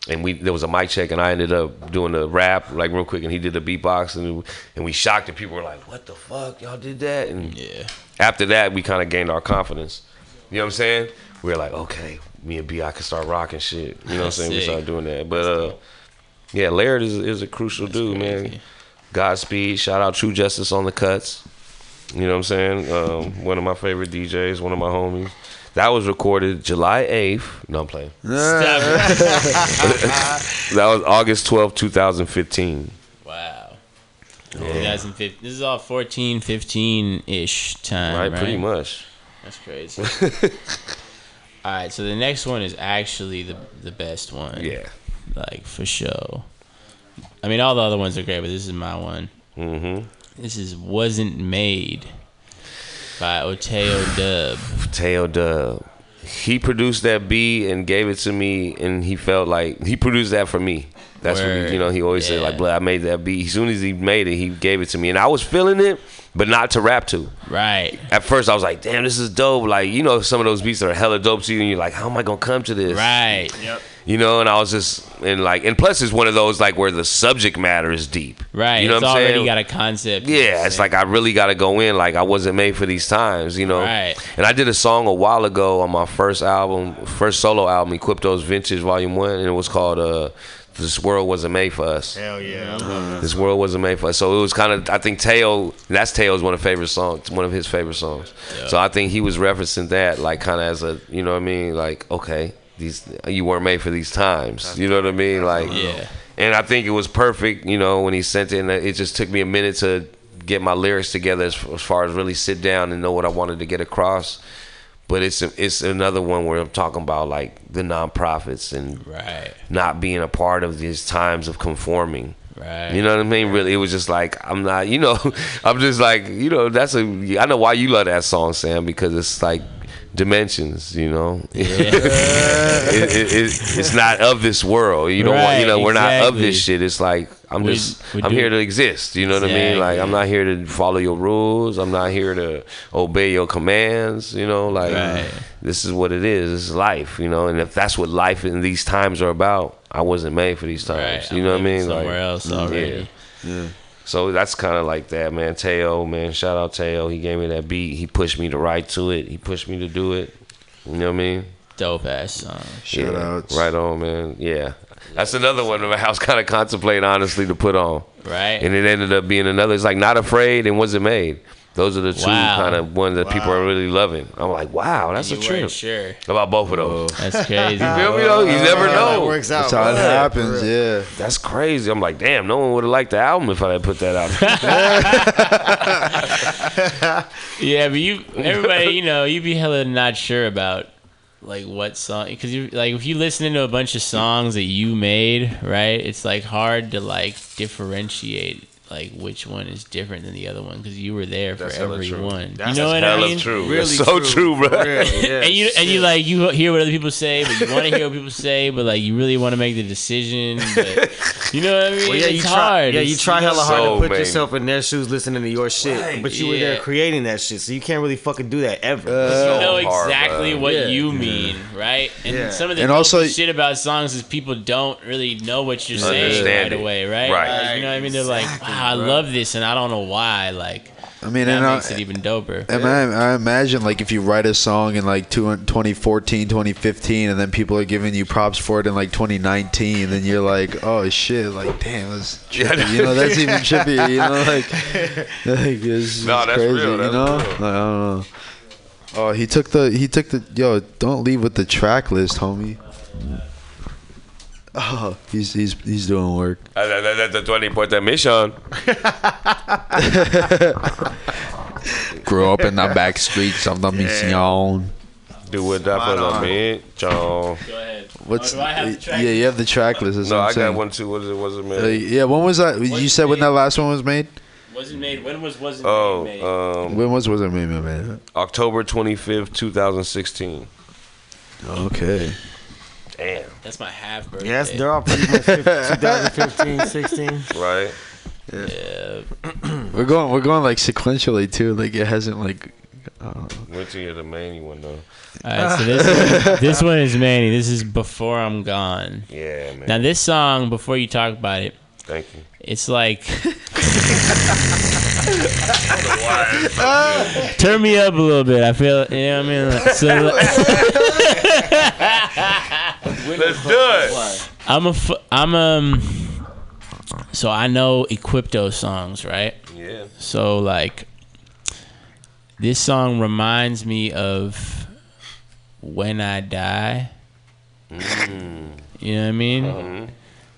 and we there was a mic check, and I ended up doing the rap like real quick, and he did the beatbox, and and we shocked, and people were like, "What the fuck, y'all did that?" And yeah, after that, we kind of gained our confidence. You know what I'm saying? We were like, okay, me and Bi can start rocking shit. You know what I'm saying? We Sick. started doing that, but uh, yeah, Laird is is a crucial dude, man. Godspeed. Shout out True Justice on the cuts. You know what I'm saying? Um, one of my favorite DJs, one of my homies. That was recorded July 8th. No, I'm playing. that was August 12th, 2015. Wow. 2015. This is all 14, 15 ish time. Right, Right, pretty much. That's crazy. all right, so the next one is actually the the best one. Yeah. Like for sure. I mean, all the other ones are great, but this is my one. Mm-hmm. This is "Wasn't Made" by Oteo Dub. Oteo Dub. He produced that beat and gave it to me, and he felt like he produced that for me. That's what he, you know. He always said like, "Blood, I made that beat." As soon as he made it, he gave it to me, and I was feeling it, but not to rap to. Right. At first, I was like, "Damn, this is dope!" Like you know, some of those beats are hella dope to you, and you're like, "How am I gonna come to this?" Right. Yep. You know, and I was just and like, and plus, it's one of those like where the subject matter is deep. Right. You know it's what I'm already saying? got a concept. Yeah, it's like I really got to go in. Like I wasn't made for these times, you know. Right. And I did a song a while ago on my first album, first solo album, Equipto's Vintage Volume One, and it was called uh, "This World Wasn't Made for Us." Hell yeah. This world wasn't made for us. So it was kind of. I think Teo. That's Teo's one of favorite songs. One of his favorite songs. So I think he was referencing that, like kind of as a, you know what I mean? Like okay, these you weren't made for these times. you know what I mean? Like Yeah. And I think it was perfect. You know when he sent it, and it just took me a minute to get my lyrics together as, as far as really sit down and know what I wanted to get across. But it's it's another one where I'm talking about like the nonprofits and Right. not being a part of these times of conforming. Right. You know what I mean? Really, it was just like I'm not. You know, I'm just like you know. That's a. I know why you love that song, Sam, because it's like dimensions. You know, it, it, it, it's not of this world. You don't want. You Right, know, we're not of this shit. It's like I'm We- just we I'm do- here to exist. You know what I mean? Like I'm not here to follow your rules. I'm not here to obey your commands. You know, like Right. this is what it is. This is life. You know, and if that's what life in these times are about, I wasn't made for these times. Right, You I'm know what I mean? somewhere else yeah. already. Yeah. So that's kind of like that, man. Teo, man, shout out Teo. He gave me that beat. He pushed me to write to it. He pushed me to do it. You know what I mean? Dope ass song. Shout yeah, outs. Right on, man. Yeah. That's another one that I was kind of contemplating, honestly, to put on. Right. And it ended up being another. It's like Not Afraid and Wasn't Made? Those are the two Wow. kind of ones that people are really loving. I'm like, wow, that's you a weren't trip. sure. About both of those. That's crazy. You feel me though? You never know. that works out. That's how it happens. Yeah. That's crazy. I'm like, damn, no one would have liked the album if I had put that out. Yeah, but you, everybody, you know, you'd be hella not sure about like what song because you like if you listen to a bunch of songs that you made, right? It's like hard to like differentiate like which one is different than the other one because you were there for That's hella every true. one. That's you know what I hella mean? true. That's so true, bro. and you and you like you hear what other people say, but you want to hear what people say, but like you really want to make the decision. But you know what I mean? Well, yeah, it's you try. hard. Yeah, you It's- try hella hard So to put many. yourself in their shoes, listening to your shit. Right, but you were there creating that shit, so you can't really fucking do that ever. you know hard, exactly bro. what Yeah. you mean, right? And Yeah. some of the And and also- shit about songs is people don't really know what you're saying right away, right? Right. You know what I mean? They're like, Exactly, wow, I bro. love this, and I don't know why. Like, I mean, that and I, makes it even doper. and I, I imagine like if you write a song in like 2014, 2015, and then people are giving you props for it in like 2019, then you're like, oh shit, like damn, that's trippy. You know, that's even trippy. You know, like, like it's, No, it's that's crazy. real, you that's know, real. Like, I don't know. Oh, he took the he took the yo. Don't leave with the track list, homie. Oh, he's he's he's doing work. That's tu importa mission. Grew up in the back streets of the mission. Do it that for the minute, John. Go ahead. What's Oh, do I have the track yeah? You have the track list. No, I'm saying. got one too. What is it? Was it Uh, yeah, when was that? you Was said when that last one was made? Wasn't made. When was wasn't Oh, made? um, When was was it made, man? October twenty fifth, two thousand sixteen. Okay. Damn. That's my half birthday. Yes, they're all pretty much 2015, 16. Right. Yeah. We're going. We're going like sequentially too. Like it hasn't like. Uh, Went to hear the main one though. All right, so this one, this one is Manny. This is before I'm gone. Yeah, man. Now this song, before you talk about it, Thank you. it's like turn me up a little bit. I feel you know what I mean. Like, So Let's do it. I'm a f- I'm um. So I know Equipto songs, right? Yeah. So like, this song reminds me of when I die. Mm. You know what I mean? Mhm.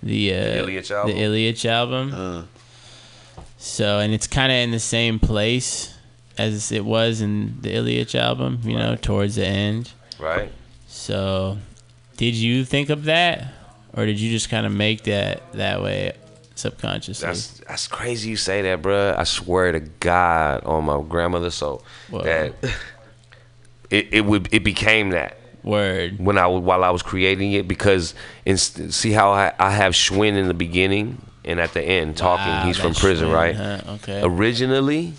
The uh, Ilyich album? The Ilyich album. So and it's kind of in the same place as it was in the Ilyich album. You know, towards the end. Right. So, did you think of that, or did you just kind of make that that way subconsciously? That's that's crazy you say that, bruh. I swear to God on my grandmother's soul Whoa. that it, it would it became that word when I while I was creating it because in, see how I, I have Schwinn in the beginning and at the end talking. Wow, He's from prison, Schwinn, right? huh? Okay. Originally,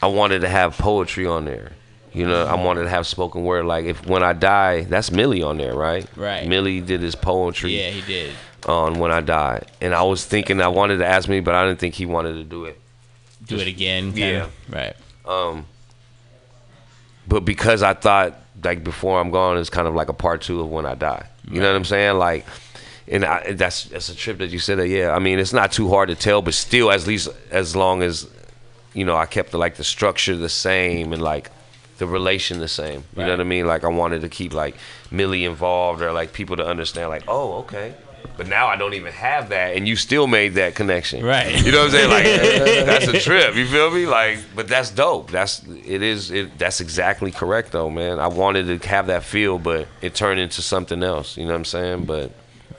I wanted to have poetry on there. You know, I wanted to have spoken word. Like if when I die, that's Millie on there, right? Right. Millie did his poetry Yeah, he did. on when I died, and I was thinking I wanted to ask me, but I didn't think he wanted to do it. Do it again. Yeah. kinda. Right. Um, but because I thought like before I'm gone is kind of like a part two of when I die. You know what I'm saying? Like, and I, that's that's a trip that you said that. Yeah, I mean it's not too hard to tell, but still, at least as long as you know I kept the, like the structure the same and like the relation the same. You know what I mean? Like I wanted to keep like Millie involved or like people to understand like, oh, okay. But now I don't even have that, and you still made that connection, Right. You know what I'm saying? Like that's a trip. You feel me? Like, but that's dope. That's it is. It that's exactly correct though, man. I wanted to have that feel, but it turned into something else. You know what I'm saying? But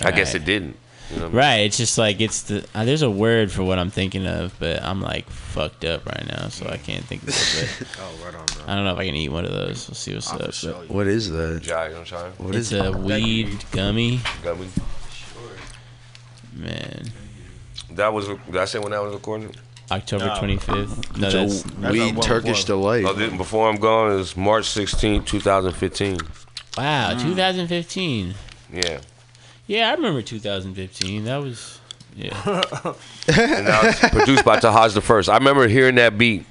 I guess it didn't. You know what I mean? Right. It's just like it's the uh, there's a word for what I'm thinking of, but I'm like fucked up right now, so I can't think of it. But Oh, right on, bro. I don't know if I can eat one of those. We'll see what's up. but What is that? Jai, you gonna try? What it's is a weed gummy. Gummy. Sure. Man. That was did I say when that was recorded? October No. 25th. No, So that's Weed Turkish Delight. Oh, the- before I'm gone is March 16, 2015. Wow, 2015. Yeah. Yeah, I remember 2015. That was yeah. and now it's produced by Tahaj the First. I remember hearing that beat.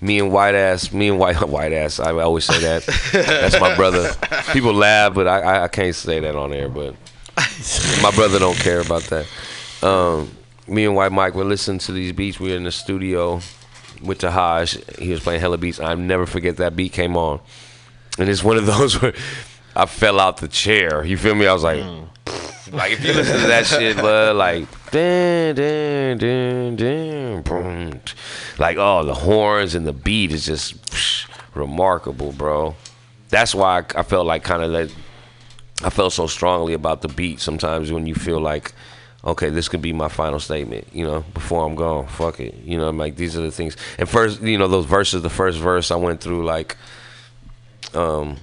Me and White Ass, me and White White Ass. I always say that. That's my brother. People laugh, but I, I, can't say that on air. But my brother don't care about that. Um, me and White Mike were listening to these beats. We were in the studio with Tahaj. He was playing hella beats. I never forget that beat came on, and it's one of those where I fell out the chair. You feel me? I was like. Like if you listen to that shit, bud, like dun, dun, dun, dun, boom. like oh the horns and the beat is just psh, remarkable, bro. That's why I, I felt like kind of that. I felt so strongly about the beat. Sometimes when you feel like, okay, this could be my final statement, you know, before I'm gone. Fuck it, you know. I'm like these are the things. And first, you know, those verses. The first verse I went through like, um,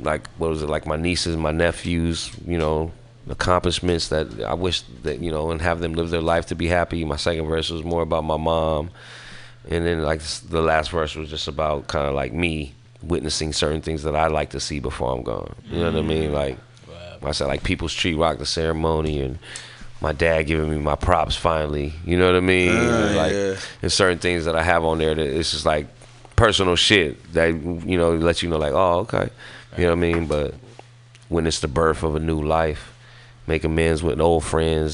like what was it like my nieces, my nephews, you know, accomplishments that I wish that you know and have them live their life to be happy. My second verse was more about my mom, and then like the last verse was just about kind of like me witnessing certain things that I like to see before I'm gone. You know what I mean? Like I said, like People's Tree Rock the ceremony and. My dad giving me my props finally, you know what I mean? Ah, like, yeah. there's certain things that I have on there that it's just like personal shit that you know lets you know like, oh, okay, you know what I mean? But when it's the birth of a new life, make amends with old friends,